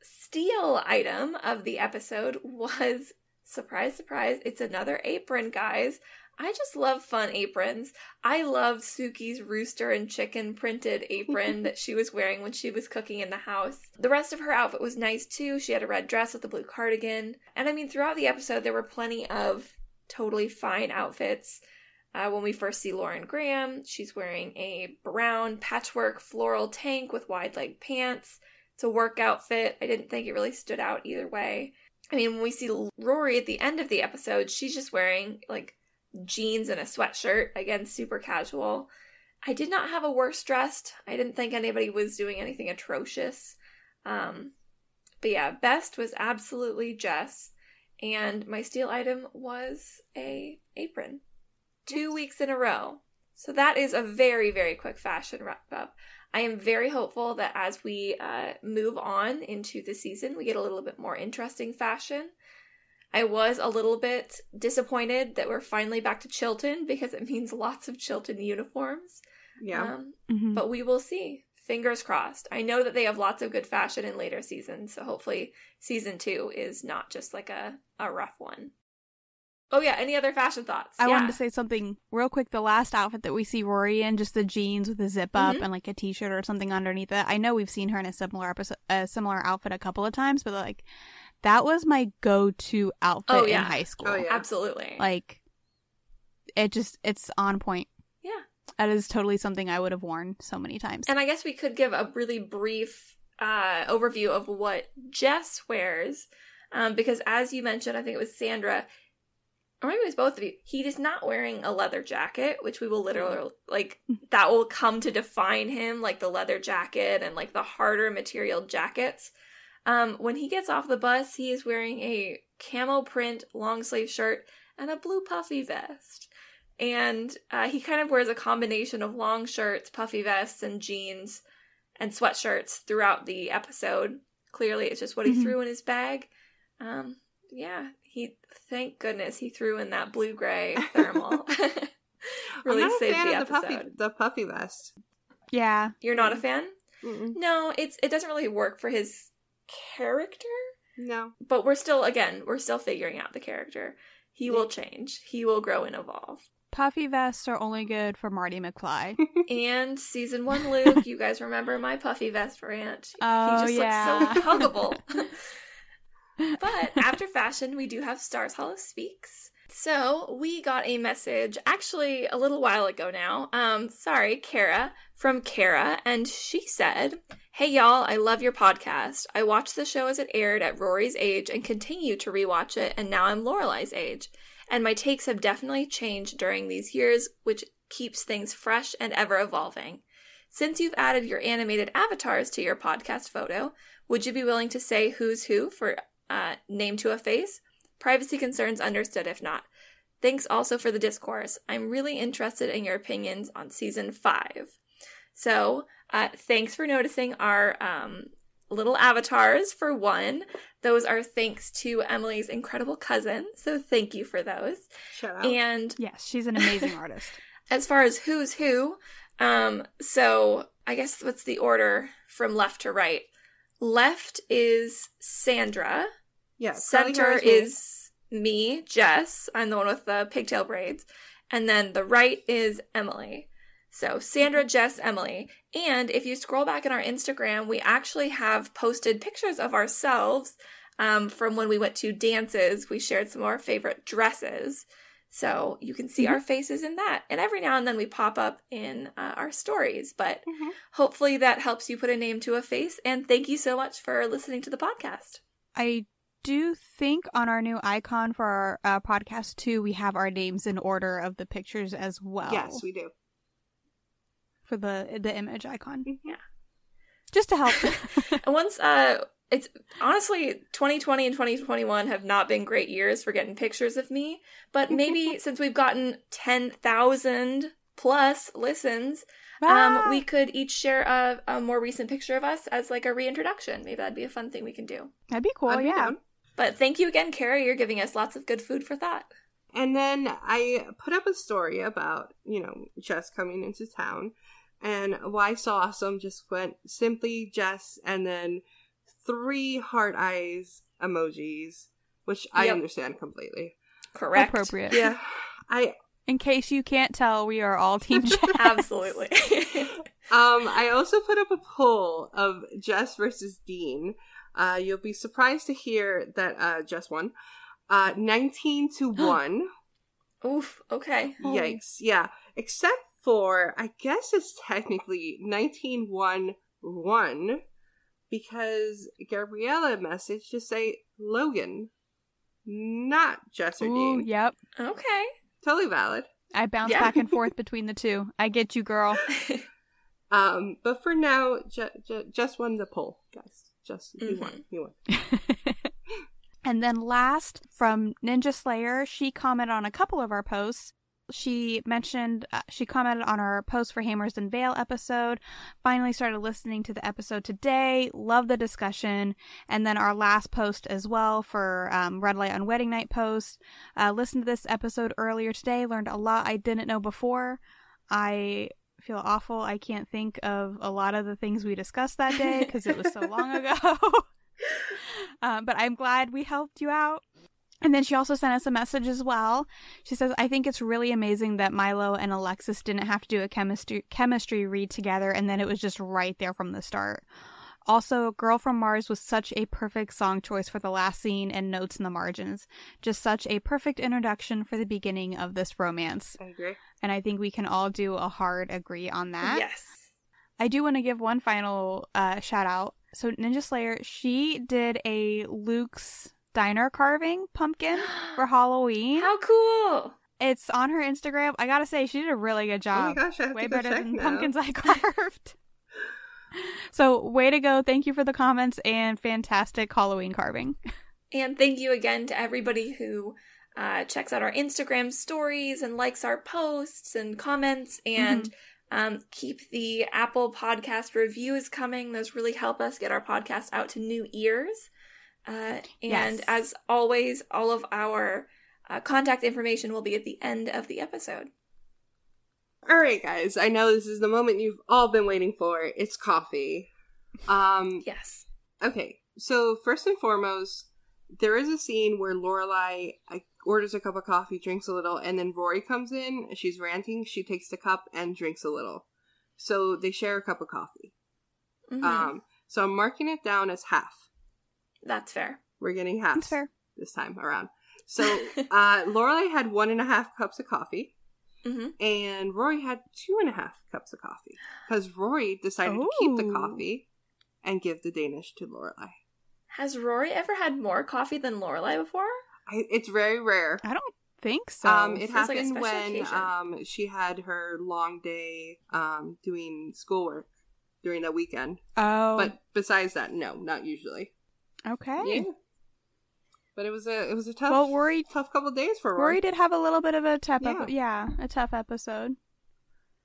steal item of the episode <laughs> was surprise, surprise, it's another apron, guys. I just love fun aprons. I love Sookie's rooster and chicken printed apron <laughs> that she was wearing when she was cooking in the house. The rest of her outfit was nice too. She had a red dress with a blue cardigan. And I mean, throughout the episode, there were plenty of totally fine outfits. Uh, when we first see Lauren Graham, she's wearing a brown patchwork floral tank with wide leg pants. It's a work outfit. I didn't think it really stood out either way. I mean, when we see Rory at the end of the episode, she's just wearing like jeans and a sweatshirt. Again, super casual. I did not have a worse dressed. I didn't think anybody was doing anything atrocious. Um, but yeah, best was absolutely Jess, and my steal item was a apron. Two weeks in a row. So that is a very, very quick fashion wrap up. I am very hopeful that as we uh, move on into the season, we get a little bit more interesting fashion. I was a little bit disappointed that we're finally back to Chilton because it means <laughs> lots of Chilton uniforms. Yeah. Um, Mhm. but we will see. Fingers crossed. I know that they have lots of good fashion in later seasons, so hopefully season two is not just like a, a rough one. Oh yeah, any other fashion thoughts? I yeah. wanted to say something real quick. The last outfit that we see Rory in, just the jeans with a zip up Mhm. and like a t-shirt or something underneath it. I know we've seen her in a similar episode, a similar outfit a couple of times, but like that was my go-to outfit Oh, in high school. Oh, yeah. Absolutely. Like it just it's on point. That is totally something I would have worn so many times. And I guess we could give a really brief uh, overview of what Jess wears, um, because as you mentioned, I think it was Sandra, or maybe it was both of you. He is not wearing a leather jacket, which we will literally like that will come to define him, like the leather jacket and like the harder material jackets. Um, when he gets off the bus, he is wearing a camo print long sleeve shirt and a blue puffy vest and uh, he kind of wears a combination of long shirts, puffy vests, and jeans and sweatshirts throughout the episode. Clearly, it's just what he Mhm. threw in his bag. Um, yeah, he thank goodness he threw in that blue gray <laughs> thermal. <laughs> <laughs> really I'm not a saved fan the of the puffy, episode. the puffy vest. yeah. You're not a fan? Mm-mm. No, it's it doesn't really work for his character. No. But we're still, again, we're still figuring out the character. He will change. He will grow and evolve. Puffy vests are only good for Marty McFly. <laughs> And season one, Luke, you guys remember my puffy vest rant? Oh, he just yeah. looks so huggable. <laughs> but after fashion, we do have Stars Hollow Speaks. So we got a message actually a little while ago now. Um, sorry, Kara from Kara, and she said, Hey y'all, I love your podcast. I watched the show as it aired at Rory's age and continue to rewatch it, and now I'm Lorelai's age. And my takes have definitely changed during these years, which keeps things fresh and ever evolving. Since you've added your animated avatars to your podcast photo, would you be willing to say who's who for uh, name to a face? Privacy concerns understood if not. Thanks also for the discourse. I'm really interested in your opinions on season five. So, uh, thanks for noticing our um, little avatars for one. Those are thanks to Emily's incredible cousin. So, thank you for those. Shut up. And yes, she's an amazing artist. <laughs> as far as who's who, um, so I guess what's the order from left to right? Left is Sandra. yeah. curly hair Center me. is me, Jess. I'm the one with the pigtail braids. And then the right is Emily. So Sandra, Jess, Emily. And if you scroll back in our Instagram, we actually have posted pictures of ourselves um, from when we went to dances. We shared some of our favorite dresses. So you can see our faces in that. And every now and then we pop up in uh, our stories. But Mhm. hopefully that helps you put a name to a face. And thank you so much for listening to the podcast. I do think on our new icon for our uh, podcast too, we have our names in order of the pictures as well. Yes, we do. For the the image icon. Yeah. Just to help. <laughs> Once uh it's honestly 2020 and 2021 have not been great years for getting pictures of me, but maybe <laughs> since we've gotten 10,000 plus listens, Ah! um we could each share a, a more recent picture of us as like a reintroduction. Maybe that'd be a fun thing we can do. That'd be cool. I'd yeah. down. But thank you again, Kara. You're giving us lots of good food for thought. And then I put up a story about, you know, Jess coming into town. And why so awesome just went simply Jess and then three heart eyes emojis, which I understand completely. Correct. Appropriate. Yeah. <laughs> I In case you can't tell, we are all <laughs> Team Jess. Absolutely. <laughs> um I also put up a poll of Jess versus Dean. Uh you'll be surprised to hear that uh Jess won. Uh 19 to <gasps> 1. Oof. Okay. Yikes. Yeah. Except for, I guess it's technically 1911 because Gabriella messaged to say Logan, not Jess or Ooh, Dean. yep. Okay. Totally valid. I bounce Yeah. back and <laughs> forth between the two. I get you, girl. <laughs> Um, but for now, ju- ju- just won the poll, guys. Just, you won. You won. <laughs> and then last from Ninja Slayer, she commented on a couple of our posts. She mentioned uh, she commented on our post for Hammers and Veil episode. Finally started listening to the episode today. Love the discussion. And then our last post as well for um, Red Light on Wedding Night post. Uh, listened to this episode earlier today. Learned a lot I didn't know before. I feel awful. I can't think of a lot of the things we discussed that day because it was so long <laughs> ago. um, <laughs> but I'm glad we helped you out. And then she also sent us a message as well. She says, I think it's really amazing that Milo and Alexis didn't have to do a chemistry chemistry read together and then it was just right there from the start. Also, Girl from Mars was such a perfect song choice for the last scene and notes in the margins. Just such a perfect introduction for the beginning of this romance. I agree. And I think we can all do a hard agree on that. Yes. I do want to give one final uh, shout out. So Ninja Slayer, she did a Luke's diner carving pumpkin <gasps> for Halloween. How cool. It's on her Instagram. I gotta say, she did a really good job. oh my gosh, I have way to go better check than now. pumpkins I <laughs> carved. so way to go! Thank you for the comments and fantastic Halloween carving. And thank you again to everybody who uh, checks out our Instagram stories and likes our posts and comments and um, keep the Apple podcast reviews coming. Those really help us get our podcast out to new ears. Uh, and Yes. as always, all of our uh, contact information will be at the end of the episode. All right, guys. I know this is the moment you've all been waiting for. It's coffee. Um, Yes. okay. So first and foremost, there is a scene where Lorelai uh, orders a cup of coffee, drinks a little, and then Rory comes in. She's ranting. She takes the cup and drinks a little. So they share a cup of coffee. Mhm. Um, so I'm marking it down as half. That's fair. We're getting half That's fair. this time around. So <laughs> uh, Lorelai had one and a half cups of coffee, hmm and Rory had two and a half cups of coffee because Rory decided to keep the coffee and give the Danish to Lorelai. Has Rory ever had more coffee than Lorelai before? I, it's very rare. I don't think so. um, it Feels like happened special when um she had her long day um doing schoolwork during the weekend. oh, But besides that, no, not usually. Okay. Yeah. But it was a it was a tough Well, Rory- tough couple days for Rory. Rory did have a little bit of a tough, Yeah. epi- yeah, a tough episode.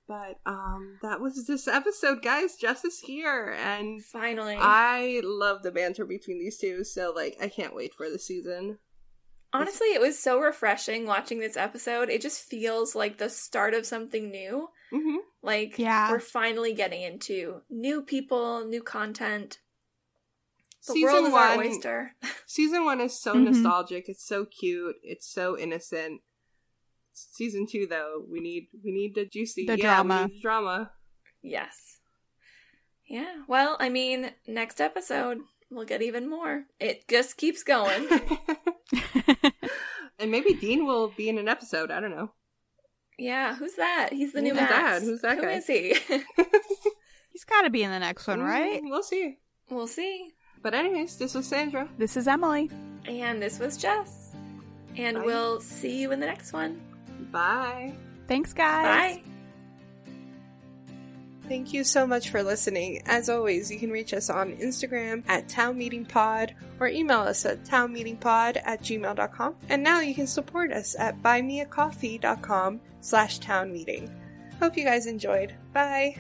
But um that was this episode, guys. Jess is here and Finally. I love the banter between these two, so like I can't wait for the season. Honestly, it was so refreshing watching this episode. It just feels like the start of something new. Mm-hmm. Like, Yeah. we're finally getting into new people, new content. The Season world is our one- oyster. <laughs> Season one is so Mhm. nostalgic. It's so cute. It's so innocent. Season two, though, we need we need the juicy The yeah, drama. The drama. yes. Yeah. Well, I mean, next episode, we'll get even more. It just keeps going. <laughs> <laughs> and maybe Dean will be in an episode. I don't know. yeah. Who's that? He's the new Who's Max. that? Who's that Who guy? is he? He's got to be in the next one, right? Mm, We'll see. we'll see. But anyways, this was Sandra. This is Emily. And this was Jess. And Bye. we'll see you in the next one. Bye. Thanks, guys. Bye. Thank you so much for listening. As always, you can reach us on Instagram at townmeetingpod or email us at townmeetingpod at gmail.com. And now you can support us at buymeacoffee.com slash townmeeting. Hope you guys enjoyed. Bye.